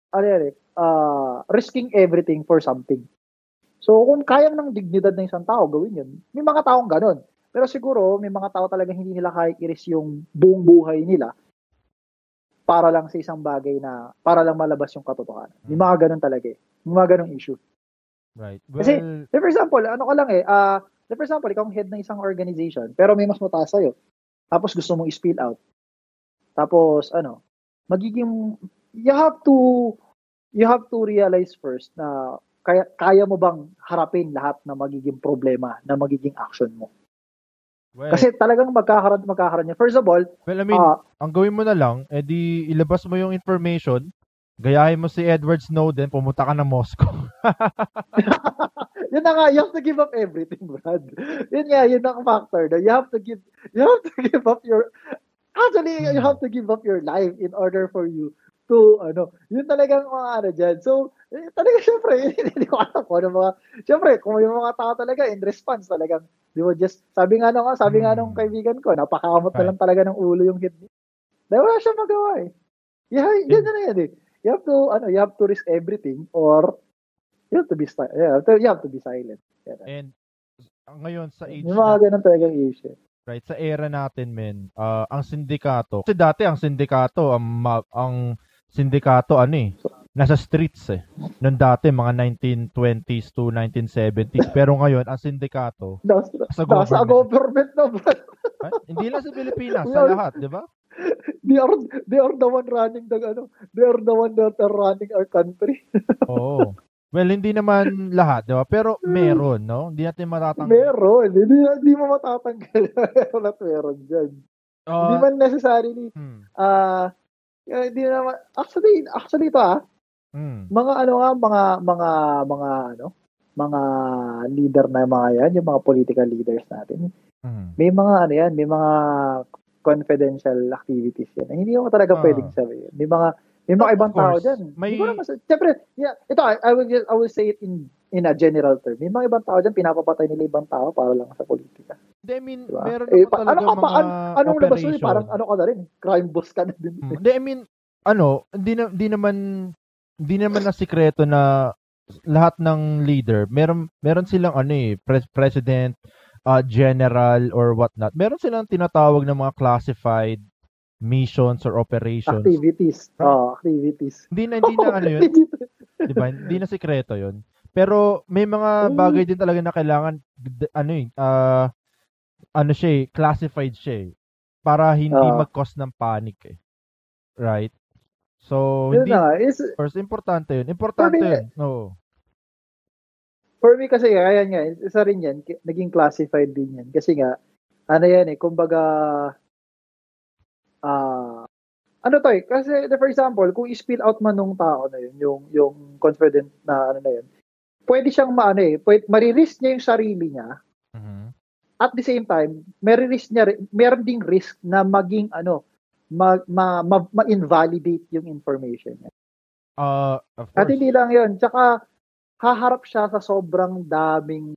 ano yan eh, uh, risking everything for something. So, kung kaya ng dignidad ng isang tao, gawin yun. May mga taong ganun. Pero siguro, may mga tao talaga hindi nila kaya i-risk yung buong buhay nila para lang sa isang bagay na para lang malabas yung katotohanan. May mga ganun talaga eh. May mga ganung issue. Right. Well, Kasi, for example, ano ka lang eh, uh, for example, ikaw ang head ng isang organization, pero may mas mataas sa'yo. Tapos gusto mong i-spill out. Tapos, ano, magiging, you have to, you have to realize first na kaya, kaya mo bang harapin lahat na magiging problema, na magiging action mo. Well, Kasi talagang magkakaroon magkakaroon niya. First of all, well, I mean, uh, ang gawin mo na lang, edi ilabas mo yung information, gayahin mo si Edward Snowden, pumunta ka ng Moscow. yun na nga, you have to give up everything, Brad. Yun nga, yun ang factor. No? You have to give, you have to give up your, actually, you have to give up your life in order for you to, ano, yun talagang mga ano dyan. So, eh, talaga, syempre, hindi ko alam kung ano mga, syempre, kung yung mga tao talaga, in response, talagang, Di ba just, sabi nga nung, sabi nga nung hmm. kaibigan ko, napakamot na lang talaga ng ulo yung hit. Dahil wala siya magawa eh. Yeah, yan na yan eh. You have to, ano, you have to risk everything or you have to be, you have to, you have to be silent. Yeah. And ngayon sa age Yung mga ganun talagang issue. Right, sa era natin, men, uh, ang sindikato, kasi dati ang sindikato, ang, ang sindikato, ano eh, nasa streets eh. Noon dati, mga 1920s to 1970s. Pero ngayon, ang sindikato, nasa, sa government. Nasa government na ba? Hindi lang sa Pilipinas, sa lahat, di ba? They are, they are the one running the, ano, they are the one that are running our country. Oo. Well, hindi naman lahat, di ba? Pero meron, no? Hindi natin matatanggal. Meron. Hindi, hindi mo matatanggal. at meron dyan. Uh, hindi man necessarily, hmm. uh, hindi naman, actually, actually ito ah, Mm. Mga ano nga, mga, mga, mga, ano, mga leader na mga yan, yung mga political leaders natin. Mm. May mga ano yan, may mga confidential activities yan. Hindi mo talaga uh. pwedeng sabihin. May mga may mga ibang tao diyan. May mas, Siyempre, yeah, ito I, I will I will say it in in a general term. May mga ibang tao diyan pinapapatay nila ibang tao para lang sa politika. I mean, diba? meron eh, pa, talaga ano, mga an, anong labas yun? Parang ano ka na rin, crime boss ka na din. Hindi, I mean, ano, hindi na, hindi naman hindi naman na sikreto na lahat ng leader, meron meron silang ano eh, pre- president, uh, general or what not. Meron silang tinatawag na mga classified missions or operations. Activities. Right? Oh, activities. Hindi na hindi na ano 'yun. 'Di ba? Hindi na sikreto 'yun. Pero may mga bagay din talaga na kailangan ano eh, uh, ano siya eh, classified siya eh, para hindi uh, mag-cause ng panic eh. Right? So, yun hindi, na, is, first, importante yun. Importante me, yun. No. For me kasi, kaya nga, isa rin yan, naging classified din yan. Kasi nga, ano yan eh, kumbaga, ah, uh, ano to eh, kasi for example, kung i-spill out man nung tao na yun, yung, yung confident na ano na yun, pwede siyang maano eh, pwede, maririsk niya yung sarili niya. Mhm. At the same time, may risk niya, meron ding risk na maging ano, ma, ma, ma, ma-invalidate yung information niya. Uh, of At course. hindi lang yun. Tsaka, haharap siya sa sobrang daming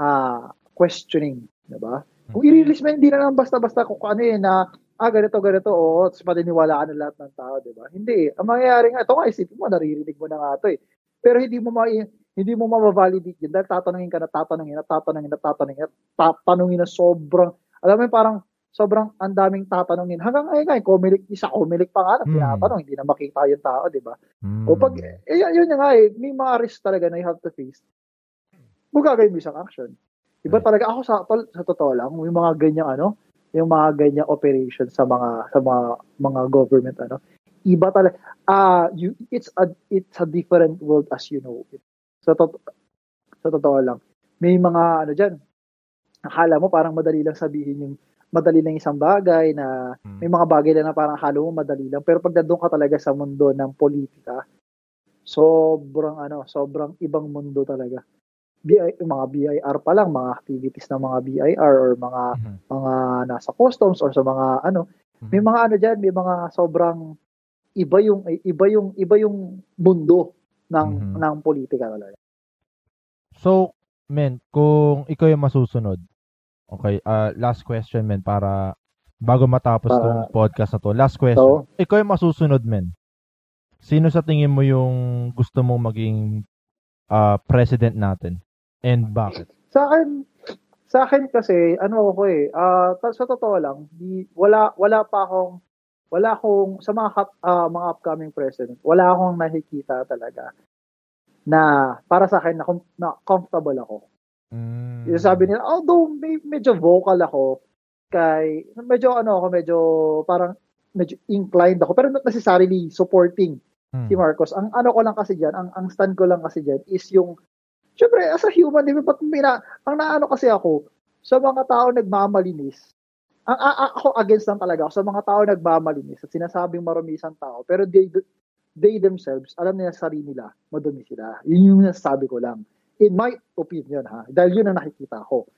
ah questioning. Diba? Kung i-release mo, hindi na lang basta-basta kung ano yun na, ah, ganito, ganito, oo, tapos paniniwalaan ng lahat ng tao, di ba? Hindi. Ang mangyayari nga, ito nga, isipin mo, naririnig mo na nga ito eh. Pero hindi mo ma hindi mo ma-validate yun dahil tatanungin ka na tatanungin at tatanungin at tatanungin at tatanungin na sobrang, alam mo parang sobrang ang daming tatanungin. Hanggang ngayon nga, kumilik, isa kumilik pa nga na Hmm. tinatanong, hindi na makita yung tao, di ba? Mm. O pag, eh, yun, yun nga eh, may mga risk talaga na you have to face. Kung gagawin mo isang action. Iba Right. talaga, ako sa, tol, sa totoo lang, yung mga ganyang ano, yung mga ganyang operation sa mga, sa mga, mga government ano, iba talaga, ah, you, it's a, it's a different world as you know it. Sa, to, sa totoo lang. May mga, ano dyan, akala mo parang madali lang sabihin yung, madali lang isang bagay na Mm. may mga bagay lang na parang halo mo madali lang. Pero pag nandun ka talaga sa mundo ng politika, sobrang ano, sobrang ibang mundo talaga. BI, mga BIR pa lang, mga activities ng mga BIR or mga Mhm. mga nasa customs or sa mga ano, may Mhm. mga ano diyan, may mga sobrang iba yung iba yung iba yung mundo ng Mhm. ng politika talaga. So, men, kung ikaw yung masusunod, okay, uh, last question, men, para bago matapos Para- tong podcast na to. Last question. So, ikaw yung masusunod, men. Sino sa tingin mo yung gusto mong maging uh, president natin? And bakit? sa akin sa akin kasi ano ako eh, ta- sa totoo lang, di, wala wala pa akong wala akong sa mga ah, mga upcoming president, wala akong nakikita talaga na para sa akin na, na comfortable ako. Mm. Yung sabi nila, although may, medyo vocal ako kay medyo ano ako medyo parang medyo inclined ako pero not necessarily supporting Mm. si Marcos. Ang ano ko lang kasi diyan, ang ang stand ko lang kasi diyan is yung syempre as a human, di ba, pag mina, ang naano kasi ako sa mga tao nagmamalinis. Ang a- a- ako against lang talaga ako sa mga tao nagmamalinis at sinasabing marumisang tao pero they they themselves alam nila sa sarili nila madumi sila. Yun yung nasasabi ko lang. In my opinion ha, dahil yun ang nakikita ko.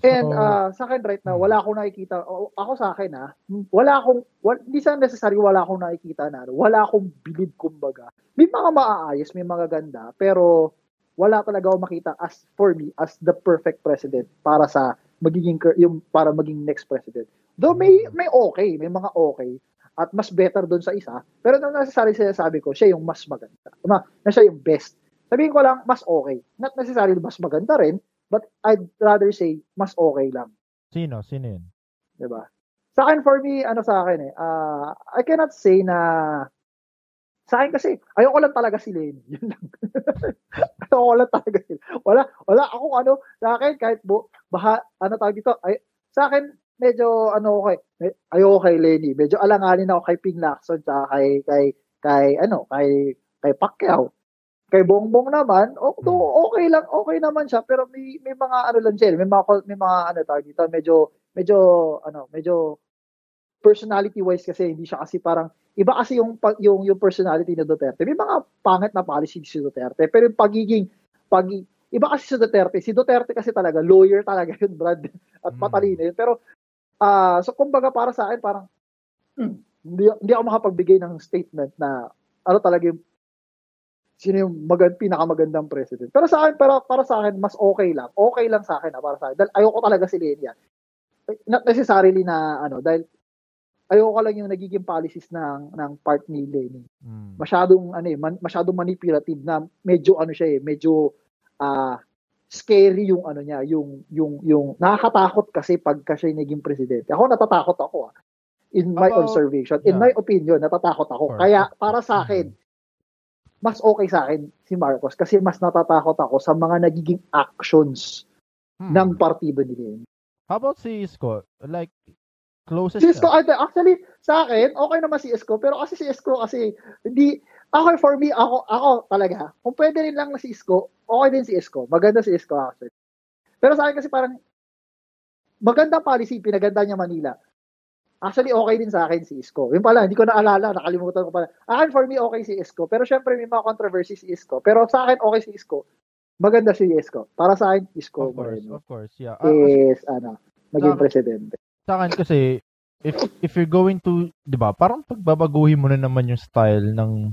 And ah, sa akin right now, wala akong nakikita. o- Ako sa akin ha, wala akong, wal, hindi sa necessary wala akong nakikita na, wala akong bilib kumbaga. May mga maaayos, may mga ganda, pero wala talaga ako makita as, for me, as the perfect president para sa magiging, yung para maging next president. Though may, may okay, may mga okay, at mas better doon sa isa, pero na necessary sinasabi ko, siya yung mas maganda. Na, na siya yung best. Sabihin ko lang, mas okay. Not necessarily mas maganda rin, but I'd rather say, mas okay lang. Sino? Sino yun? 'di ba? Sa akin for me ano sa akin eh, ah, I cannot say na sa akin kasi ayoko lang talaga si Lenny. Yun lang. ayoko lang talaga sila. Wala wala akong ano sa akin kahit bu, baha ano tawag dito ay sa akin medyo ano okay ayoko kay Lenny. Medyo alanganin ako kay Ping Lacson kay kay kay ano kay kay Pacquiao. Kay Bongbong naman, Hmm. okay lang, okay naman siya, pero may may mga ano lang siya, eh, may mga may mga ano tawag dito, medyo medyo ano, medyo personality wise kasi hindi siya kasi parang iba kasi yung yung yung personality ni Duterte. May mga pangit na policy si Duterte, pero yung pagiging pag iba kasi si Duterte. Si Duterte kasi talaga lawyer talaga yun, Brad. At Mm. matalino yun. Pero ah so kumbaga para sa akin parang hmm, hindi hindi ako makapagbigay ng statement na ano talaga yung sino yung magand, pinakamagandang president. Pero sa akin, para, para sa akin, mas okay lang. Okay lang sa akin, ah, para sa akin. Dahil ayoko talaga si Lenia. Not necessarily na, ano, dahil ayoko lang yung nagiging policies ng, ng part ni Lenny. Mm. Masyadong, ano eh, man, masyadong manipulative na medyo, ano siya eh, medyo, ah, scary yung ano niya, yung, yung, yung, nakakatakot kasi pagka siya naging presidente. Ako natatakot ako, ah. In my About- observation, in yeah. my opinion, natatakot ako. Course. Kaya, para sa akin, mas okay sa akin si Marcos kasi mas natatakot ako sa mga nagiging actions Hmm. ng partido ni Lenny. How about si Isko? Like, closest Si Isko, actually, sa akin, okay naman si Isko, pero kasi si Isko kasi, hindi, ako for me, ako, ako talaga, kung pwede rin lang na si Isko, okay din si Isko. Maganda si Isko actually. Pero sa akin kasi parang, magandang policy, pinaganda niya Manila. Actually, okay din sa akin si Isko. Yung pala, hindi ko naalala, nakalimutan ko pala. Akin, for me, okay si Isko. Pero syempre, may mga controversy si Isko. Pero sa akin, okay si Isko. Maganda si Isko. Para sa akin, Isko Of course, Moreno of course, yeah. Ah, kasi is, ano, maging Sa- presidente. sa akin kasi, if if you're going to, di ba, parang pagbabaguhin mo na naman yung style ng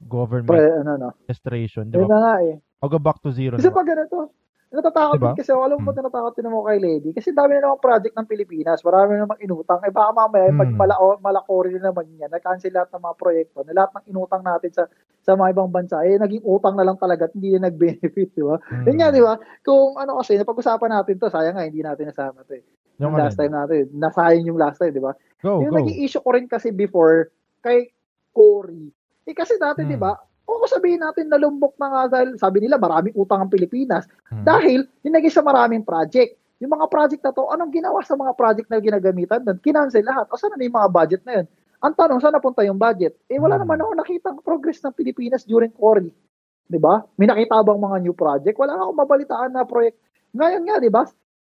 government Pre, ano, no. administration, di Yun ba? na nga eh. I'll go back to zero Kasi na. pag ganito, natatakot Diba? din kasi alam mo Hmm. natatakot din ako kay Lady kasi dami na namang project ng Pilipinas marami na namang inutang eh baka mamaya pag Hmm. malao, malakori na naman yan na-cancel lahat ng mga proyekto na lahat ng inutang natin sa sa mga ibang bansa eh naging utang na lang talaga at hindi na nag-benefit di ba Mm. yun nga di ba kung ano kasi napag-usapan natin to sayang nga hindi natin nasama to eh Yung yung last time natin nasayang yung last time di ba Go, yung go. naging issue ko rin kasi before kay Cory. Eh kasi dati, Hmm. di ba, o sabihin natin na lumbok na nga dahil sabi nila maraming utang ang Pilipinas Hmm. dahil dinagay sa maraming project. Yung mga project na to, anong ginawa sa mga project na ginagamitan doon? Kinancel lahat. O saan na yung mga budget na yun? Ang tanong, saan napunta yung budget? Eh wala Hmm. naman ako nakita ang progress ng Pilipinas during Cory. Di ba? May nakita bang mga new project? Wala akong mabalitaan na project. Ngayon nga, di ba?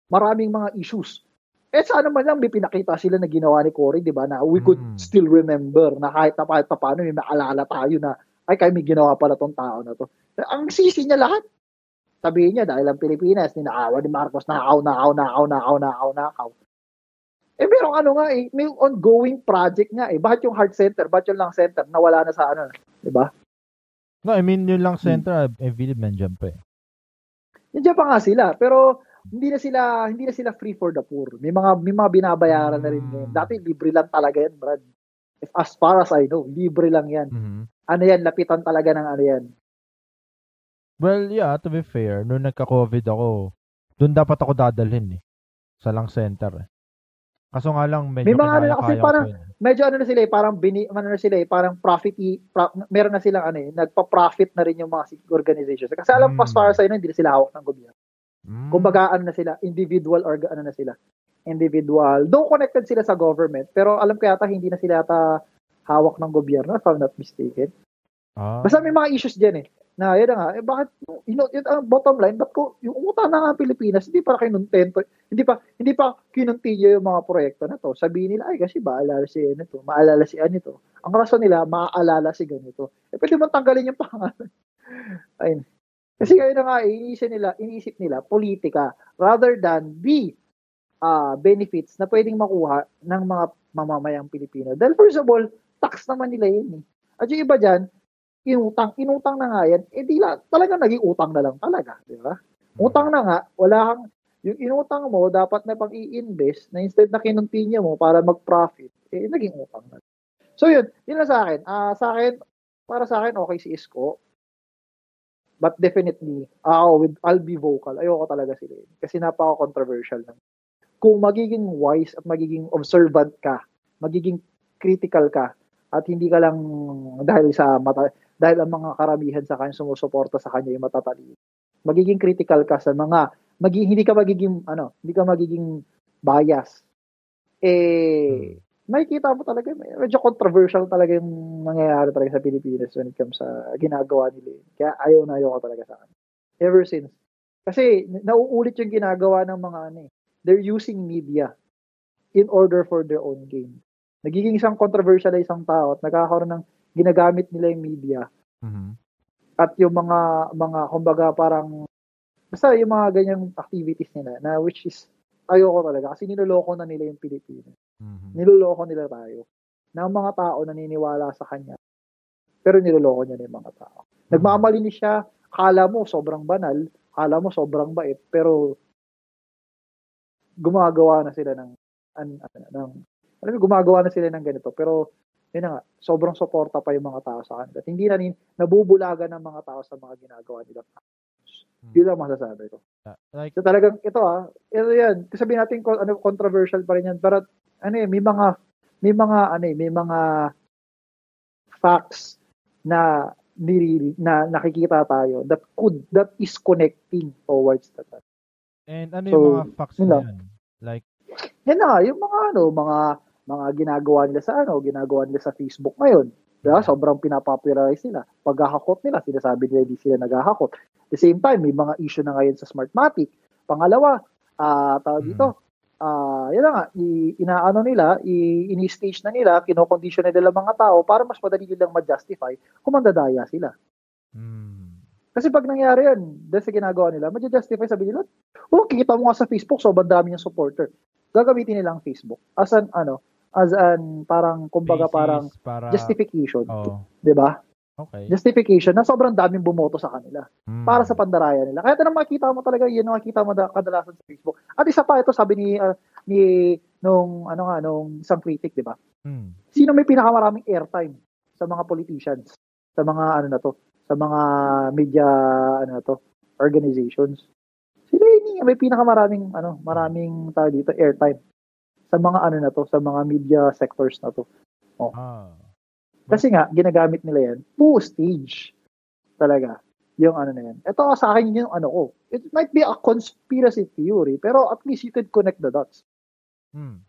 Maraming mga issues. Eh sana man lang may pinakita sila na ginawa ni Cory, di ba? Na we could Mm. still remember na kahit na kahit pa paano may maalala tayo na ay kaya may ginawa pala tong tao na to. Ang sisi niya lahat. Sabihin niya dahil ang Pilipinas, ninaawa ni Marcos, nakaw, nakaw, nakaw, nakaw, nakaw, nakaw. Eh pero ano nga eh, may ongoing project nga eh. Bakit yung heart center, bakit yung lung center, nawala na sa ano, di ba? No, I mean, yung lang Hmm. center, I, I believe nandiyan pa eh. Nandiyan pa nga sila, pero hindi na sila hindi na sila free for the poor. May mga may mga binabayaran na rin Mm. ngayon. Dati libre lang talaga yan, Brad. If as far as I know, libre lang yan. Mhm. Ano yan, lapitan talaga ng ano yan. Well, yeah, to be fair, nung nagka-COVID ako, doon dapat ako dadalhin eh. Sa lang center eh. Kaso nga lang, medyo May mga ano na kasi parang- eh. Medyo ano na sila eh, parang bini, ano na sila eh, parang profit, pro, meron na silang ano eh, nagpa-profit na rin yung mga organizations. Kasi alam, Mm. as far as I know, hindi na sila hawak ng gobyerno. Mm. Kumbaga, ano na sila, individual or ano na sila, individual. Though connected sila sa government, pero alam ko yata hindi na sila yata hawak ng gobyerno, if I'm not mistaken. Ah. Basta may mga issues dyan eh. Na yun na nga, eh bakit, you know, yun ang bottom line, ba't ko, yung utang na nga Pilipinas, hindi pa kinuntento, hindi pa, hindi pa kinuntinyo yung mga proyekto na to. Sabihin nila, ay kasi maalala si ano to, maalala si ano to. Ang rason nila, maaalala si ganito. Eh pwede mo tanggalin yung pangalan. Ayun. Kasi kayo na nga, iniisip nila, iniisip nila, politika, rather than be ah benefits na pwedeng makuha ng mga mamamayang Pilipino. Dahil first of all, tax naman nila yun eh. At yung iba dyan, inutang, inutang na nga yan, eh di lang, talaga naging utang na lang talaga, di ba? Utang na nga, wala kang, yung inutang mo, dapat na pang i-invest, na instead na kinontinue mo para mag-profit, eh, naging utang na. So yun, yun na sa akin. Ah, sa akin, para sa akin, okay si Isko. But definitely, ako, with, I'll be vocal. Ayoko talaga sila. yun. Kasi napaka-controversial lang. Kung magiging wise at magiging observant ka, magiging critical ka, at hindi ka lang dahil sa mata, dahil ang mga karamihan sa kanya sumusuporta sa kanya yung matatalino. Magiging critical ka sa mga magi, hindi ka magiging ano, hindi ka magiging bias. Eh makikita mo talaga medyo controversial talaga yung nangyayari talaga sa Pilipinas when it comes sa ginagawa nila. Kaya ayaw na ayaw ko talaga sa kanya. Ever since. Kasi nauulit yung ginagawa ng mga ano eh. They're using media in order for their own gain. Nagiging isang controversial na isang tao at nagkakaroon ng ginagamit nila yung media Mhm. at yung mga mga kumbaga parang basta yung mga ganyang activities nila na which is ayoko talaga kasi niloloko na nila yung Pilipinas. Mhm. Niloloko nila tayo. Na mga tao naniniwala sa kanya. Pero niloloko niya na yung mga tao. Nagmamalinis siya, kala mo sobrang banal, kala mo sobrang bait, pero gumagawa na sila ng an, an, ng alam mo, gumagawa na sila ng ganito, pero yun na nga, sobrang suporta pa yung mga tao sa kanila. At hindi na nin, nabubulaga ng mga tao sa mga ginagawa nila. Yun lang masasabi ko. Yeah, Like, So talagang ito ah, ito yan. Sabihin natin ano controversial pa rin yan, pero ano eh, may mga may mga ano eh, may mga facts na niriri, na nakikita tayo that could that is connecting towards that. and ano So, yung mga facts yun na yan? Like, Yan na nga, yung mga ano, mga mga ginagawa nila sa ano, ginagawa nila sa Facebook ngayon. Diba? Sobrang pinapopularize nila. Paghahakot nila, sinasabi nila hindi sila naghahakot. At the same time, may mga issue na ngayon sa Smartmatic. Pangalawa, ah tawag Mm. dito, ah yun na nga, i, inaano nila, i, ini-stage na nila, kino-condition na nila mga tao para mas madali nilang ma-justify kung mandadaya sila. Hmm. Kasi pag nangyari yan, dahil sa ginagawa nila, ma-justify sabi nila, oh, kikita mo nga sa Facebook, sobrang dami niyang supporter. Gagamitin nila ang Facebook as an, ano, as an, parang, kumbaga Basis parang para... justification. Oh, 'di ba? okay. Justification na sobrang daming bumoto sa kanila Hmm. para sa pandaraya nila. Kaya ito na makikita mo talaga, yun ang makikita mo da, kadalasan sa Facebook. At isa pa, ito sabi ni, ah, ni, nung, ano nga, nung isang critic, di ba? Hmm. Sino may pinakamaraming airtime sa mga politicians? Sa mga, ano na to? Sa mga media, ano na to? Organizations. Sila yun, may pinakamaraming, ano, maraming tao dito, airtime. Sa mga, ano na to? Sa mga media sectors na to. Ah. Kasi nga, ginagamit nila yan, full stage. Talaga. Yung ano na yan. Ito sa akin yung ano ko. It might be a conspiracy theory, pero at least you could connect the dots. Hmm.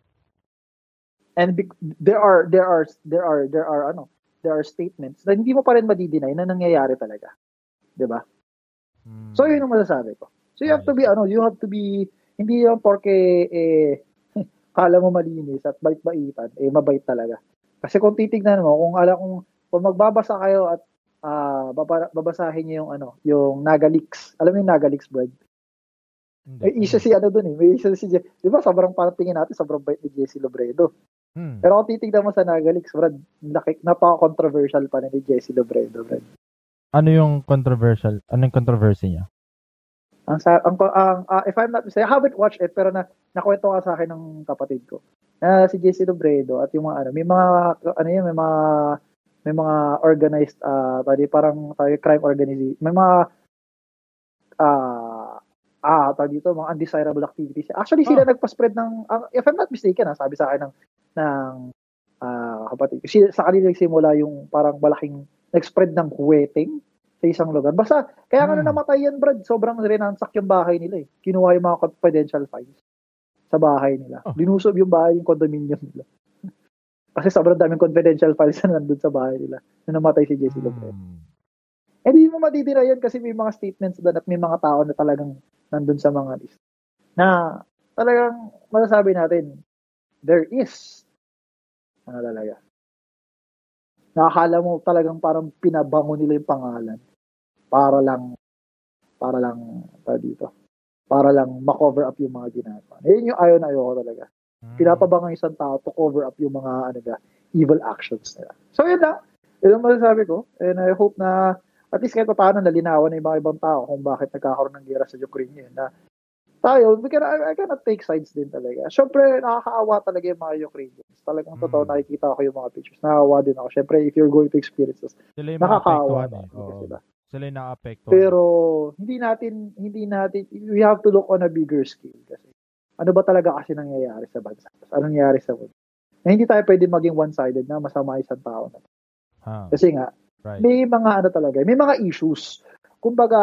And be- there are, there are, there are, there are, ano, there are statements na hindi mo pa rin madideny na nangyayari talaga. 'Di ba? Hmm. So, yun ang masasabi ko. So, you have to be, ano, you have to be, hindi lang porke, eh, kala mo malinis at bait-baitan, eh, mabait talaga. Kasi kung titignan mo, kung ala kung, kung magbabasa kayo at baba- babasahin niyo yung ano, yung Nagalix. Alam mo yung Nagalix, Brad? Hindi. May isa si ano dun eh. May isa si Je- Di ba sobrang parang tingin natin, sobrang bait ni Jesse Lobredo. Hmm. Pero kung titignan mo sa Nagalix, Brad, laki, napaka-controversial pa na ni Jesse Lobredo, Brad. Ano yung controversial? Ano yung controversy niya? Ang sa ang, ang ah, if I'm not mistaken, I haven't watched it pero na nakwento ka sa akin ng kapatid ko. Na si JC Lobredo at yung mga ano, may mga ano yun, may mga may mga organized ah uh, parang tayo crime organization. May mga ah ah tawag dito mga undesirable activities. Actually sila nagpa-spread ng ang- if I'm not mistaken, ah, sabi sa akin ng ng ah kapatid ko. Si- Sa kanila nagsimula yung parang malaking nag-spread ng wetting sa isang lugar. Basta, kaya nga Hmm. na namatay yan, Brad, sobrang rinansak yung bahay nila eh. Kinuha yung mga confidential files sa bahay nila. Oh. Dinusob yung bahay, yung condominium nila. Kasi sobrang daming confidential files na nandun sa bahay nila na namatay si Jesse Lopez. Hmm. Eh, di mo madidira yun kasi may mga statements doon at may mga tao na talagang nandun sa mga list. Na talagang masasabi natin, there is ano talaga. Nakakala mo talagang parang pinabango nila yung pangalan para lang para lang pa dito. Para lang ma-cover up yung mga ginagawa. Yun yung ayaw na ayaw ko talaga. Hmm. Pinapabango yung isang tao to cover up yung mga ano ba, evil actions nila. So yun lang. Yun ang masasabi ko. And I hope na at least kahit pa paano nalinawan na yung mga ibang tao kung bakit nagkakaroon ng gera sa Ukraine yun. Na tayo, we can, I, I cannot take sides din talaga. Siyempre, nakakaawa talaga yung mga Ukrainians. Talagang totoo, Mm. nakikita ko yung mga pictures. Nakakaawa din ako. Siyempre, if you're going to experience this, nakakaawa na. eh. Sila. Sila yung nakapekto. Pero, hindi natin, hindi natin, we have to look on a bigger scale kasi ano ba talaga kasi nangyayari sa bansa? Ano nangyayari sa mundo? Na hindi tayo pwede maging one-sided na masama isang tao na. Ha, Kasi nga, right. may mga ano talaga, may mga issues. Kumbaga,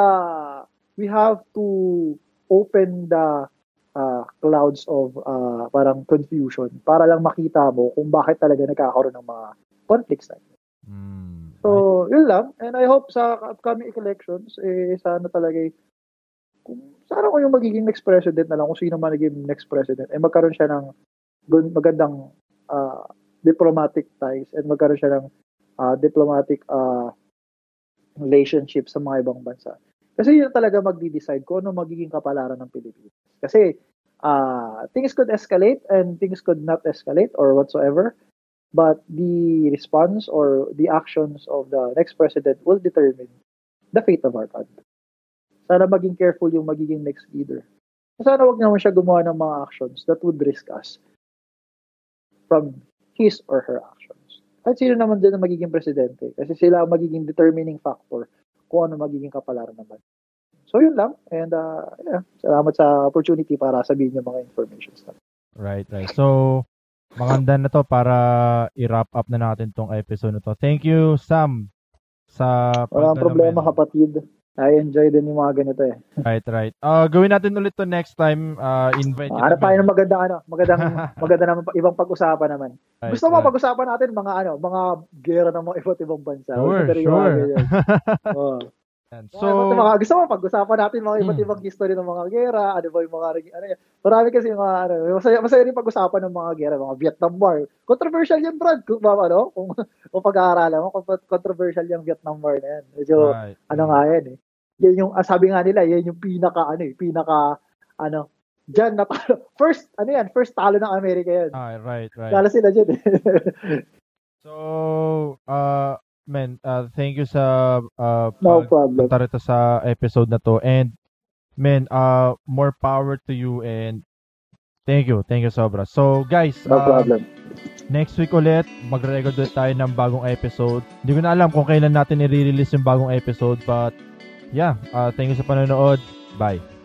we have to open the uh, clouds of uh, parang confusion para lang makita mo kung bakit talaga nagkakaroon ng mga conflicts na. So, yun lang. And I hope sa upcoming elections, eh, sana talaga eh, kung, sana kung yung magiging next president na lang, kung sino man naging next president, eh magkaroon siya ng magandang ah, diplomatic ties and magkaroon siya ng ah, diplomatic ah, relationship sa mga ibang bansa. Kasi yun talaga magdi-decide kung ano magiging kapalaran ng Pilipinas. Kasi ah, things could escalate and things could not escalate or whatsoever but the response or the actions of the next president will determine the fate of our country. Sana maging careful yung magiging next leader. Sana wag naman siya gumawa ng mga actions that would risk us from his or her actions. At sino naman din ang magiging presidente kasi sila ang magiging determining factor kung ano magiging kapalaran naman. So yun lang and uh, yeah, salamat sa opportunity para sabihin yung mga informations na. Right, right. So, maganda na to para i-wrap up na natin tong episode na to. Thank you, Sam, sa Walang problema kapatid. I enjoy din yung mga ganito eh. Right, right. Uh, gawin natin ulit to next time. Uh, invite Ah, ano back. yun magandang ano, magandang maganda naman ibang pag-usapan naman. Right, Gusto mo right. pag-usapan natin mga ano, mga gera ng mga iba't ibang bansa. Sure, Pero yung sure. mga ganyan. Yan. So, So, mga, gusto mo, pag-usapan natin mga iba't Hmm. ibang history ng mga gera, ano ba yung mga, ano yan. Marami kasi mga, ano, masaya, masaya rin pag-usapan ng mga gera, mga Vietnam War. Controversial yan, Brad, kung ba, ano, kung, kung pag-aaralan mo, kung controversial yung Vietnam War na yan. Medyo, right. ano nga yan eh. Yan yung, ah, sabi nga nila, yan yung pinaka, ano eh, pinaka, ano, dyan na first, ano yan, first talo ng Amerika yan. Ah, right, right. Lalo sila dyan eh. So, uh, men, uh, thank you sa uh, no problem. punta rito sa episode na to. And, men, uh, more power to you and thank you. Thank you sobra. So, guys, No uh, problem. next week ulit, magre-record ulit tayo ng bagong episode. Hindi ko na alam kung kailan natin i-release yung bagong episode but yeah, uh, thank you sa panonood. Bye.